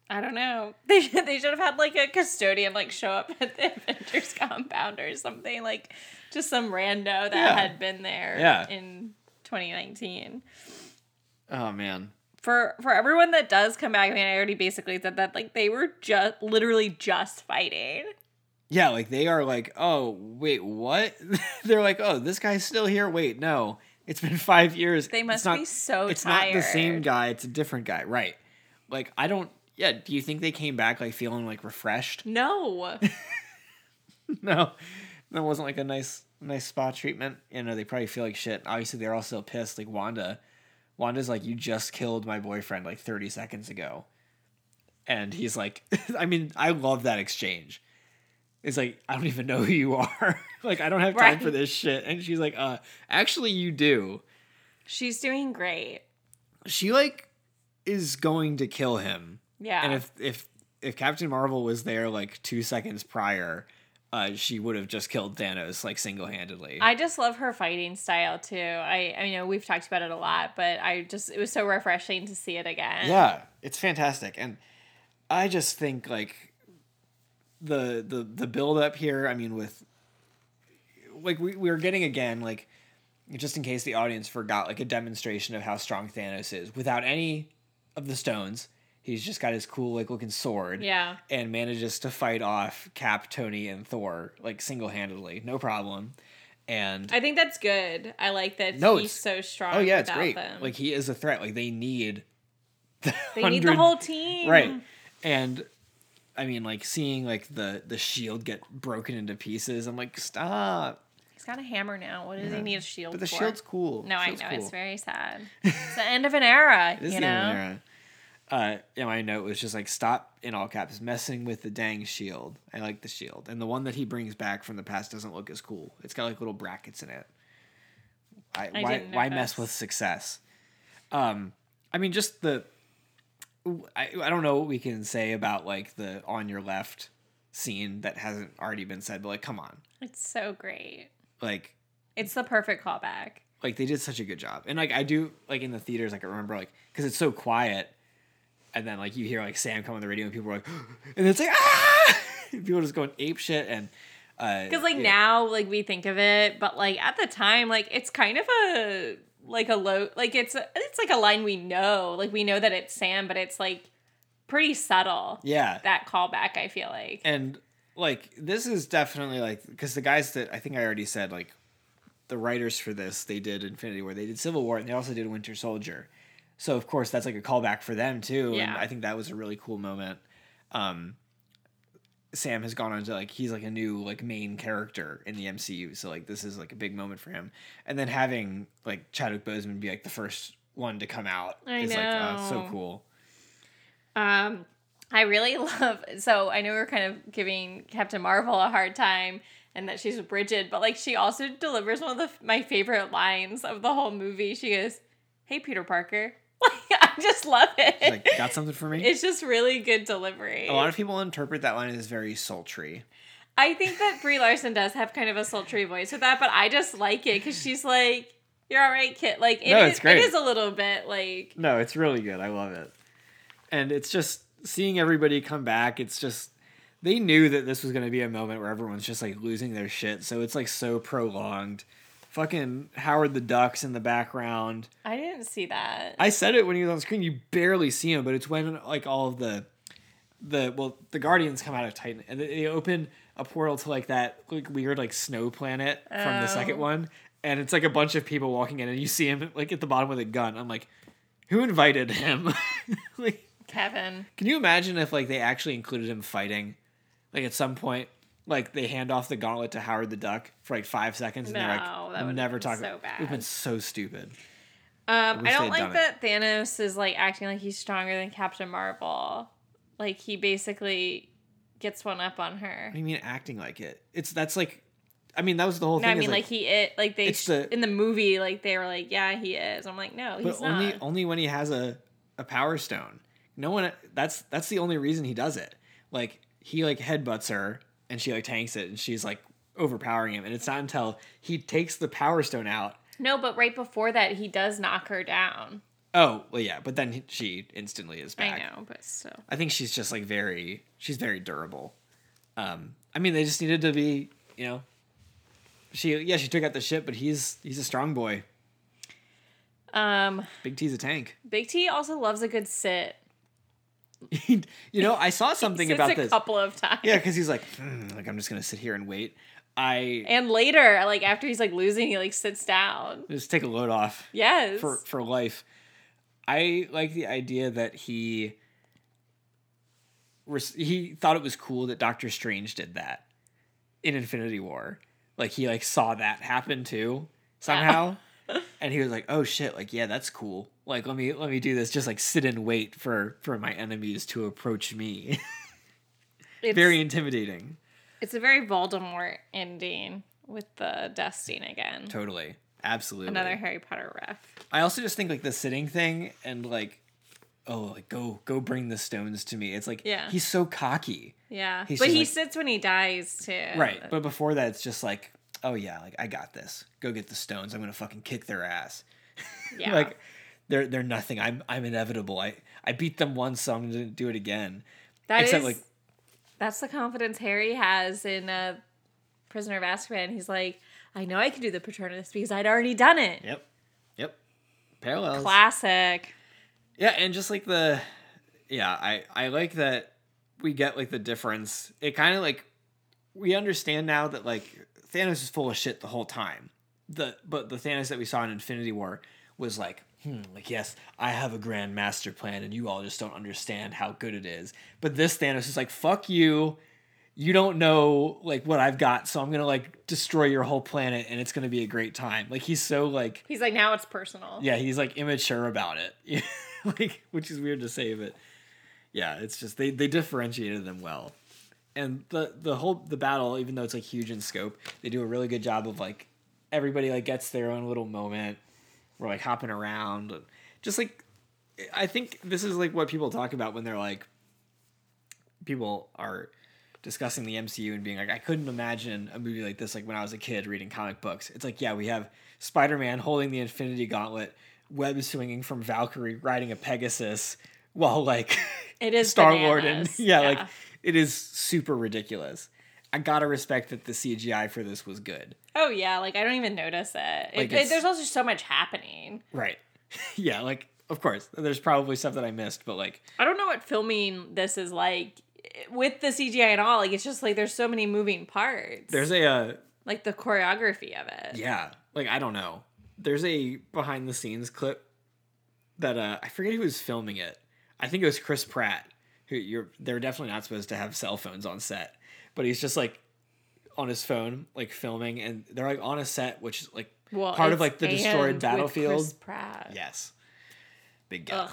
S5: I don't know. They should, they should have had like a custodian like show up at the Avengers compound or something like just some rando that
S4: Yeah.
S5: had been there
S4: Yeah.
S5: in 2019.
S4: Oh man.
S5: for for everyone that does come back, I mean, I already basically said that like they were just literally just fighting.
S4: Yeah, like they are like, oh wait, what? They're like, oh, this guy's still here. Wait, no, it's been five years.
S5: They must
S4: not-
S5: be so
S4: It's
S5: tired.
S4: not the same guy. It's a different guy, right? Like I don't. Yeah, do you think they came back like feeling like refreshed?
S5: No,
S4: no, that wasn't like a nice, nice spa treatment. You know, they probably feel like shit. Obviously, they're all still pissed. Like Wanda, Wanda's like, you just killed my boyfriend like thirty seconds ago. and he's like, I mean, I love that exchange. It's like I don't even know who you are. like I don't have time for this shit. And she's like, uh, actually, you do.
S5: She's doing great.
S4: She like is going to kill him.
S5: Yeah.
S4: And if if if Captain Marvel was there like two seconds prior, uh, she would have just killed Thanos like single handedly.
S5: I just love her fighting style too. I I know we've talked about it a lot, but I just it was so refreshing to see it again.
S4: Yeah, it's fantastic, and I just think like the the the build up here. I mean, with like we we are getting again like just in case the audience forgot like a demonstration of how strong Thanos is without any of the stones. He's just got his cool like looking sword.
S5: Yeah.
S4: And manages to fight off Cap, Tony, and Thor like single handedly, no problem. And
S5: I think that's good. I like that
S4: No,
S5: he's so strong.
S4: oh yeah, it's
S5: without
S4: great.
S5: Them.
S4: Like he is a threat. Like they need. The
S5: they need the whole team.
S4: right and i mean like seeing like the the shield get broken into pieces i'm like stop
S5: He's got a hammer now. What does he need a shield
S4: but the
S5: for?
S4: shield's cool
S5: No,
S4: Shield's
S5: I know
S4: cool.
S5: it's very sad. It's the end of an era.
S4: It is
S5: you
S4: the
S5: know.
S4: end of an era. Uh yeah my note was just like stop in all caps messing with the dang shield. I like the shield. And the one that he brings back from the past doesn't look as cool. It's got like little brackets in it. I,
S5: I
S4: why why mess with success? Um i mean just the I, I don't know what we can say about like the on your left scene that hasn't already been said but like come on.
S5: It's so great.
S4: like
S5: It's the perfect callback.
S4: like they did such a good job. And like i do like in the theaters like i remember like because it's so quiet and then like you hear like sam come on the radio and people are like and it's like ah people just going ape shit and uh
S5: Because like
S4: yeah.
S5: now, like we think of it, but like at the time, like it's kind of a like a low, like it's a, it's like a line we know, like we know that it's Sam, but it's like pretty subtle.
S4: yeah
S5: That callback, I feel like.
S4: and like this is definitely like because the guys that i think i already said like the writers for this they did infinity war they did civil war and they also did winter soldier so of course that's like a callback for them too and i think that was a really cool moment um sam has gone on to like he's like a new like main character in the mcu so like this is like a big moment for him and then having like chadwick boseman be like the first one to come out
S5: I
S4: is like uh, so cool
S5: Um, I really love. So I know we're kind of giving Captain Marvel a hard time, and that she's Bridget, but like she also delivers one of the my favorite lines of the whole movie. She goes, "Hey, Peter Parker." Like I just love it.
S4: He's like got something for me
S5: It's just really good delivery.
S4: a lot of people interpret that line as very sultry
S5: I think that Brie Larson does have kind of a sultry voice with that, but I just like it because she's like, "You're all right, kid." Like it
S4: No,
S5: is-
S4: it's great.
S5: It is a little bit like
S4: No, it's really good. I love it. And it's just seeing everybody come back. It's just they knew that this was going to be a moment where everyone's just like losing their shit. So it's like so prolonged. Fucking Howard the Ducks in the background.
S5: I didn't see that.
S4: I said it when he was on screen. You barely see him, but it's when like all of the the well the Guardians come out of Titan and they open a portal to like that like weird like snow planet from the second
S5: Oh.
S4: one, and it's like a bunch of people walking in, and you see him like at the bottom with a gun. I'm like, who invited him? like,
S5: Kevin.
S4: can you imagine if like they actually included him fighting, like at some point? Like they hand off the gauntlet to Howard the Duck for like five seconds, and they're like,
S5: that
S4: "We'll
S5: would've
S4: never
S5: been
S4: talk."
S5: so
S4: would have been so stupid.
S5: Um,
S4: wish
S5: I don't like
S4: done it.
S5: that Thanos is like acting like he's stronger than Captain Marvel. Like he basically gets one up on her.
S4: What do you mean acting like it? It's that's like, I mean that was the whole
S5: No,
S4: thing.
S5: I mean like, he it like they sh-
S4: the-
S5: in the movie like they were like yeah he is. I'm like no
S4: but
S5: he's
S4: only
S5: not.
S4: only when he has a a power stone. No one. That's that's the only reason he does it. Like he like headbutts her and she like tanks it and she's like overpowering him and it's not until he takes the power stone out.
S5: No, but right before that he does knock her down.
S4: Oh well, yeah, but then she instantly is back I
S5: know, but still.
S4: I think she's just like very she's very durable. Um, I mean they just needed to be you know. She yeah she took out the ship, but he's he's a strong boy.
S5: Um,
S4: Big T's a tank.
S5: Big T also loves a good sit.
S4: you know, I saw something about
S5: a
S4: this.
S5: couple of times.
S4: Yeah, because he's like, "Hmm, like I'm just gonna sit here and wait. I
S5: And later, like after he's like losing, he like sits down.
S4: just take a load off
S5: Yes.
S4: for for life. I like the idea that he he thought it was cool that Doctor Strange did that in Infinity War. Like he like saw that happen too somehow, and he was like, "Oh shit! Like yeah, that's cool." Like let me let me do this. Just like sit and wait for for my enemies to approach me.
S5: It's,
S4: very intimidating.
S5: It's a very Voldemort ending with the dusting again.
S4: Totally. Absolutely.
S5: Another Harry Potter ref.
S4: I also just think like the sitting thing and like oh like go go bring the stones to me. It's like
S5: Yeah.
S4: he's so cocky.
S5: Yeah,
S4: He's
S5: but he
S4: like-
S5: sits when he dies too.
S4: Right. But before that it's just like oh yeah, like I got this. Go get the stones. I'm going to fucking kick their ass.
S5: yeah,
S4: like they're they're nothing. I'm I'm inevitable. I I beat them once, so I'm to do it again.
S5: that
S4: except,
S5: is-
S4: like-
S5: that's the confidence Harry has in uh, Prisoner of Azkaban. He's like, I know I can do the Patronus because I'd already done it.
S4: Yep. Yep. Parallels.
S5: Classic.
S4: Yeah, and just like the yeah, I I like that we get like the difference. It kind of like we understand now that like Thanos is full of shit the whole time. The but the Thanos that we saw in Infinity War was like, hmm, like yes, I have a grand master plan and you all just don't understand how good it is. But this Thanos is like, fuck you. You don't know like what I've got, so I'm going to like destroy your whole planet and it's going to be a great time. Like he's so like
S5: He's like, now it's personal.
S4: yeah, he's like immature about it. like which is weird to say, but yeah, it's just they they differentiated them well. And the the whole the battle, even though it's like huge in scope, they do a really good job of like everybody like gets their own little moment. We're like hopping around and just like I think this is like what people talk about when they're like people are discussing the MCU and being like, I couldn't imagine a movie like this like when I was a kid reading comic books. It's like, yeah, we have Spider Man holding the Infinity Gauntlet, web swinging from Valkyrie riding a Pegasus, while like
S5: It is
S4: Star Lord and
S5: bananas.
S4: yeah, like it is super ridiculous. I gotta respect that the CGI for this was good.
S5: Oh yeah, like I don't even notice it. It-
S4: Like,
S5: it-
S4: it's-
S5: there's also so much happening.
S4: Right. yeah, like of course, there's probably stuff that I missed, but like
S5: I don't know what filming this is like with the CGI and all. Like it's just like there's so many moving parts.
S4: there's a uh,
S5: like the choreography of it.
S4: Yeah, like I don't know. There's a behind the scenes clip that uh I forget who was filming it. I think it was Chris Pratt. Who you're they're definitely not supposed to have cell phones on set, but he's just like on his phone like filming and they're like on a set which is like
S5: Well,
S4: part of like the destroyed battlefield.
S5: Chris Pratt.
S4: Yes. Big guy.
S5: Ugh.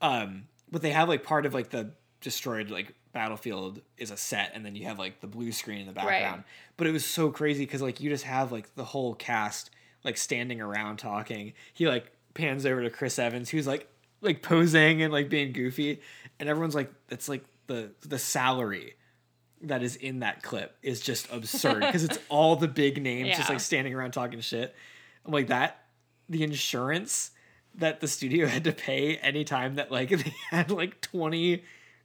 S4: Um but they have like part of like the destroyed like battlefield is a set and then you have like the blue screen in the background. But it was so crazy cuz like you just have like the whole cast like standing around talking. He like pans over to Chris Evans who's like like posing and like being goofy and everyone's like it's like the the salary that is in that clip is just absurd because it's all the big names just like standing around talking shit. I'm like that the insurance that the studio had to pay anytime that like they had like 20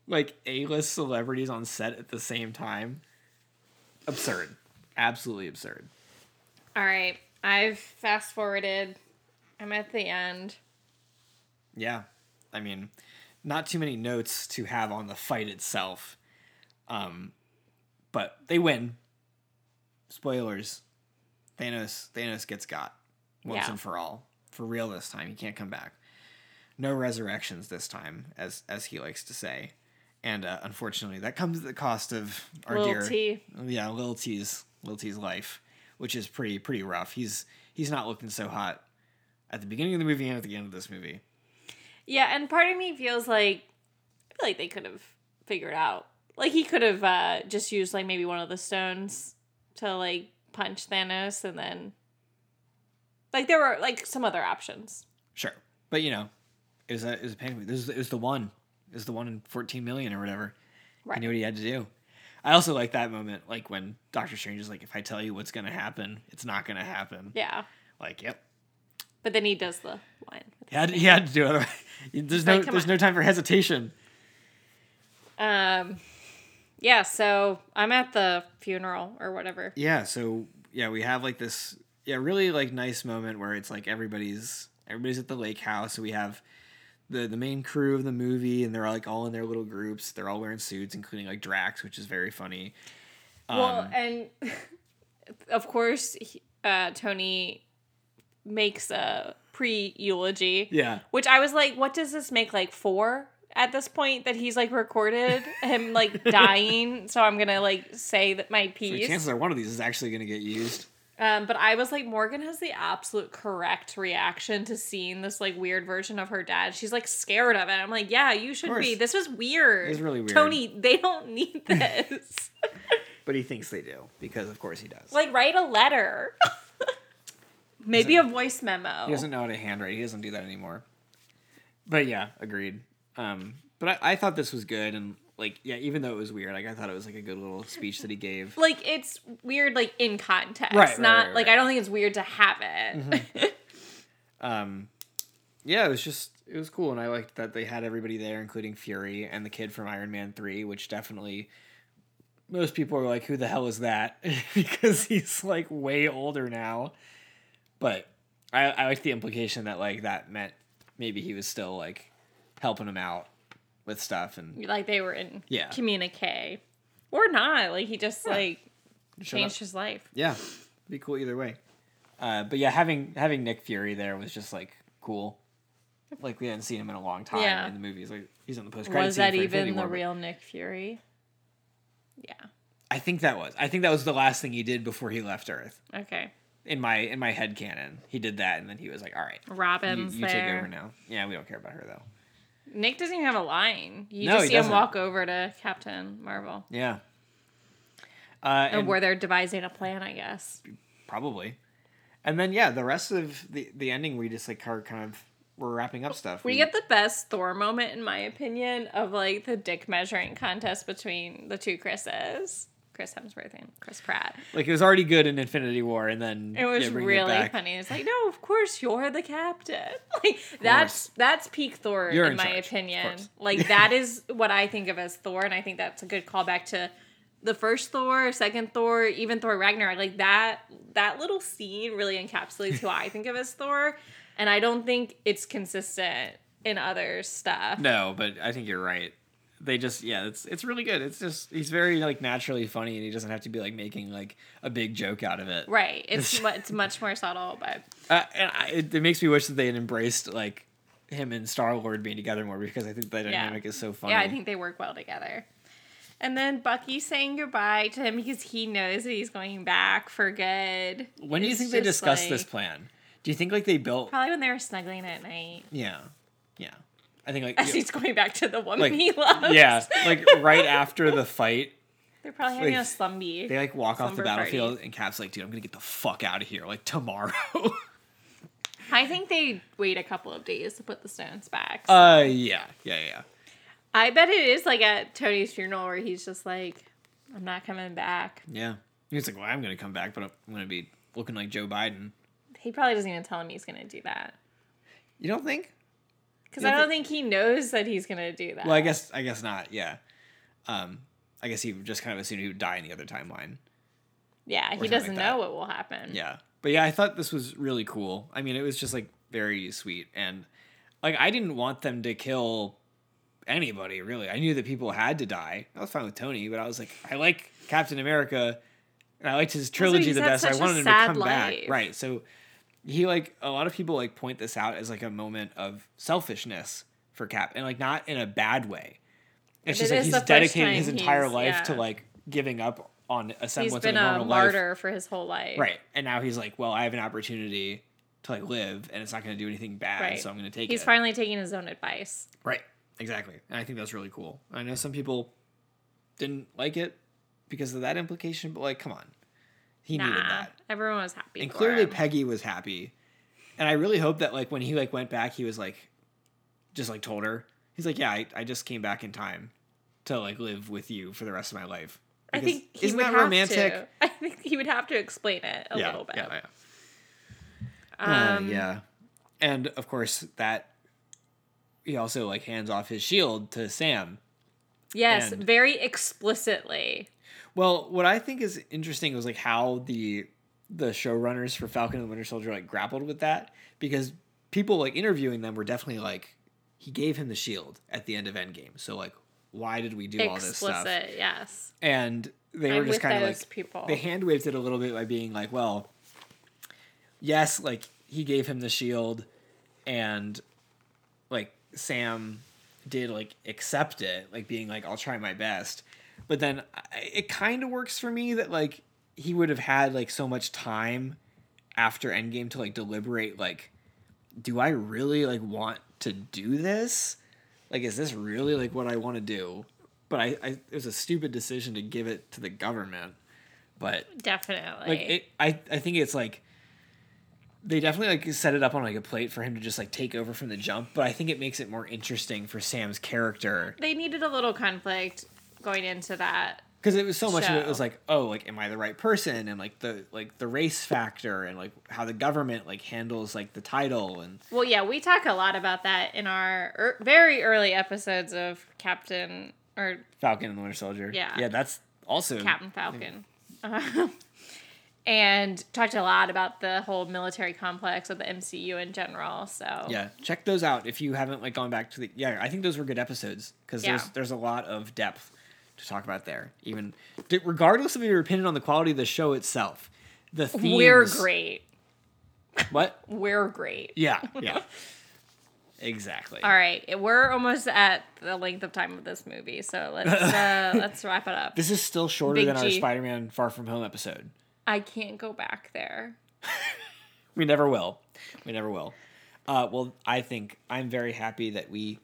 S4: like A-list celebrities on set at the same time. Absurd. Absolutely absurd.
S5: All right, I've fast forwarded. I'm at the end.
S4: Yeah. I mean, not too many notes to have on the fight itself. Um but they win. Spoilers. Thanos Thanos gets got once
S5: Yeah.
S4: and for all. For real this time. He can't come back. No resurrections this time, as as he likes to say. And uh, unfortunately, that comes at the cost of our
S5: Little
S4: dear
S5: T.
S4: yeah, Lil T's Lil T's life, which is pretty pretty rough. He's he's not looking so hot at the beginning of the movie and at the end of this movie.
S5: Yeah, and part of me feels like I feel like they could have figured out. Like he could have uh, just used like maybe one of the stones to like punch Thanos, and then like there were like some other options.
S4: Sure, but you know, it was a it was a pain. This was, it was the one. It was the one in fourteen million or whatever.
S5: Right.
S4: He knew what he had to do. I also like that moment, like when Doctor Strange is like, "If I tell you what's gonna happen, it's not gonna happen."
S5: Yeah,
S4: Like, yep.
S5: but then he does the line.
S4: He had, he had to do it. There's no
S5: like,
S4: there's
S5: on.
S4: no time for hesitation.
S5: Um, yeah. So I'm at the funeral or whatever.
S4: yeah so yeah we have like this yeah really like nice moment where it's like everybody's everybody's at the lake house so we have the the main crew of the movie and they're like all in their little groups they're all wearing suits including like drax which is very funny
S5: well,
S4: Um,
S5: and of course, uh, Tony makes a pre eulogy.
S4: yeah
S5: Which I was like, what does this make like four at this point that he's like recorded him like dying? So I'm gonna like say that my
S4: so
S5: piece.
S4: chances are one of these is actually to get used
S5: Um, but I was like, Morgan has the absolute correct reaction to seeing this like weird version of her dad. She's like scared of it. I'm like, yeah, you should be. This was weird.
S4: It was really weird.
S5: Tony, they don't need this.
S4: But he thinks they do because, of course, he does.
S5: like, write a letter. Maybe a voice memo.
S4: he doesn't know how to handwrite. He doesn't do that anymore. But yeah, agreed. Um, but I, I thought this was good, and like, yeah, even though it was weird, like I thought it was like a good little speech that he gave.
S5: like it's weird like in context
S4: Right,
S5: not
S4: right,
S5: like
S4: right.
S5: i don't think it's weird to have it
S4: Um, yeah, it was just it was cool, and I liked that they had everybody there, including Fury and the kid from Iron Man Three, which definitely most people are like, "Who the hell is that?" because he's like way older now. But I I liked the implication that like that meant maybe he was still like helping him out with stuff and
S5: like they were in
S4: Yeah.
S5: communique or not like he just like
S4: showed
S5: changed
S4: up.
S5: his life
S4: Yeah, be cool either way. Uh, but yeah, having having Nick Fury there was just like cool. Like we hadn't seen him in a long time
S5: Yeah.
S4: in the movies. Like he's on the post.
S5: was that even the real nick fury yeah
S4: I think that was. I think that was the last thing he did before he left Earth.
S5: okay
S4: In my in my head canon, he did that, and then he was like, "All right, you,
S5: robin's
S4: you take
S5: there
S4: over now." Yeah, we don't care about her though.
S5: Nick doesn't even have a line. You
S4: No,
S5: just see him walk over to captain marvel.
S4: Yeah. Uh,
S5: and
S4: and
S5: where they're devising a plan i guess.
S4: Probably, and then yeah, the rest of the the ending we just like are kind of we're wrapping up stuff.
S5: we get the best Thor moment, in my opinion, of like the dick measuring contest between the two Chris's, Chris Hemsworth and Chris Pratt.
S4: like it was already good in Infinity War, and then
S5: It was really
S4: back.
S5: funny. It's like, no, of course you're the captain. Like that's that's peak Thor
S4: You're
S5: in,
S4: in
S5: my
S4: charge,
S5: opinion. Like that is what I think of as Thor, and I think that's a good callback to the first Thor, second Thor, even Thor Ragnarok. Like that that little scene really encapsulates who I think of as Thor, and I don't think it's consistent in other stuff.
S4: No, but I think you're right. They just yeah, it's it's really good. It's just he's very like naturally funny, and he doesn't have to be like making like a big joke out of it.
S5: Right. It's it's much more subtle, but
S4: Uh, and I, it, it makes me wish that they had embraced like him and Star Lord being together more because I think that dynamic is so funny.
S5: yeah, I think they work well together. And then Bucky saying goodbye to him because he knows that he's going back for good.
S4: When do you think they discussed this plan? Do you think like they built?
S5: Probably when they were snuggling at night.
S4: Yeah, yeah. I think like
S5: As he's going back to the woman
S4: Like,
S5: he loves.
S4: yeah, like right after the fight,
S5: They're probably having
S4: like,
S5: a slumby.
S4: they like walk off the
S5: Slumber party.
S4: battlefield, and Cap's like, "Dude, I'm gonna get the fuck out of here like tomorrow."
S5: I think they wait a couple of days to put the stones back.
S4: uh, yeah, yeah, yeah.
S5: I bet it is like at Tony's funeral where he's just like, I'm not coming back.
S4: Yeah. He's like, well, I'm going to come back, but I'm going to be looking like Joe Biden.
S5: He probably doesn't even tell him he's going to do that.
S4: You don't think?
S5: Because I
S4: don't
S5: think he knows that he's going to do that.
S4: Well, I guess I guess not. Yeah. Um, I guess he just kind of assumed he would die in the other timeline.
S5: Yeah, he doesn't
S4: like
S5: know what will happen.
S4: Yeah. But yeah, I thought this was really cool. I mean, it was just like very sweet and like I didn't want them to kill anybody really. I knew that people had to die. I was fine with Tony, but I was like, I like Captain America, and I liked his trilogy the best. I wanted him to come back, right? So he like a lot of people like point this out as like a moment of selfishness for Cap, and like not in a bad way. It's
S5: But
S4: just
S5: it
S4: like he's dedicated his entire life to like giving up on a
S5: He's
S4: semblance
S5: been
S4: of a
S5: a
S4: normal life.
S5: martyr for his whole life.
S4: Right. And now he's like, well, I have an opportunity to like live and it's not going to do anything bad,
S5: Right.
S4: so I'm going to take
S5: He's
S4: it.
S5: He's finally taking his own advice.
S4: Right. Exactly. And I think that's really cool. I know some people didn't like it because of that implication, but like, come on. He needed
S5: Nah,
S4: that.
S5: everyone was happy.
S4: And clearly
S5: him.
S4: Peggy was happy. And I really hope that like when he like went back, he was like just like told her. He's like, Yeah, I, I just came back in time to like live with you for the rest of my life.
S5: I think he
S4: isn't
S5: would
S4: that
S5: have
S4: romantic?
S5: To. I think he would have to explain it a
S4: yeah,
S5: little bit.
S4: Yeah, yeah.
S5: Um,
S4: Uh, yeah. And of course that he also like hands off his shield to Sam.
S5: Yes,
S4: And-
S5: very explicitly.
S4: Well, what I think is interesting was like how the the showrunners for Falcon and the Winter Soldier like grappled with that because people like interviewing them were definitely like he gave him the shield at the end of Endgame. So like why did we do all this stuff?
S5: Yes.
S4: And they
S5: I'm
S4: were just kind of like
S5: people.
S4: they hand waved it a little bit by being like, well, yes, like he gave him the shield, and like Sam did like accept it, like being like, I'll try my best. But then it kind of works for me that like he would have had like so much time after Endgame to like deliberate like do I really like want to do this? Like is this really like what I want to do? But I, I it was a stupid decision to give it to the government. But
S5: Definitely.
S4: like it I I think it's like they definitely like set it up on like a plate for him to just like take over from the jump, but I think it makes it more interesting for Sam's character
S5: they needed a little conflict going into that.
S4: because it was so much of it was like oh like am i the right person and like the like the race factor and like how the government like handles like the title and
S5: Well, yeah, we talk a lot about that in our er- very early episodes of Captain or
S4: falcon and the winter soldier
S5: Yeah.
S4: yeah that's also
S5: Captain Falcon. And talked a lot about the whole military complex of the MCU in general. So
S4: yeah check those out if you haven't like gone back to the yeah i think those were good episodes because there's there's a lot of depth to talk about there even regardless of your opinion on the quality of the show itself the themes
S5: we're great.
S4: what
S5: We're great.
S4: yeah yeah exactly
S5: All right, we're almost at the length of time of this movie, so let's uh, let's wrap it up.
S4: this is still shorter
S5: Big
S4: than our spider-man far from home episode
S5: I can't go back there.
S4: We never will. We never will. Uh, well, I think I'm very happy that we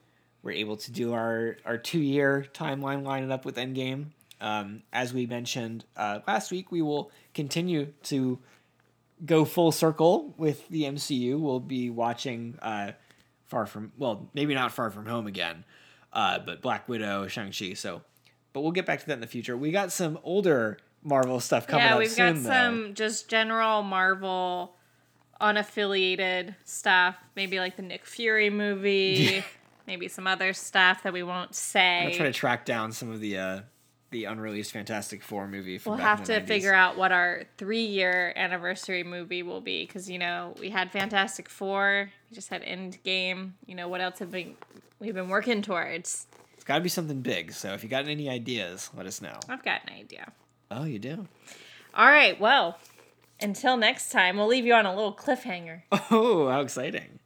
S4: were able to do our, our two year timeline lining up with Endgame. Um, as we mentioned uh, last week, we will continue to go full circle with the MCU. We'll be watching uh, Far From, well, maybe not Far From Home again, uh, but Black Widow, Shang-Chi. So, but we'll get back to that in the future. We got some older Marvel stuff coming
S5: yeah,
S4: up
S5: we've
S4: soon,
S5: got
S4: though.
S5: some just general Marvel unaffiliated stuff, maybe like the Nick Fury movie, maybe some other stuff that we won't say.
S4: I'm gonna try to track down some of the uh, the unreleased Fantastic Four movie. From
S5: We'll have to
S4: 90s.
S5: figure out what our three year anniversary movie will be because you know we had Fantastic Four, we just had Endgame. You know what else have been we've been working towards?
S4: It's got to be something big. So if you got any ideas, let us know.
S5: I've got an idea.
S4: Oh, you do.
S5: All right, well, until next time, we'll leave you on a little cliffhanger.
S4: Oh, how exciting!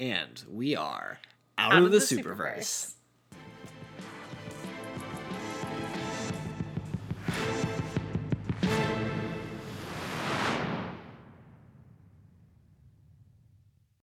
S4: And we are out, of, the, Superverse.